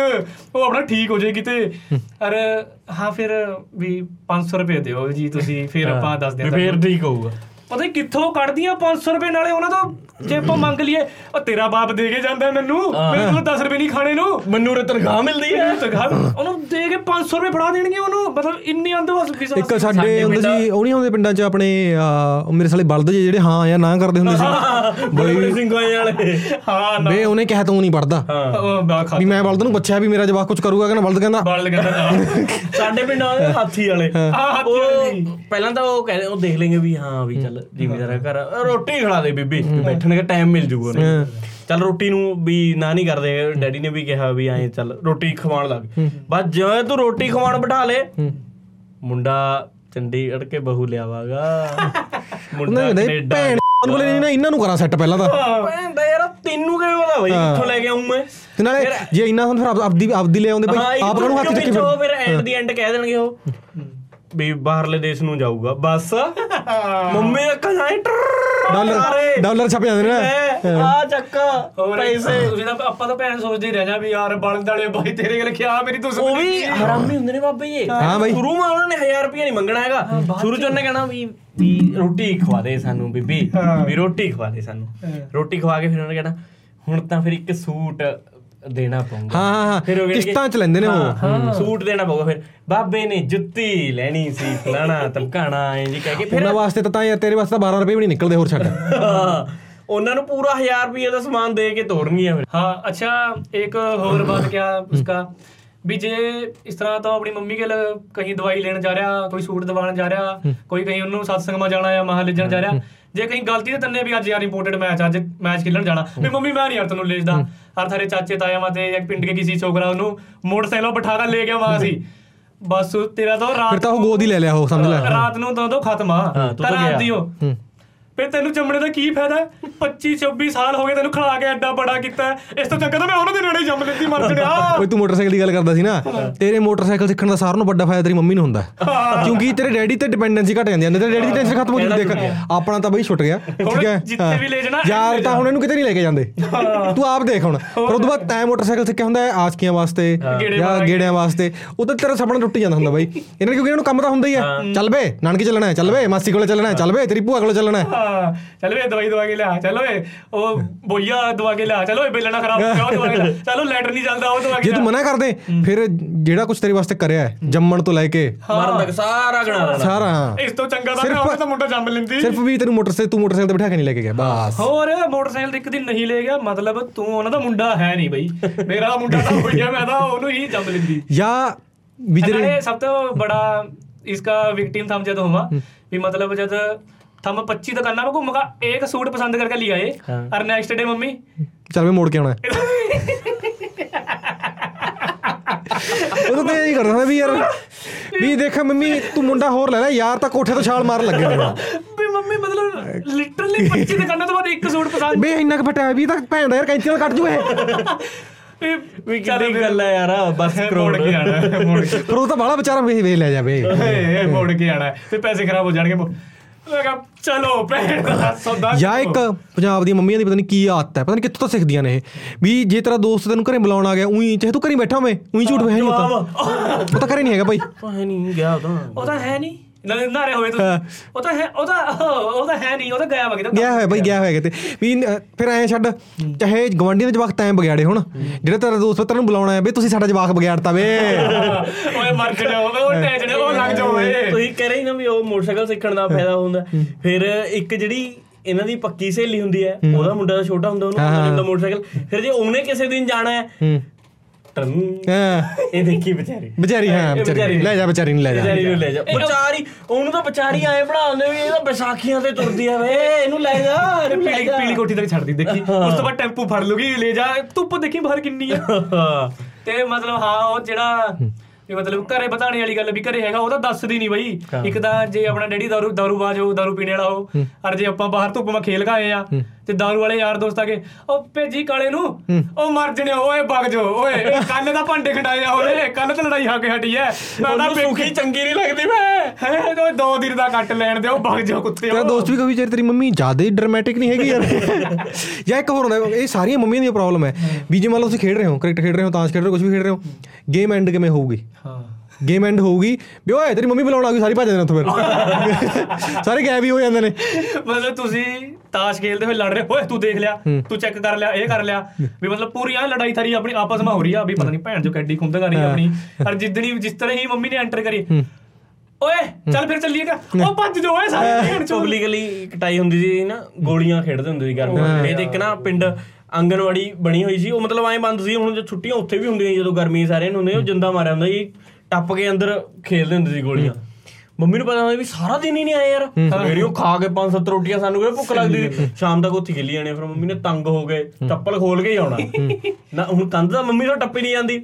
ਉਹ ਆਪਣਾ ਠੀਕ ਹੋ ਜਾਏ ਕਿਤੇ। ਅਰ ਹਾਂ ਫਿਰ ਵੀ 500 ਰੁਪਏ ਦਿਓ ਜੀ ਤੁਸੀਂ ਫਿਰ ਆਪਾਂ ਦੱਸ ਵੀ ਦਿਆਂ ਫੇਰ ਠੀਕ ਹੋਊਗਾ। ਪਤਾ ਨੀ ਕਿੱਥੋਂ ਕੱਢਦੀਆਂ 500 ਰੁਪਏ ਨਾਲੇ ਉਹਨਾਂ ਤੋਂ ਜੇ ਆਪਾਂ ਮੰਗ ਲਈਏ ਉਹ ਤੇਰਾ ਬਾਪ ਦੇ ਕੇ ਜਾਂਦਾ ਮੈਨੂੰ। ਕੋਲ 10 ਰੁਪਏ ਨਹੀਂ ਖਾਣੇ ਨੂੰ। ਮੈਨੂੰ ਰੇ ਤਨਖਾਹ ਮਿਲਦੀ ਹੈ। ਤਨਖਾਹ ਉਹਨੂੰ ਦੇ ਕੇ 500 ਰੁਪਏ ਫੜਾ ਦੇਣਗੇ ਉਹਨੂੰ। ਮਤਲਬ ਇੰਨੀ ਅੰਧਵਿਸ਼ਵਾਸ ਵਿਸ਼ਵਾਸ ਇੱਕ ਸਾਡੇ ਹੁੰਦੇ ਸੀ ਉਹ ਨਹੀਂ ਹੁੰਦੇ ਪਿੰਡਾਂ 'ਚ ਆਪਣੇ ਮੇਰੇ ਸਾਲੇ ਬਲਦ ਜਿਹੇ ਜਿਹੜੇ ਹਾਂ ਜਾਂ ਨਾ ਕਰਦੇ ਹੁੰਦੇ ਸੀ। ਬਈ ਸਿੰਘਾਂ ਵਾਲੇ। ਹਾਂ ਨਾ। ਵੇ ਉਹਨੇ ਕਿਹਾ ਤੂੰ ਨਹੀਂ ਪੜਦਾ ਬਾ ਵੀ ਮੈਂ ਬਲਦ ਨੂੰ ਪੁੱਛਿਆ ਵੀ ਮੇਰਾ ਜਵਾਕ ਕੁਝ ਕਰੂਗਾ ਕਹਿੰਦਾ ਬਲਦ ਕਹਿੰਦਾ ਬਲ ਕਹਿੰਦਾ ਸਾਡੇ ਪਿੰਡਾਂ ਦੇ ਹਾਥੀ ਵਾਲੇ। ਹਾਂ, ਹਾਥੀ ਵਾਲੇ ਉਹ ਪਹਿਲਾਂ ਤਾਂ ਉਹ ਕਹਿੰਦੇ ਉਹ ਦੇਖ ਲੈਂਗੇ ਵੀ ਹਾਂ ਵੀ ਚੱਲ ਜ਼ਿਮੀਦਾਰਾ ਘਰ। ਰੋਟੀ ਖਿਲਾ ਦੇ ਬੀਬੀ ਬੈਠਣ ਦਾ ਟਾਈਮ ਮਿਲ ਜੂਗਾ ਉਹਨੂੰ। ਚੱਲ ਰੋਟੀ ਨੂੰ ਵੀ ਨਾ ਨਹੀਂ ਕਰਦੇ ਡੈਡੀ ਨੇ ਵੀ ਕਿਹਾ ਵੀ ਐਂ ਚੱਲ ਰੋਟੀ ਖਵਾਉਣ ਲੱਗ। ਬਸ ਜਿਵੇਂ ਤੂੰ ਰੋਟੀ ਖਵਾਉਣ ਬਿਠਾ ਲੇ। ਮੁੰਡਾ ਚੰਡੀਗੜ੍ਹ ਕੇ ਬਹੂ ਲਿਆਵਾਗਾ। <laughs> ਮੁੰਡਾ ਉਹਨਾਂ ਨੇ ਕੈਨੇਡਾ ਭੈਣ ਬੋਲੇ ਨਹੀਂ ਨਾ ਇਹਨਾਂ ਨੂੰ ਕਰਾਂ ਸੈੱਟ ਪਹਿਲਾਂ ਤਾਂ। ਭੈਣ ਦਾ ਯਾਰ ਤੈਨੂੰ ਕਿਵੇਂ ਪਤਾ ਬਈ ਕਿੱਥੋਂ ਲੈ ਕੇ ਆਉਂ ਮੈਂ? ਤੇ ਨਾਲੇ ਜੇ ਇੰਨਾ ਤੁਹਾਨੂੰ ਫਿਰ ਆਪ- ਆਪਦੀ ਆਪਦੀ ਲੈ ਆਉਂਦੇ ਬਈ ਆਪ ਕਾਹਨੂੰ ਹੱਥ ਚੱਕੀ ਫਿਰ ਫਿਰ ਐਂਡ ਦੀ ਐਂਡ ਕਹਿ ਦੇਣਗੇ ਉਹ। ਵੀ ਬਾਹਰਲੇ ਦੇਸ਼ ਨੂੰ ਜਾਊਗਾ ਬਸ। ਮੰਮੀ ਅੱਖਾਂ ਜਾਏ ਡਾਲਰ ਡਾਲਰ ਛਪ ਜਾਂਦੇ ਨੇ। ਆ ਚੱਕਾ ਪੈਸੇ। ਤੁਸੀਂ ਤਾਂ ਆਪਾਂ ਤਾਂ ਭੈਣ ਸੋਚਦੇ ਹੀ ਰਹਿ ਜਾ ਵੀ ਯਾਰ ਬਲਦ ਵਾਲੇ ਬਾਈ ਤੇਰੇ ਗੱਲ ਕਿਹਾ ਮੇਰੀ ਉਹ ਦੁਸ਼ਮਣੀ ਵੀ ਹਰਾਮੀ ਹੁੰਦੇ ਨੇ ਬਾਬੇ ਜੀ ਹਾਂ ਬਾਈ। ਸ਼ੁਰੂ ਮਾ ਉਹਨਾਂ ਨੇ 1000 ਰੁਪਏ ਨਹੀਂ ਮੰਗਣਾ ਹੈਗਾ। ਸ਼ੁਰੂ ਚ ਉਹਨੇ ਕਹਿਣਾ ਵੀ ਵੀ ਰੋਟੀ ਖਵਾ ਦੇ ਸਾਨੂੰ ਬੀਬੀ। ਵੀ ਰੋਟੀ ਖਵਾ ਦੇ ਸਾਨੂੰ। ਰੋਟੀ ਖਵਾ ਕੇ ਫਿਰ ਉਹਨੇ ਕਹਿਣਾ ਹੁਣ ਤਾਂ ਫਿਰ ਇੱਕ ਸੂਟ ਦੇਣਾ ਪਊਗਾ। ਹਾਂ ਹਾਂ ਫਿਰ ਉਹ ਕਿਸ਼ਤਾਂ ਚ ਲੈਂਦੇ ਨੇ ਉਹ। ਸੂਟ ਦੇਣਾ ਪਊਗਾ ਫਿਰ। ਬਾਬੇ ਨੇ ਜੁੱਤੀ ਲੈਣੀ ਸੀ ਫਲਾਣਾ ਧਮਕਾਣਾ ਐਂ ਜੀ ਕਹਿ ਕੇ ਫਿਰ ਉਹਨਾਂ ਵਾਸਤੇ ਤਾਂ ਯਾਰ ਤੇਰੇ ਵਾਸਤੇ 12 ਰੁਪਏ ਵੀ ਨਹੀਂ ਨਿਕਲਦੇ ਹੋਰ ਛੱਡ। ਉਹਨਾਂ ਨੂੰ ਪੂਰਾ 1000 ਰੁਪਏ ਦਾ ਸਮਾਨ ਦੇ ਕੇ ਤੋਰਨਗੀਆਂ ਫਿਰ। ਹਾਂ ਅੱਛਾ ਇੱਕ ਹੋਰ ਬਾਤ ਕਿਆ ਉਸਕਾ? ਵੀ ਜੇ ਇਸ ਤਰ੍ਹਾਂ ਤਾਂ ਆਪਣੀ ਮੰਮੀ ਕੋਲ ਕਹੀਂ ਦਵਾਈ ਲੈਣ ਜਾ ਰਿਹਾ ਕੋਈ ਸੂਟ ਦਿਵਾਣ ਜਾ ਰਿਹਾ ਕੋਈ ਕਹੀਂ ਉਹਨੂੰ satsang ਮਾ ਜਾਣਾ ਜਾਂ ਮਹਲ ਲੈਣ ਜਾ ਰਿਹਾ ਜੇ ਕਹੀਂ ਗਲਤੀ ਤੇ ਤੰਨੇ ਵੀ ਅੱਜ ਯਾਰ ਇੰਪੋਰਟਡ ਮੈਚ ਅੱਜ ਮੈਚ ਖੇਲਣ ਜਾਣਾ। ਵੀ ਮੰਮੀ ਮੈਂ ਨਹੀਂ ਯਾਰ ਤੈਨੂੰ ਲੈ ਜਦਾ ਹਰ ਥਾਰੇ ਚਾਚੇ ਤਾਇਆ ਮਾ ਤੇ ਇੱਕ ਪਿੰਡ ਕੇ ਕਿਸੇ ਛੋਕਰਾ ਉਹਨੂੰ ਮੋਟਰਸਾਈਕਲ ਬਿਠਾ ਕੇ ਲੈ ਗਿਆ ਮਾਂ ਸੀ ਬਸ ਤੇਰਾ ਤਾਂ ਰਾਤ ਫਿਰ ਤਾਂ ਉਹ ਗੋਦ ਹੀ ਲੈ ਲਿਆ ਉਹ ਸਮਝ ਲੈ। ਰਾਤ ਨੂੰ ਤਾਂ ਦੋ ਖਤਮ ਆ। ਤੂੰ ਰਾਤ। ਦੀ ਉਹ। ਫੇ ਤੈਨੂੰ ਜੰਮਣੇ ਦਾ ਕੀ ਫਾਇਦਾ? 25 26 ਸਾਲ ਹੋ ਗਏ ਤੈਨੂੰ ਖਿਲਾ ਕੇ ਐਡਾ ਬੜਾ ਕੀਤਾ। ਇਸ ਤੋਂ ਚੰਗਾ ਤਾਂ ਮੈਂ ਉਹਨਾਂ ਦੇ ਨੇੜੇ ਜੰਮ ਲੈਂਦੀ ਮਰ ਜੜਿਆ ਓਏ ਤੂੰ ਮੋਟਰਸਾਈਕਲ ਦੀ ਗੱਲ ਕਰਦਾ ਸੀ ਨਾ? ਤੇਰੇ ਮੋਟਰਸਾਈਕਲ ਸਿੱਖਣ ਦਾ ਸਾਰਿਆਂ ਨੂੰ ਵੱਡਾ ਫਾਇਦਾ ਤੇਰੀ ਮੰਮੀ ਨੂੰ ਹੁੰਦਾ। ਕਿਉਂਕਿ ਤੇਰੇ ਡੈਡੀ ਤੇ ਡਿਪੈਂਡੈਂਸੀ ਘਟ ਜਾਂਦੀ ਹੈ ਤੇਰੇ ਡੈਡੀ ਦੀ ਟੈਨਸ਼ਨ ਖਤਮ ਹੋ ਜਾਂਦੀ ਦੇਖ। ਆਪਣਾ ਤਾਂ ਬਈ ਛੁੱਟ ਗਿਆ ਠੀਕ ਹੈ? ਜਿੱਥੇ। ਵੀ ਲੈ ਜਾਣਾ, ਯਾਰ ਤਾਂ ਹੁਣ ਇਹਨੂੰ ਕਿਤੇ ਨਹੀਂ ਲੈ ਕੇ ਜਾਂਦੇ। ਤੂੰ ਆਪ ਦੇਖ ਹੁਣ। ਪਰ ਉਦੋਂ ਬਾਅਦ ਤੈਂ ਮੋਟਰਸਾਈਕਲ ਸਿੱਖਿਆ ਹੁੰਦਾ ਹੈ ਆਸ਼ਕੀਆਂ ਵਾਸਤੇ ਜਾਂ। ਗੇੜਿਆਂ ਵਾਸਤੇ। ਉਦੋਂ ਤੇਰਾ ਸੁਪਨਾ ਟੁੱਟ ਜਾਂਦਾ ਹੁੰਦਾ ਬਈ। ਇਹਨਾਂ ਕਿਉਂਕਿ ਇਹਨਾਂ ਨੂੰ ਕੰਮ ਤਾਂ ਹੁੰਦਾ ਹੀ ਹੈ। ਚੱਲ ਬੇ ਨਾਨਕੀ ਚੱਲਣਾ ਹੈ ਚੱਲ ਬੇ ਮਾਸੀ ਕੋਲੇ ਚੱਲਣਾ ਹੈ ਚੱਲ ਬੇ ਤੇਰੀ ਭੂਆ ਕੋਲੇ ਚੱਲਣਾ ਹਾਂ। ਚੱਲ ਵੇ ਦਵਾਈ ਦਵਾ ਕੇ ਲਿਆ ਚੱਲ ਓਏ ਉਹ ਬੋਈਆ ਦਵਾ ਕੇ ਲਿਆ ਚੱਲ ਓਏ ਬੇਲਣਾ ਖਰਾਬ ਹੋ ਗਿਆ ਉਹ ਦਵਾ ਕੇ ਲਿਆ। ਚੱਲ ਉਹ ਲੈਟਰ ਨਹੀਂ ਚੱਲਦਾ ਉਹ ਦਵਾ ਕੇ ਜੇ ਤੂੰ ਮਨਾ ਕਰ ਦੇ ਫਿਰ ਜਿਹੜਾ ਕੁਝ ਤੇਰੇ ਵਾਸਤੇ ਕਰਿਆ ਹੈ ਜੰਮਣ ਤੋਂ ਲੈ ਕੇ। ਮਰਨ ਤੱਕ ਸਾਰਾ ਗਣਾ ਸਾਰਾ ਇਸ ਤੋਂ ਚੰਗਾ ਤਾਂ ਉਹ ਤਾਂ ਮੁੰਡਾ ਜੰਮ ਲੈਂਦੀ। ਸਿਰਫ ਵੀ ਤੈਨੂੰ ਮੋਟਰਸਾਈਕਲ ਤੂੰ ਮੋਟਰਸਾਈਕਲ ਤੇ ਬਿਠਾ ਕੇ ਨਹੀਂ ਲੈ ਕੇ ਗਿਆ ਬਸ। ਹੋਰ ਮੋਟਰਸਾਈਕਲ ਤੇ ਇੱਕ ਦਿਨ ਨਹੀਂ ਲੈ ਗਿਆ ਮਤਲਬ ਤੂੰ ਉਹਨਾਂ ਦਾ ਮੁੰਡਾ ਹੈ ਨਹੀਂ ਬਈ। ਮੇਰਾ ਮੁੰਡਾ ਤਾਂ ਹੋਈਆ ਮੈਂ ਤਾਂ ਉਹਨੂੰ ਹੀ ਜੰਮ ਲੈਂਦੀ। ਜਾਂ ਵੀ ਤੇਰੇ ਸਭ ਤੋਂ ਬੜਾ ਇਸਕਾ ਵਿਕਟਿਮ ਥਮ ਜਦ ਹੋਵਾ ਵੀ ਮਤਲਬ ਜਦ भी मतलब जब थम पच्ची दुकाना में घूमगा एक सूट पसंद करके लिया ये और नेक्स्ट डे मम्मी ਚੱਲ ਵੀ ਮੋੜ ਕੇ ਆਉਣਾ ਹੈ। ਉਦੋਂ ਤੇ ਇਹੀ ਕਰਦਾ <laughs> ਹੁੰਦਾ ਵੀ ਯਾਰ ਵੀ ਦੇਖ ਮੰਮੀ ਤੂੰ ਮੁੰਡਾ ਹੋਰ ਲੈ ਲੈ ਯਾਰ ਤਾਂ ਕੋਠੇ ਤੋਂ ਛਾਲ ਮਾਰਨ ਲੱਗੇ ਨੇ भी मम्मी मतलब लिटरली पच्ची दुकाना तो बाद एक सूट पसंद ਬੇ ਇੰਨਾ ਕੁ ਫਟਿਆ ਵੀ ਇਹ ਤਾਂ ਭੈਣ ਦਾ ਯਾਰ ਕੈਂਚੀ ਨਾਲ ਕੱਟ ਜੂ ਇਹ ਵੀ ਕਿੱਡੀ ਗੱਲ ਹੈ ਯਾਰ ਬਸ मोड़ के आना है मोड़ के ਪਰ ਉਹ ਤਾਂ ਬਾਲਾ ਵਿਚਾਰਾ ਵੇ ਵੇ ਲੈ ਜਾਵੇ ए, मोड़ के आना है फिर पैसे खराब हो ਮੈਂ ਕਿਹਾ ਚਲੋ ਭੈਣ ਦਾ ਸੌਦਾ ਜਾਂ ਇੱਕ ਪੰਜਾਬ ਦੀ ਮੰਮੀਆਂ ਦੀ ਪਤਾ ਨਹੀਂ ਕੀ ਆਦਤ ਹੈ ਪਤਾ ਨਹੀਂ ਕਿੱਥੋਂ ਤੋਂ ਸਿੱਖਦੀਆਂ ਨੇ ਇਹ। ਵੀ ਜੇ ਤੇਰਾ ਦੋਸਤ ਤੈਨੂੰ ਘਰੇ ਬੁਲਾਉਣ ਆ ਗਿਆ ਉਹੀ ਚਾਹੇ ਤੂੰ ਘਰੇ ਬੈਠਾ ਹੋਵੇਂ ਉਹੀ ਝੂਠ ਵਹਿ ਨਹੀਂ ਹੁੰਦਾ। ਉਹ ਤਾਂ ਘਰੇ ਨਹੀਂ ਹੈਗਾ ਭਾਈ ਭਾਵੇਂ ਨਹੀਂ ਗਿਆ ਉਹ ਤਾਂ। ਉਹ ਤਾਂ ਹੈ ਨਹੀਂ। ਨਾਲੇ ਨਾਰੇ ਹੋਏ ਤੁਸੀਂ ਉਹ ਤਾਂ ਹੈ ਉਹ ਤਾਂ ਉਹ ਤਾਂ ਹੈ ਨਹੀਂ ਉਹ ਤਾਂ ਗਿਆ ਵਾ ਕਿਤੇ। ਗਿਆ ਹੋਇਆ ਬਈ ਗਿਆ ਹੋਇਆ ਕਿਤੇ। ਵੀ ਫਿਰ ਐ ਛੱਡ ਚਾਹੇ ਗਵਾਂਢੀਆਂ ਦੇ ਜਵਾਕ ਤੈਂ ਬਗਿਆੜੇ ਹੁਣ ਜਿਹੜਾ ਤੇਰਾ ਦੋਸਤ ਤੈਨੂੰ ਬੁਲਾਉਣਾ ਹੈ ਵੀ ਤੁਸੀਂ ਸਾਡਾ ਜਵਾਕ ਬਗਿਆੜਤਾ ਵੇ। ਓਏ ਮਰ ਜਾਓ ਉਹ ਟੈਂਸ਼ਨ ਉਹ ਲੱਗ ਜਾਓ ਓਏ। ਤੁਸੀਂ ਕਹਿ ਰਹੇ ਨਾ ਵੀ ਉਹ ਮੋਟਰਸਾਈਕਲ ਸਿੱਖਣ ਦਾ ਫਾਇਦਾ ਹੁੰਦਾ। ਫਿਰ ਇੱਕ ਜਿਹੜੀ ਇਹਨਾਂ ਦੀ ਪੱਕੀ ਸਹੇਲੀ ਹੁੰਦੀ ਹੈ ਉਹਦਾ ਮੁੰਡਾ ਤਾਂ ਛੋਟਾ ਹੁੰਦਾ ਉਹਨੂੰ ਮੋਟਰਸਾਈਕਲ। ਫਿਰ ਜੇ ਉਹਨੇ ਕਿਸੇ ਦਿਨ ਜਾਣਾ ਹਾਂ। ਇਹ ਦੇਖੀ ਵਿਚਾਰੀ ਵਿਚਾਰੀ ਹਾਂ ਵਿਚਾਰੀ। ਲੈ ਜਾ ਵਿਚਾਰੀ ਨੂੰ ਲੈ ਜਾ। ਵਿਚਾਰੀ ਨੂੰ ਲੈ ਜਾ। ਵਿਚਾਰੀ ਉਹਨੂੰ ਤਾਂ ਵਿਚਾਰੀ ਆਏ ਬਣਾਉਂਦੇ ਵੀ ਇਹ ਤਾਂ ਵਿਸਾਖੀਆਂ ਤੇ ਤੁਰਦੀ ਆ ਵੇ। ਇਹਨੂੰ ਲੈ ਜਾ ਪੀਲੀ ਪੀਲੀ ਕੋਠੀ ਤੱਕ ਛੱਡਦੀ ਦੇਖੀ। ਉਸ ਤੋਂ ਬਾਅਦ ਟੈਂਪੂ ਫੜ ਲੂਗੀ ਲੈ ਜਾ। ਧੁੱਪ ਦੇਖੀ ਬਾਹਰ ਕਿੰਨੀ ਆ। ਤੇ ਮਤਲਬ ਹਾਂ ਉਹ ਜਿਹੜਾ ਇਹ ਮਤਲਬ ਘਰੇ ਬਤਾਣੇ ਵਾਲੀ ਗੱਲ ਵੀ ਘਰੇ ਹੈਗਾ ਉਹ ਤਾਂ ਦੱਸਦੀ ਨਹੀਂ ਬਈ। ਇੱਕ ਤਾਂ ਜੇ ਆਪਣਾ ਡੈਡੀ ਦਾਰੂ ਦਾਰੂ ਬਾਜ ਹੋ ਦਾਰੂ ਪੀਣੇ ਵਾਲਾ ਹੋ ਅਰ ਜੇ ਆਪਾਂ ਬਾਹਰ ਧੁੱਪ ਮਾ ਖੇਲ ਗਏ ਆ ਤੇ ਦਾਰੂ ਵਾਲੇ ਯਾਰ ਦੋਸਤ ਆ ਕੇ ਉਹ ਭੇਜੀ ਕਾਲੇ ਨੂੰ ਉਹ ਮਰ ਜਣੇ ਓਏ ਵਗ ਜੋ ਓਏ <laughs> ਕੱਲ ਦਾ ਭਾਂਡੇ ਖੰਡਾਏ ਆ ਉਹਨੇ ਕੱਲ ਤਾਂ ਲੜਾਈ ਹੋ ਕੇ ਹਟੀ ਐ। ਮੈਂ ਤਾਂ ਸੁਖੀ ਚੰਗੀ ਨਹੀਂ ਲੱਗਦੀ ਮੈਂ। ਹੈ ਉਹ ਦੋ ਦਿਨ ਦਾ ਕੱਟ ਲੈਣ ਦੇ ਉਹ ਵਗ ਜਾ ਕੁੱਤੇ ਤੇਰਾ ਦੋਸਤ ਵੀ ਕਹੀ ਯਾਰ ਤੇਰੀ ਮੰਮੀ ਜ਼ਿਆਦਾ ਹੀ ਡਰਾਮੈਟਿਕ ਨਹੀਂ ਹੈਗੀ ਯਾਰ। <laughs> ਜਾਂ ਇੱਕ ਹੋਰ ਹੁੰਦਾ ਇਹ ਸਾਰੀਆਂ ਮੰਮੀਆਂ ਦੀ ਪ੍ਰੋਬਲਮ ਹੈ। ਵੀ ਜੇ ਮੰਨ ਲਓ ਤੁਸੀਂ ਖੇਡ ਰਹੇ ਹੋ ਕ੍ਰਿਕਟ ਖੇਡ ਰਹੇ ਹੋ ਤਾਸ਼ ਖੇਡ ਰਹੇ ਹੋ ਕੁਝ ਵੀ ਖੇਡ ਰਹੇ ਹੋ ਗੇਮ ਐਂਡ ਕਿਵੇਂ ਹੋਊਗੀ? ਹਾਂ। ਗੇਮ ਐਂਡ ਹੋਊਗੀ ਵੀ ਓਏ ਤੇਰੀ ਮੰਮੀ ਬੁਲਾਉਣ ਆ ਗਈ ਸਾਰੀ ਭੱਜ ਜਾਂਦੇ ਉੱਥੋਂ ਫਿਰ। <laughs> ਸਾਰੇ ਗਾਇਬ ਹੀ ਹੋ ਜਾਂਦੇ ਨੇ। ਮਤਲਬ ਤੁਸੀਂ ਤਾਸ਼ ਖੇਲਦੇ ਹੋਏ ਲੜ ਰਹੇ ਓਏ ਤੂੰ ਦੇਖ ਲਿਆ ਤੂੰ ਚੈੱਕ ਕਰ ਲਿਆ ਇਹ ਕਰ ਲਿਆ। ਵੀ ਮਤਲਬ ਪੂਰੀ ਆ ਲੜਾਈ ਥਾਰੀ ਆਪਣੀ ਆਪਸ ਵਿੱਚ ਹੋ ਰਹੀ ਆ ਵੀ ਪਤਾ ਨਹੀਂ ਭੈਣ ਜੋ ਕੱਡੀ ਖੁੰਦਗਾ ਰਹੀ ਆਪਣੀ। ਪਰ ਜਿੱਦਣੀ ਜਿਸ ਤਰ੍ਹਾਂ ਹੀ ਮੰਮੀ ਨੇ ਐਂਟਰ ਕਰੀ। ਓਏ ਚੱਲ ਫਿਰ ਚੱਲੀਏਗਾ ਉਹ ਭੱਜ ਜੋ ਓਏ ਸਾਰੇ ਭੈਣ ਚੋ ਪਬਲਿਕਲੀ ਕਟਾਈ ਹੁੰਦੀ ਸੀ ਨਾ ਗੋਲੀਆਂ ਖੇਡਦੇ ਹੁੰਦੇ ਸੀ ਗਰਮੀ ਇਹ ਇੱਕ ਨਾ ਪਿੰਡ ਆਂਗਨਵਾੜੀ ਬਣੀ ਹੋਈ ਸੀ ਉਹ ਮਤਲਬ ਐਂ ਬੰਦ ਸੀ ਹੁਣ ਜੇ ਛੁੱਟੀਆਂ ਉੱਥੇ ਵੀ ਹੁੰਦੀਆਂ ਜਦੋਂ ਗਰਮੀ ਸਾਰਿਆਂ ਨੂੰ ਹੁੰਦੀ ਉਹ ਜਿੰਦਾ ਮਾਰਿਆ ਹੁੰਦਾ ਸੀ ਟੱਪ ਕੇ ਅੰਦਰ ਖੇਡਦੇ ਹੁੰਦੇ ਸੀ ਗੋਲੀਆਂ। ਮੰਮੀ ਨੂੰ ਪਤਾ ਹੁੰਦਾ ਵੀ ਸਾਰਾ ਦਿਨ ਹੀ ਨਹੀਂ ਆਏ ਯਾਰ। ਸਵੇਰੇ ਉਹ ਖਾ ਕੇ ਪੰਜ ਸੱਤ ਰੋਟੀਆਂ ਸਾਨੂੰ ਕਿਹੜਾ ਭੁੱਖ ਲੱਗਦੀ। ਸੀ ਸ਼ਾਮ ਤੱਕ ਉੱਥੇ ਖੇਲੀ ਜਾਣੇ ਫਿਰ ਮੰਮੀ ਨੇ ਤੰਗ ਹੋ ਗਏ ਚੱਪਲ ਖੋਲ ਕੇ ਹੀ ਆਉਣਾ। ਨਾ ਹੁਣ ਕੰਧ ਦਾ ਮੰਮੀ ਤੋਂ ਟੱਪੀ ਨਹੀਂ ਜਾਂਦੀ।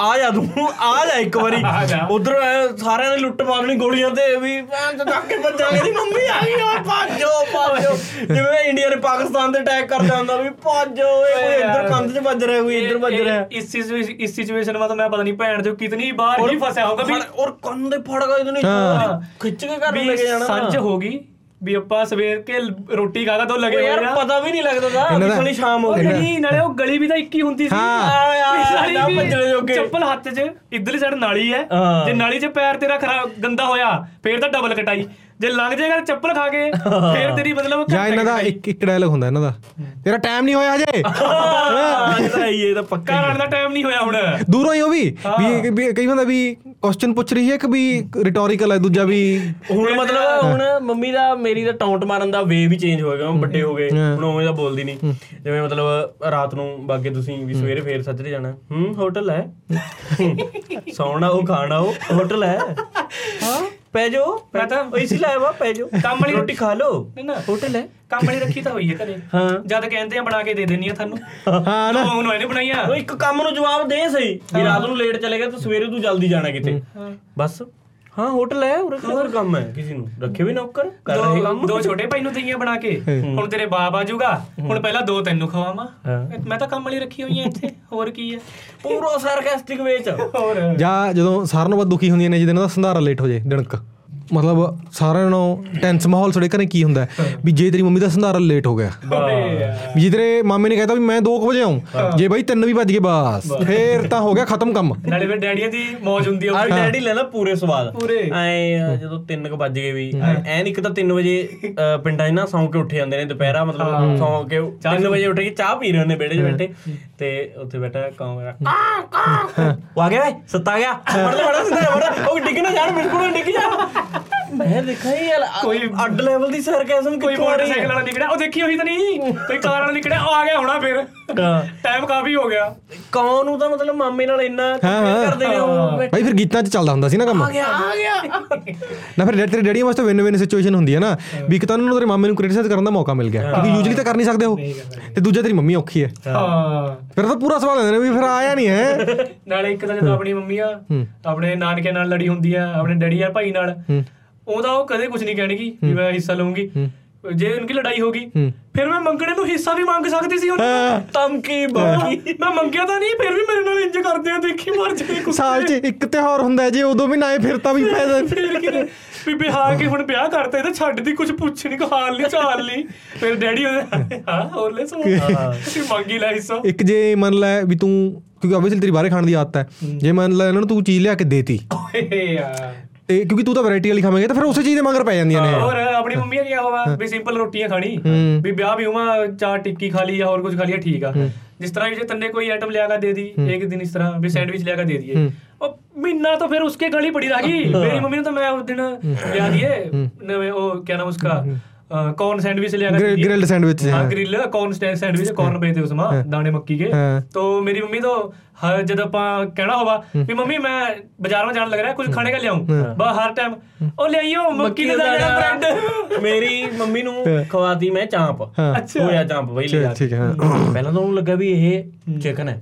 ਆ ਜਾ ਤੂੰ ਆ ਜਾ ਇੱਕ ਵਾਰੀ। ਉਧਰ ਸਾਰਿਆਂ ਨੇ ਲੁੱਟ ਮਾਰਨੀ ਗੋਲੀਆਂ ਤੇ ਵੀ ਭੈਣ ਚੋਦ ਚੱਕ ਕੇ ਭੱਜਾਂਗੇ ਦੀ ਮੰਮੀ ਆ ਗਈ ਓਏ ਭੱਜੋ ਭੱਜੋ। ਜਿਵੇਂ ਇੰਡੀਆ ਨੇ ਪਾਕਿਸਤਾਨ ਤੇ ਅਟੈਕ ਕਰਦਾ ਹੁੰਦਾ ਵੀ ਭੱਜੋ ਕੋਈ ਇੱਧਰ ਕੰਧ 'ਚ ਵੱਜ ਰਿਹਾ ਕੋਈ ਇੱਧਰ ਵੱਜ ਇਹ- ਰਿਹਾ। ਇਸ ਇਸ ਸਿਚੁਏਸ਼ਨ ਵਿੱਚ ਤਾਂ ਮੈਂ ਪਤਾ ਨਹੀਂ ਭੈਣ ਜੋ ਕਿਤਨੀ ਬਾਰ ਹੀ ਫਸਿਆ ਹੋਗਾ ਵੀ ਔਰ ਕੰਨ ਦੇ ਫੜ ਗਏ ਇਹਨੂੰ। ਖਿੱਚ ਕੇ ਘਰ ਨੂੰ ਲੈ ਕੇ ਜਾਣਾ। ਸੱਜ ਹੋ ਗਈ ਵੀ ਆਪਾਂ ਸਵੇਰ ਕੇ ਰੋਟੀ ਖਾ ਕੇ ਦੋ ਲਗੇ ਹੋਏ ਯਾਰ ਪਤਾ ਵੀ ਨਹੀਂ ਲੱਗਦਾ ਦਾ- ਕਿਤਨੀ ਸ਼ਾਮ ਹੋ ਗਈ। ਨਹੀਂ ਨਾਲੇ ਉਹ ਗਲੀ ਵੀ ਤਾਂ ਇੱਕ ਹੀ ਹੁੰਦੀ ਸੀ। ਹਾਂ। ਆ ਯਾਰ, ਭੱਜਣੇ ਜੋਗੇ। ਚੱਪਲ ਹੱਥ 'ਚ ਇਧਰਲੀ ਸਾਈਡ ਨਾਲੀ ਹੈ। ਜੇ ਨਾਲੀ 'ਚ ਪੈਰ ਤੇਰਾ ਖਰਾਬ ਗੰਦਾ ਹੋਇਆ ਫੇਰ ਤਾਂ ਡਬਲ ਕਟਾਈ। ਜੇ ਲੰਘ ਜਾਏਗਾ ਤਾਂ ਚੱਪਲ ਖਾ ਕੇ ਫੇਰ ਤੇਰੀ ਮਤਲਬ ਜਾਂ ਇਹਨਾਂ ਦਾ ਇੱਕ ਇੱਕ ਡਾਇਲੌਗ ਹੁੰਦਾ ਇਹਨਾਂ ਦਾ। ਤੇਰਾ ਟਾਈਮ ਨਹੀਂ ਹੋਇਆ ਹਜੇ। ਹਾਂ ਇਹ ਤਾਂ ਇਹ ਤਾਂ ਪੱਕਾ ਆਉਣ ਦਾ ਟਾਈਮ ਨਹੀਂ ਹੋਇਆ ਹੁਣ। ਦੂਰੋਂ ਹੀ ਉਹ ਵੀ ਵੀ ਵੀ ਕਈ ਹੁੰਦਾ ਵੀ ਕੁਐਸਚਨ ਪੁੱਛ ਰਹੀ ਹੈ ਕਿ ਵੀ ਰਿਟੋਰੀਕਲ ਹੈ ਦੂਜਾ ਵੀ ਹੁਣ ਮਤਲਬ ਹੁਣ ਮੰਮੀ ਦਾ ਮੇਰੀ ਦਾ ਟਾਉਂਟ ਮਾਰਨ ਦਾ ਵੇ ਵੀ ਚੇਂਜ ਹੋ ਗਿਆ ਹੁਣ ਵੱਡੇ ਹੋ ਗਏ ਹੁਣ ਉਵੇਂ ਦਾ ਬੋਲਦੀ ਨਹੀਂ ਜਿਵੇਂ ਮਤਲਬ ਰਾਤ ਨੂੰ ਬਾਗੇ ਤੁਸੀਂ ਵੀ ਸਵੇਰੇ ਫੇਰ ਸੱਜਰੇ ਜਾਣਾ ਹੂੰ ਹੋਟਲ ਹੈ? ਸੌਣਾ ਉਹ ਖਾਣਾ ਉਹ ਹੋਟਲ ਹੈ? ਹਾਂ। ਪੈ ਜਾਓ ਮੈਂ ਤਾਂ- ਇਸੀ ਲਾਇਆ ਵਾ ਪੈ ਜਾਓ ਕੰਮ ਵਾਲੀ ਰੋਟੀ ਖਾ ਲਓ। ਨਾ ਹੋਟਲ ਹੈ। ਕੰਮ ਵਾਲੀ ਰੱਖੀ ਤਾਂ ਹੋਈ ਹੈ ਘਰੇ। ਹਾਂ। ਜਦ ਕਹਿੰਦੇ ਆ ਬਣਾ ਕੇ ਦੇ ਦੇਣੀ ਆ ਤੁਹਾਨੂੰ। ਹਾਂ ਨਾ। ਉਹ ਉਹਨੂੰ ਇਹਨੇ ਬਣਾਈਆ। ਉਹ ਇੱਕ ਕੰਮ ਨੂੰ ਜਵਾਬ ਦੇ ਸਹੀ। ਵੀ ਰਾਤ ਨੂੰ ਲੇਟ ਚਲੇ ਗਿਆ ਤਾਂ ਸਵੇਰੇ ਤੂੰ ਜਲਦੀ ਜਾਣਾ ਕਿਤੇ। ਬਸ। ਹਾਂ ਹੋਟਲ ਹੈ ਉਰੇ ਹੋਰ ਕੰਮ ਹੈ ਕਿਸੇ ਨੂੰ। ਰੱਖੇ ਵੀ ਨੌਕਰ ਕਰ ਰਹੇ ਦੋ ਕੰਮ। ਦੋ ਛੋਟੇ ਭਾਈ ਨੂੰ ਦਈਆਂ ਬਣਾ ਕੇ। ਹੁਣ ਤੇਰੇ ਬਾਪ ਆ ਜਾਊਗਾ। ਹੁਣ ਪਹਿਲਾਂ ਦੋ ਤੈਨੂੰ ਖਵਾਵਾਂ। ਮੈਂ ਤਾਂ ਕੰਮ ਵਾਲੀ ਰੱਖੀ ਹੋਈ ਆ ਇੱਥੇ। ਹੋਰ ਕੀ ਹੈ ਪੂਰਾ ਸਰਕਾਸਟਿਕ ਵੇਚ ਹੋਰ। ਜਾਂ ਜਦੋਂ ਸਾਰਿਆਂ ਨੂੰ ਵੱਧ ਦੁਖੀ ਹੁੰਦੀਆਂ ਨੇ ਜਿਹਦੇ ਨਾਲ ਸੰਧਾਰਾ ਲੇਟ ਹੋ ਜੇ ਦਿਨਕ। ਮਤਲਬ ਸਾਰਿਆਂ ਨੂੰ ਟੈਂਸ ਮਾਹੌਲ ਸਾਡੇ ਘਰੇ ਕੀ ਹੁੰਦਾ? ਵੀ ਜੇ ਤੇਰੀ ਮੰਮੀ ਦਾ ਸੰਧਾਰਾ ਲੇਟ ਹੋ ਗਿਆ। ਵੀ ਜੇ ਤੇਰੇ ਮਾਮੇ ਨੇ ਕਹਿਤਾ ਵੀ ਮੈਂ 2 ਵਜੇ ਆਉਂ ਜੇ ਬਾਈ 3 ਵੀ ਵੱਜ ਗਏ ਬਸ ਫੇਰ ਤਾਂ ਹੋ ਗਿਆ ਖਤਮ ਕੰਮ। ਨਾਲੇ ਫਿਰ ਡੈਡੀਆਂ ਦੀ ਮੌਜ ਹੁੰਦੀ ਆ ਆ ਡੈਡੀ ਲੈਂਦਾ ਪੂਰੇ ਸਵਾਦ। ਪੂਰੇ। ਐ ਜਦੋਂ 3 ਕ ਵੱਜ ਗਏ ਵੀ ਐਨ ਇੱਕ ਤਾਂ 3 ਵਜੇ ਪਿੰਡਾਂ 'ਚ ਨਾ ਸੌਂ ਕੇ ਉੱਠੇ ਜਾਂਦੇ ਨੇ ਦੁਪਹਿਰਾ ਮਤਲਬ ਸੌਂ ਕੇ 3 ਵਜੇ ਉੱਠ ਕੇ ਚਾਹ ਪੀ ਰਹੇ ਹੁੰਦੇ ਵਿਹੜੇ 'ਚ ਬੈਠੇ। ਤੇ ਉੱਥੇ ਬੈਠਾ ਕਾਂ ਮੇਰਾ ਕਾਂ ਕਾਂ। ਉਹ ਆ ਗਿਆ ਸੁੱਤਾ ਗਿਆ। ਫੜ ਲੈ ਫੜ ਲੈ ਫੜ ਉਹ ਡਿੱਗ ਨਾ ਜਾਣ ਬਿਲਕੁਲ ਡਿੱਗ ਜਾ। ਮੈਂ ਦੇਖਿਆ ਹੀ ਯਾਰ ਕੋਈ ਅੱਡ ਲੈਵਲ ਦੀ ਸਰਕੈਸਮ ਕੋਈ ਮੋਟਰਸਾਈਕਲ ਵਾਲਾ ਨਿਕਲਿਆ ਉਹ ਦੇਖੀ ਹੋਈ ਤਾਂ ਨਹੀਂ ਕੋਈ ਕਾਰ ਵਾਲਾ ਨਿਕਲਿਆ ਉਹ ਆ ਗਿਆ ਹੋਣਾ ਫਿਰ। ਹਾਂ। ਟਾਈਮ ਕਾਫੀ ਹੋ ਗਿਆ। ਕਾਂ ਨੂੰ ਤਾਂ ਮਤਲਬ ਮਾਮੇ ਨਾਲ ਇੰਨਾ। ਕਰਦੇ ਨੇ ਉਹ? ਬਾਈ ਫਿਰ ਗੀਤਾਂ 'ਚ ਚੱਲਦਾ ਹੁੰਦਾ ਸੀ ਨਾ ਕੰਮ। ਆ ਗਿਆ ਆ ਗਿਆ। ਨਾ ਫਿਰ ਤੇਰੇ ਡੈਡੀ ਵਾਸਤੇ ਵਿਨ ਵਿਨ ਸਿਚੁਏਸ਼ਨ ਹੁੰਦੀ ਹੈ ਨਾ। ਵੀ ਇੱਕ ਤਾਂ ਉਹਨਾਂ ਨੂੰ ਤੇਰੇ ਮਾਮੇ ਨੂੰ ਕ੍ਰਿਟਿਸਾਈਜ਼ ਕਰਨ ਦਾ ਮੌਕਾ ਮਿਲ ਗਿਆ। ਕਿਉਂਕਿ ਯੂਜੂਲੀ ਤਾਂ ਕਰ ਨਹੀਂ ਸਕਦੇ ਉਹ। ਤੇ ਦੂਜਾ ਤੇਰੀ ਮੰਮੀ ਔਖੀ ਹੈ। ਹਾਂ। ਫਿਰ ਤਾਂ ਪੂਰਾ ਸਵਾਲ ਨੇ ਵੀ ਫਿਰ ਆਇਆ ਨਹੀਂ ਹੈ। ਨਾਲੇ ਇੱਕ ਤਾਂ ਜਦੋਂ ਆਪਣੀ ਮੰਮੀ ਆ ਆਪਣੇ ਨਾਨਕੇ ਨਾਲ ਲੜੀ ਹੁੰਦੀ ਆ ਆਪਣੇ ਡੈਡੀ ਆ ਭਾਈ ਨਾਲ। ਉਹਦਾ ਉਹ ਕਦੇ ਕੁਝ ਨਹੀਂ ਕਹਿਣਗੀ ਵੀ ਮੈਂ ਹਿੱਸਾ ਲਵਾਂਗੀ ਜੇ ਉਨਕੀ ਲੜਾਈ ਹੋਗੀ ਫਿਰ ਮੈਂ ਮੰਗਣੇ ਨੂੰ ਹਿੱਸਾ ਵੀ ਮੰਗ ਸਕਦੀ ਸੀ ਉਹਨੂੰ। ਧਮਕੀ ਬਾਕੀ ਮੈਂ ਮੰਗਿਆ ਤਾਂ ਨਹੀਂ ਫਿਰ ਵੀ ਮੇਰੇ ਨਾਲ ਇੰਜ ਕਰਦੇ ਆ ਦੇਖੀ ਮਰ ਜਾਏ ਕੁੱਤੇ। ਸਾਲ 'ਚ ਇੱਕ ਤਿਉਹਾਰ ਹੁੰਦਾ ਹੈ, ਜੇ ਉਦੋਂ ਵੀ ਨਾ ਆਏ ਫਿਰ ਤਾਂ ਵੀ ਫਾਇਦਾ ਫਿਰ ਕੀ ਵੀ ਬਿਹਾਰ ਕੇ ਹੁਣ ਵਿਆਹ ਕਰਤੇ ਤਾਂ ਛੱਡ ਦੀ ਕੁਝ ਪੁੱਛ ਨਹੀਂ ਕੋ ਹਾਲ ਨਹੀਂ ਚਾਲ ਨਹੀਂ ਫਿਰ ਡੈਡੀ ਉਹਦੇ ਹਾਂ ਹੋਰ ਲੈ ਸੋ। ਤੁਸੀਂ ਮੰਗੀ ਲੈ ਹਿੱਸਾ। ਇੱਕ ਜੇ ਮੰਨ ਲੈ ਵੀ ਤੂੰ ਕਿਉਂਕਿ ਆਬਵੀਅਸਲੀ ਤੇਰੀ ਬਾਹਰੇ ਖਾਣ ਦੀ ਆਦਤ ਹੈ। ਜੇ ਮੰਨ ਲੈ ਇਹਨਾਂ ਨੂੰ ਤੂੰ ਚੀਜ਼ ਲਿਆ ਕੇ ਦੇਤੀ। ਓਏ ਯਾਰ। ਤੇ ਕਿਉਂਕਿ ਤੂੰ ਤਾਂ ਵੈਰਾਈਟੀ ਵਾਲੀ ਖਾਵੇਂਗਾ ਤਾਂ ਫਿਰ ਉਸੇ ਚੀਜ਼ ਦੇ ਮਗਰ ਪੈ ਜਾਂਦੀਆਂ ਨੇ। ਹੋਰ ਆਪਣੀ ਮੰਮੀ ਕੀ ਹੋਵਾ ਵੀ ਸਿੰਪਲ ਰੋਟੀਆਂ ਖਾਣੀ। ਵੀ ਵਿਆਹ ਵੀ ਹੁਮਾ ਚਾਰ ਟਿੱਕੀ ਖਾ ਲਈ ਜਾਂ ਹੋਰ ਕੁਝ ਖਾ ਲਿਆ ਠੀਕ ਆ। ਜਿਸ ਤਰ੍ਹਾਂ ਵੀ ਜੇ ਤੰਨੇ ਕੋਈ ਆਈਟਮ ਲਿਆ ਕੇ ਦੇ ਦੀ ਇੱਕ ਦਿਨ ਇਸ ਤਰ੍ਹਾਂ ਵੀ ਸੈਂਡਵਿਚ ਲਿਆ ਕੇ ਦੇ ਦਈਏ। ਉਹ ਮਹੀਨਾ ਤਾਂ ਫਿਰ ਉਸਕੇ ਗਲੀ ਪੜੀ ਰਹੀ ਮੇਰੀ ਮੰਮੀ ਨੇ ਤਾਂ ਮੈਂ ਉਸ ਦਿਨ ਲਿਆ ਦਿਏ ਨਵੇਂ ਉਹ ਕੀ ਨਾਮ ਉਸਕਾ? कॉर्न सैंडविच लिया ग्रिल- ग्रिल्ड सैंडविच, हाँ हाँ। ग्रिल कॉर्न सैंडविच कॉर्न पे थे उसमें दाने मक्की के हाँ। तो मेरी मम्मी तो हर जब ਆਪਾਂ ਕਹਿਣਾ ਹੋਵਾ ਵੀ ਮੰਮੀ ਮੈਂ ਬਾਜ਼ਾਰ ਵਿੱਚ ਜਾਣ ਲੱਗ ਰਿਹਾ ਕੁਝ ਖਾਣੇ का ਲਿਆਉਂ ਬਸ ਹਰ ਟਾਈਮ ਉਹ ਲਿਆਈਓ ਮੱਕੀ ਦਾ ਦਾਣਾ ਬ੍ਰੈਡ ਮੇਰੀ ਮੰਮੀ ਨੂੰ ਖਵਾਤੀ ਮੈਂ ਚਾਂਪ ਹਾਂ। ਹੋਇਆ ਚਾਂਪ ਬਈ ਲਿਆ ਠੀਕ ਹੈ ਹਾਂ। ਪਹਿਲਾਂ ਤਾਂ ਉਹਨੂੰ ਲੱਗਾ ਵੀ ਇਹ ਚਿਕਨ ਹੈ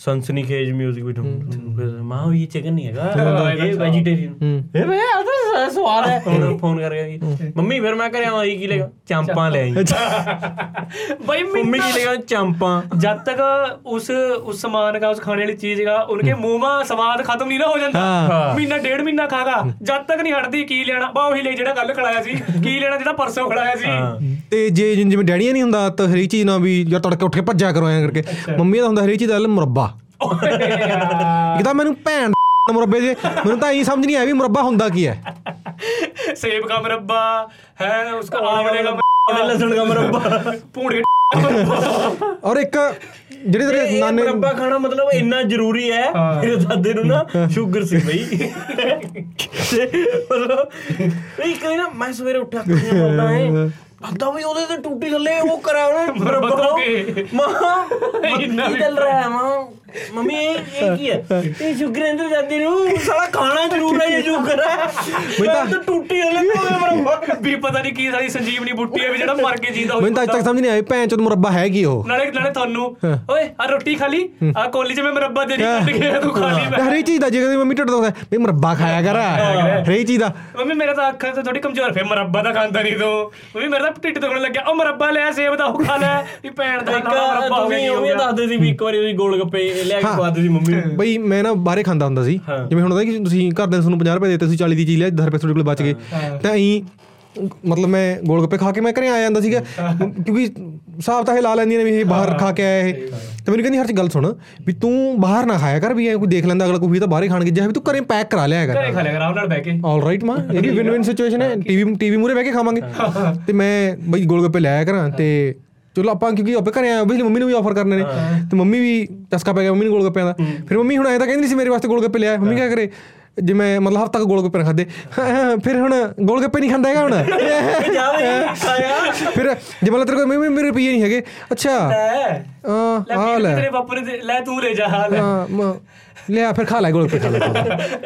ਹਾਂ ਸਨਸਨੀ ਖੇਜ 뮤직 ਵੀ ਢੂੰਡ ਮਾਂ ਵੀ ਇਹ ਚਿਕਨ ਨਹੀਂ ਹੈਗਾ ਇਹ ਵੈਜੀਟੇਰੀਅਨ ਇਹ ਵੇ ਆ ਤਾਂ ਸਵਾਦ ਹੈ ਹੁਣ ਫੋਨ ਕਰ ਗਿਆ ਮੰਮੀ ਫਿਰ ਮੈਂ ਕਰਿਆ ਆਈ ਕੀ ਲੇਗਾ ਚਾਂਪਾਂ ਲੈ ਆਈ भाई ਮੰਮੀ मम्मी ਕੀ ਲੇਗਾ ਚਾਂਪਾਂ जब तक उस उस सामान का उस खाने वाली चीज का उनके मुंह में स्वाद खत्म नहीं ना हो जाता हाँ। ਮਹੀਨਾ ਡੇਢ ਮਹੀਨਾ ਖਾਗਾ ਜਦ ਤੱਕ ਨਹੀਂ ਹਟਦੀ ਕੀ ਲੈਣਾ ਬਾ ਉਹੀ ਲੈ ਜਿਹੜਾ ਕੱਲ ਖੜਾਇਆ ਸੀ ਕੀ ਲੈਣਾ ਜਿਹੜਾ ਪਰਸੋਂ ਖੜਾਇਆ ਸੀ ਤੇ ਜੇ ਜਿ- ਜਿਵੇਂ ਡੈਡੀਆਂ ਨਹੀਂ ਹੁੰਦਾ ਤਾਂ ਹਰੇਕ ਚੀਜ਼ ਨਾਲ ਵੀ ਜਾਂ ਤੜਕੇ ਉੱਠ ਕੇ ਭੱਜਿਆ ਕਰੋ ਐਂ ਕਰਕੇ ਮੰਮੀ ਦਾ ਹੁੰਦਾ ਹਰੇਕ ਚੀਜ਼ ਦਾ ਹੱਲ ਮੁਰੱਬਾ ਇੱਕ ਤਾਂ ਮੈਨੂੰ ਭੈਣ ਦਾ ਮੁਰੱਬੇ ਦੇ ਮੈਨੂੰ ਤਾਂ ਇਹ ਸਮਝ ਨਹੀਂ ਆਇਆ ਵੀ ਮੁਰੱਬਾ ਹੁੰਦਾ ਕੀ ਹੈ सेब का मुरब्बा है उसका आंवले का ਉਹਨੇ ਲਸਣ ਦਾ ਮਰੱਬਾ पूड़ के ਔਰ ਇੱਕ ਜਿਹੜੇ ਤੇਰੇ ਨਾਨੇ ਮਰੱਬਾ ਖਾਣਾ ਮਤਲਬ ਇੰਨਾ ਜ਼ਰੂਰੀ ਹੈ ਮੇਰੇ ਦਾਦੇ ਨੂੰ ਨਾ ਸ਼ੂਗਰ ਸੀ ਬਈ ਤੇ ਮਤਲਬ ਇਹ ਕਹੇ ਨਾ ਮੈਂ ਸਵੇਰੇ ਉੱਠਿਆ ਅੱਖਾਂ ਮਰਦਾ ਹੈ ਲੱਗਦਾ ਵੀ ਉਹਦੇ ਤੇ ਟੂਟੀ ਥੱਲੇ ਉਹ ਕਰਾ ਉਹਨੇ ਮੁਰੱਬਾ ਮਰੱਬਾ ਹੋ ਮਾਂ ਇੰਨਾ ਕੀ ਚੱਲ ਰਿਹਾ ਹੈ ਮਾਂ ਮੰਮੀ ਇਹ ਇਹ ਕੀ ਹੈ? ਇਹ ਸ਼ੂਗਰ ਅੰਦਰ ਜਾਂਦੀ ਨੂੰ ਸਾਲਾ ਖਾਣਾ ਜ਼ਰੂਰ ਹੈ ਇਹ ਸ਼ੂਗਰ। ਹੈ ਮੈਂ ਤਾਂ ਟੂਟੀ ਥੱਲੇ ਉਹਦੇ ਮਰੱਬਾ ਵੀ ਪਤਾ ਨਹੀਂ ਕੀ ਸਾਰੀ ਸੰਜੀਵਨੀ ਬੁੱਟੀ ਹੈ ਵੀ ਜਿਹੜਾ ਮਰ ਕੇ ਜੀਂਦਾ ਹੋਵੇ ਮੈਨੂੰ ਤਾਂ ਅੱਜ ਤੱਕ ਸਮਝ ਨਹੀਂ ਆਈ ਭੈਣ ਚੋਦ ਮੁਰੱਬਾ ਹੈ ਕੀ ਉਹ। ਨਾਲੇ ਨਾਲੇ ਤੁਹਾਨੂੰ। ਓਏ ਆ ਰੋਟੀ ਖਾ ਲਈ? ਆ ਕੋਲੀ ਚ ਮੈਂ ਮੁਰੱਬਾ ਦੇ ਦੀ ਕੱਟ ਕੇ ਤੂੰ ਖਾ ਲਈ ਤੇ ਹਰੇਕ ਚੀਜ਼ ਦਾ ਜੇ ਮੰਮੀ ਢਿੱਡ ਦੁਖਦਾ ਵੀ ਮੁਰੱਬਾ ਖਾਇਆ ਕਰ। ਹਰੇਕ ਚੀਜ਼ ਦਾ। ਮੰਮੀ ਮੇਰਾ ਤਾਂ ਅੱਖਾਂ ਤੇ ਥੋੜੀ ਕਮਜ਼ੋਰ ਫੇ ਮੁਰੱਬਾ ਦਾ ਖਾਂਦਾ ਨਹੀਂ ਤੂੰ। ਮੰਮੀ ਮੇਰਾ ਤਾਂ ਢਿੱਡ ਦੁਖਣ ਲੱਗਿਆ। ਉਹ ਮੁਰੱਬਾ ਲਿਆ ਸੇਬ ਦਾ ਉਹ ਖਾ ਲੈ। ਵੀ ਭੈਣ ਦਾ ਮੁਰੱਬਾ ਹੋ ਗਿਆ ਉਹ ਦੱਸਦੇ ਸੀ ਵੀ ਇੱਕ ਵਾਰੀ ਤੁਸੀਂ ਗੋਲ ਗੱਪੇ ਲਿਆ ਕੇ ਖਵਾਦੇ ਸੀ ਮੰਮੀ ਨੂੰ। ਬਈ ਮੈਂ ਨਾ ਬਾਹਰੇ ਖਾਂਦਾ ਹੁੰਦਾ ਸੀ। ਹਾਂ। ਜਿਵੇਂ ਹੁਣ ਹੁੰਦਾ ਕਿ ਤੁਸੀਂ ਘਰ ਦੇ ਤੁਹਾਨੂੰ 50 ਰੁਪਏ ਦੇਤੇ ਤੁਸੀਂ 40 ਦੀ ਚੀਜ਼ ਲਿਆ 10 ਰੁਪਏ ਤੁਹਾਡੇ ਕੋਲ ਬਚ ਗਏ। ਤਾਂ ਐਂ ਮਤਲਬ ਮੈਂ ਗੋਲ ਗੱਪੇ ਖਾ ਕੇ ਮੈਂ ਘਰੇ ਆ ਜਾਂਦਾ ਸੀਗਾ। ਕਿਉਂਕਿ ਹਿਸਾਬ ਤਾਂ ਇਹ ਲਾ ਲੈਂਦੀਆਂ ਨੇ ਵੀ ਇਹ ਬਾਹਰ ਖਾ ਕੇ ਆਇਆ ਇਹ। ਤੇ ਮੈਨੂੰ ਕਹਿੰਦੀ ਹਰ ਚ ਗੱਲ ਸੁਣ ਵੀ ਤੂੰ ਬਾਹਰ ਨਾ ਖਾਇਆ ਕਰ ਵੀ ਐ ਕੋਈ ਦੇਖ ਲੈਂਦਾ ਅਗਲਾ ਕੋਈ ਵੀ ਤਾਂ ਬਾਹਰੇ ਖਾਣ ਗਿਆ ਵੀ ਤੂੰ ਘਰੇ ਪੈਕ ਕਰਾ ਲਿਆ ਕਰ ਘਰੇ ਖਾ ਲਿਆ ਆਰਾਮ ਨਾਲ ਬਹਿ ਕੇ। ਆਲ ਰਾਈਟ ਮਾਂ ਇਹ ਵੀ ਵਿਨ ਵਿਨ ਸਿਚੁਏਸ਼ਨ ਹੈ। ਟੀਵੀ ਟੀਵੀ ਮੂਰੇ ਬਹਿ ਕੇ ਖਾਵਾਂਗੇ। ਤੇ ਮੈਂ ਬਈ ਗੋਲ ਗੱਪੇ ਲਿਆਇਆ ਕਰਾਂ ਤੇ ਚਲੋ ਆਪਾਂ ਕਿਉਂਕਿ ਆਪੇ ਘਰੇ ਆਏ obviously ਮੰਮੀ ਨੂੰ ਵੀ ਆਫਰ ਕਰਨੇ ਨੇ। ਤੇ ਮੰਮੀ ਵੀ ਚਸਕਾ ਪੈ ਗਿਆ ਮੰਮੀ ਨੂੰ ਗੋਲ ਗੱਪਿਆਂ ਦਾ ਫਿਰ ਮੰਮੀ ਹੁਣ ਐਂ ਤਾਂ ਕਹਿੰਦੀ ਸੀ ਮੇਰੇ ਵਾਸਤੇ ਗੋਲ ਗੱਪੇ ਲਿਆ ਮੰਮੀ ਕਿਆ ਕਰੇ? ਜੇ ਮੈਂ ਮਤਲਬ ਹਫ਼ਤਾ ਕੁ ਗੋਲ ਗੱਪੇ ਨਾ ਖਾਦੇ <laughs> ਫਿਰ ਹੁਣ ਗੋਲ ਗੱਪੇ ਨਹੀਂ ਖਾਂਦਾ ਹੈਗਾ ਹੁਣ। <laughs> <laughs> ਫਿਰ ਜੇ ਮਤਲਬ ਤੇਰੇ ਕੋਲ ਮੰਮੀ ਮੇਰੇ ਰੁਪਈਏ ਨਹੀਂ ਹੈਗੇ। ਅੱਛਾ। ਲੈ। ਆ ਲੈ ਤੇਰੇ ਬਾਪੂ ਨੇ ਦੇ- ਲੈ ਤੂੰ ਲੈ ਜਾ ਹਾਲ ਹਾਂ, ਲਿਆ ਫਿਰ ਖਾ ਲੈ ਗੋਲ <laughs> ਖਾ ਲੈ।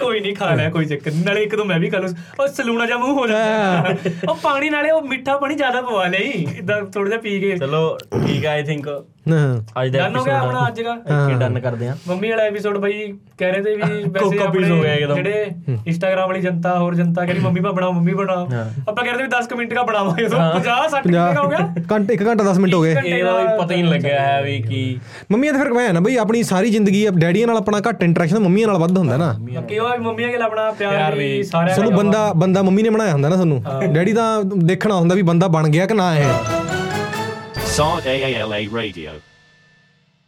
ਕੋਈ ਨਹੀਂ ਖਾ ਲਿਆ ਕੋਈ ਚੱਕਰ। ਨਾਲੇ ਇੱਕ ਦੋ ਮੈਂ ਵੀ ਖਾ ਲੂ। ਉਹ ਸਲੂਣਾ ਜਾ ਮੂੰਹ ਹੋ ਜਾਂਦਾ। ਉਹ ਪਾਣੀ ਨਾਲੇ ਉਹ ਮਿੱਠਾ ਪਾਣੀ ਜ਼ਿਆਦਾ ਪਵਾ ਲਈ ਇਦਾਂ ਥੋੜਾ ਜਿਹਾ ਪੀ ਕੇ। ਚਲੋ ਠੀਕ ਹੈ ਆਈ ਥਿੰਕ ਨਾ ਅੱਜ ਦਾ ਡਨ ਹੋ ਗਿਆ ਆਪਣਾ ਅੱਜ ਦਾ? ਇੱਥੇ ਡਨ ਕਰਦੇ ਆ। ਮੰਮੀ ਵਾਲਾ ਐਪੀਸੋਡ ਬਈ ਕਹਿ ਰਹੇ ਤੇ ਵੀ <laughs> ਵੈਸੇ ਪੀਸ ਹੋ ਗਿਆ ਆਪਣੇ ਇੱਕਦਮ। ਜਿਹੜੇ ਇੰਸਟਾਗ੍ਰਾਮ ਵਾਲੀ ਜਨਤਾ ਹੋਰ ਜਨਤਾ ਕਹਿੰਦੀ ਮੰਮੀ ਪਾ ਬਣਾਓ ਮੰਮੀ ਬਣਾਓ। ਆਪਾਂ ਕਹਿੰਦੇ ਵੀ 10 ਮਿੰਟ ਦਾ ਬਣਾਵਾਂਗੇ। ਤਾਂ 50 60 ਮਿੰਟ ਦਾ ਹੋ ਗਿਆ। ਘੰਟੇ 1 ਘੰਟਾ 10 ਮਿੰਟ ਹੋ ਗਏ। ਇਹਦਾ ਵੀ ਪਤਾ ਹੀ ਨਹੀਂ ਲੱਗਿਆ ਹੈ ਵੀ ਕੀ। ਮੰਮੀਆਂ ਤਾਂ ਫਿਰ ਮੈਂ ਨਾ ਬਈ ਆਪਣੀ ਸਾਰੀ ਜ਼ਿੰਦਗੀ ਡੈਡੀਆਂ ਨਾਲ ਆਪਣਾ ਘੱਟ ਇੰਟਰੈਕਸ਼ਨ ਮੰਮੀਆਂ ਨਾਲ ਵੱਧ ਹੁੰਦਾ ਨਾ। ਕਿ ਉਹ ਮੰਮੀਆਂ ਕੇ ਆਪਣਾ ਪਿਆਰ ਵੀ ਸਾਰਿਆਂ ਸਾਨੂੰ ਦਾ ਬੰਦਾ ਬੰਦਾ ਮੰਮੀ ਨੇ ਬਣਾਇਆ ਹੁੰਦਾ ਨਾ ਤੁਹਾਨੂੰ ਡੈਡੀ ਤਾਂ ਦੇਖਣਾ ਹੁੰਦਾ ਵੀ ਬੰਦਾ ਬਣ ਗਿਆ ਕਿ ਨਾ ਇਹ। Saw AALA Radio.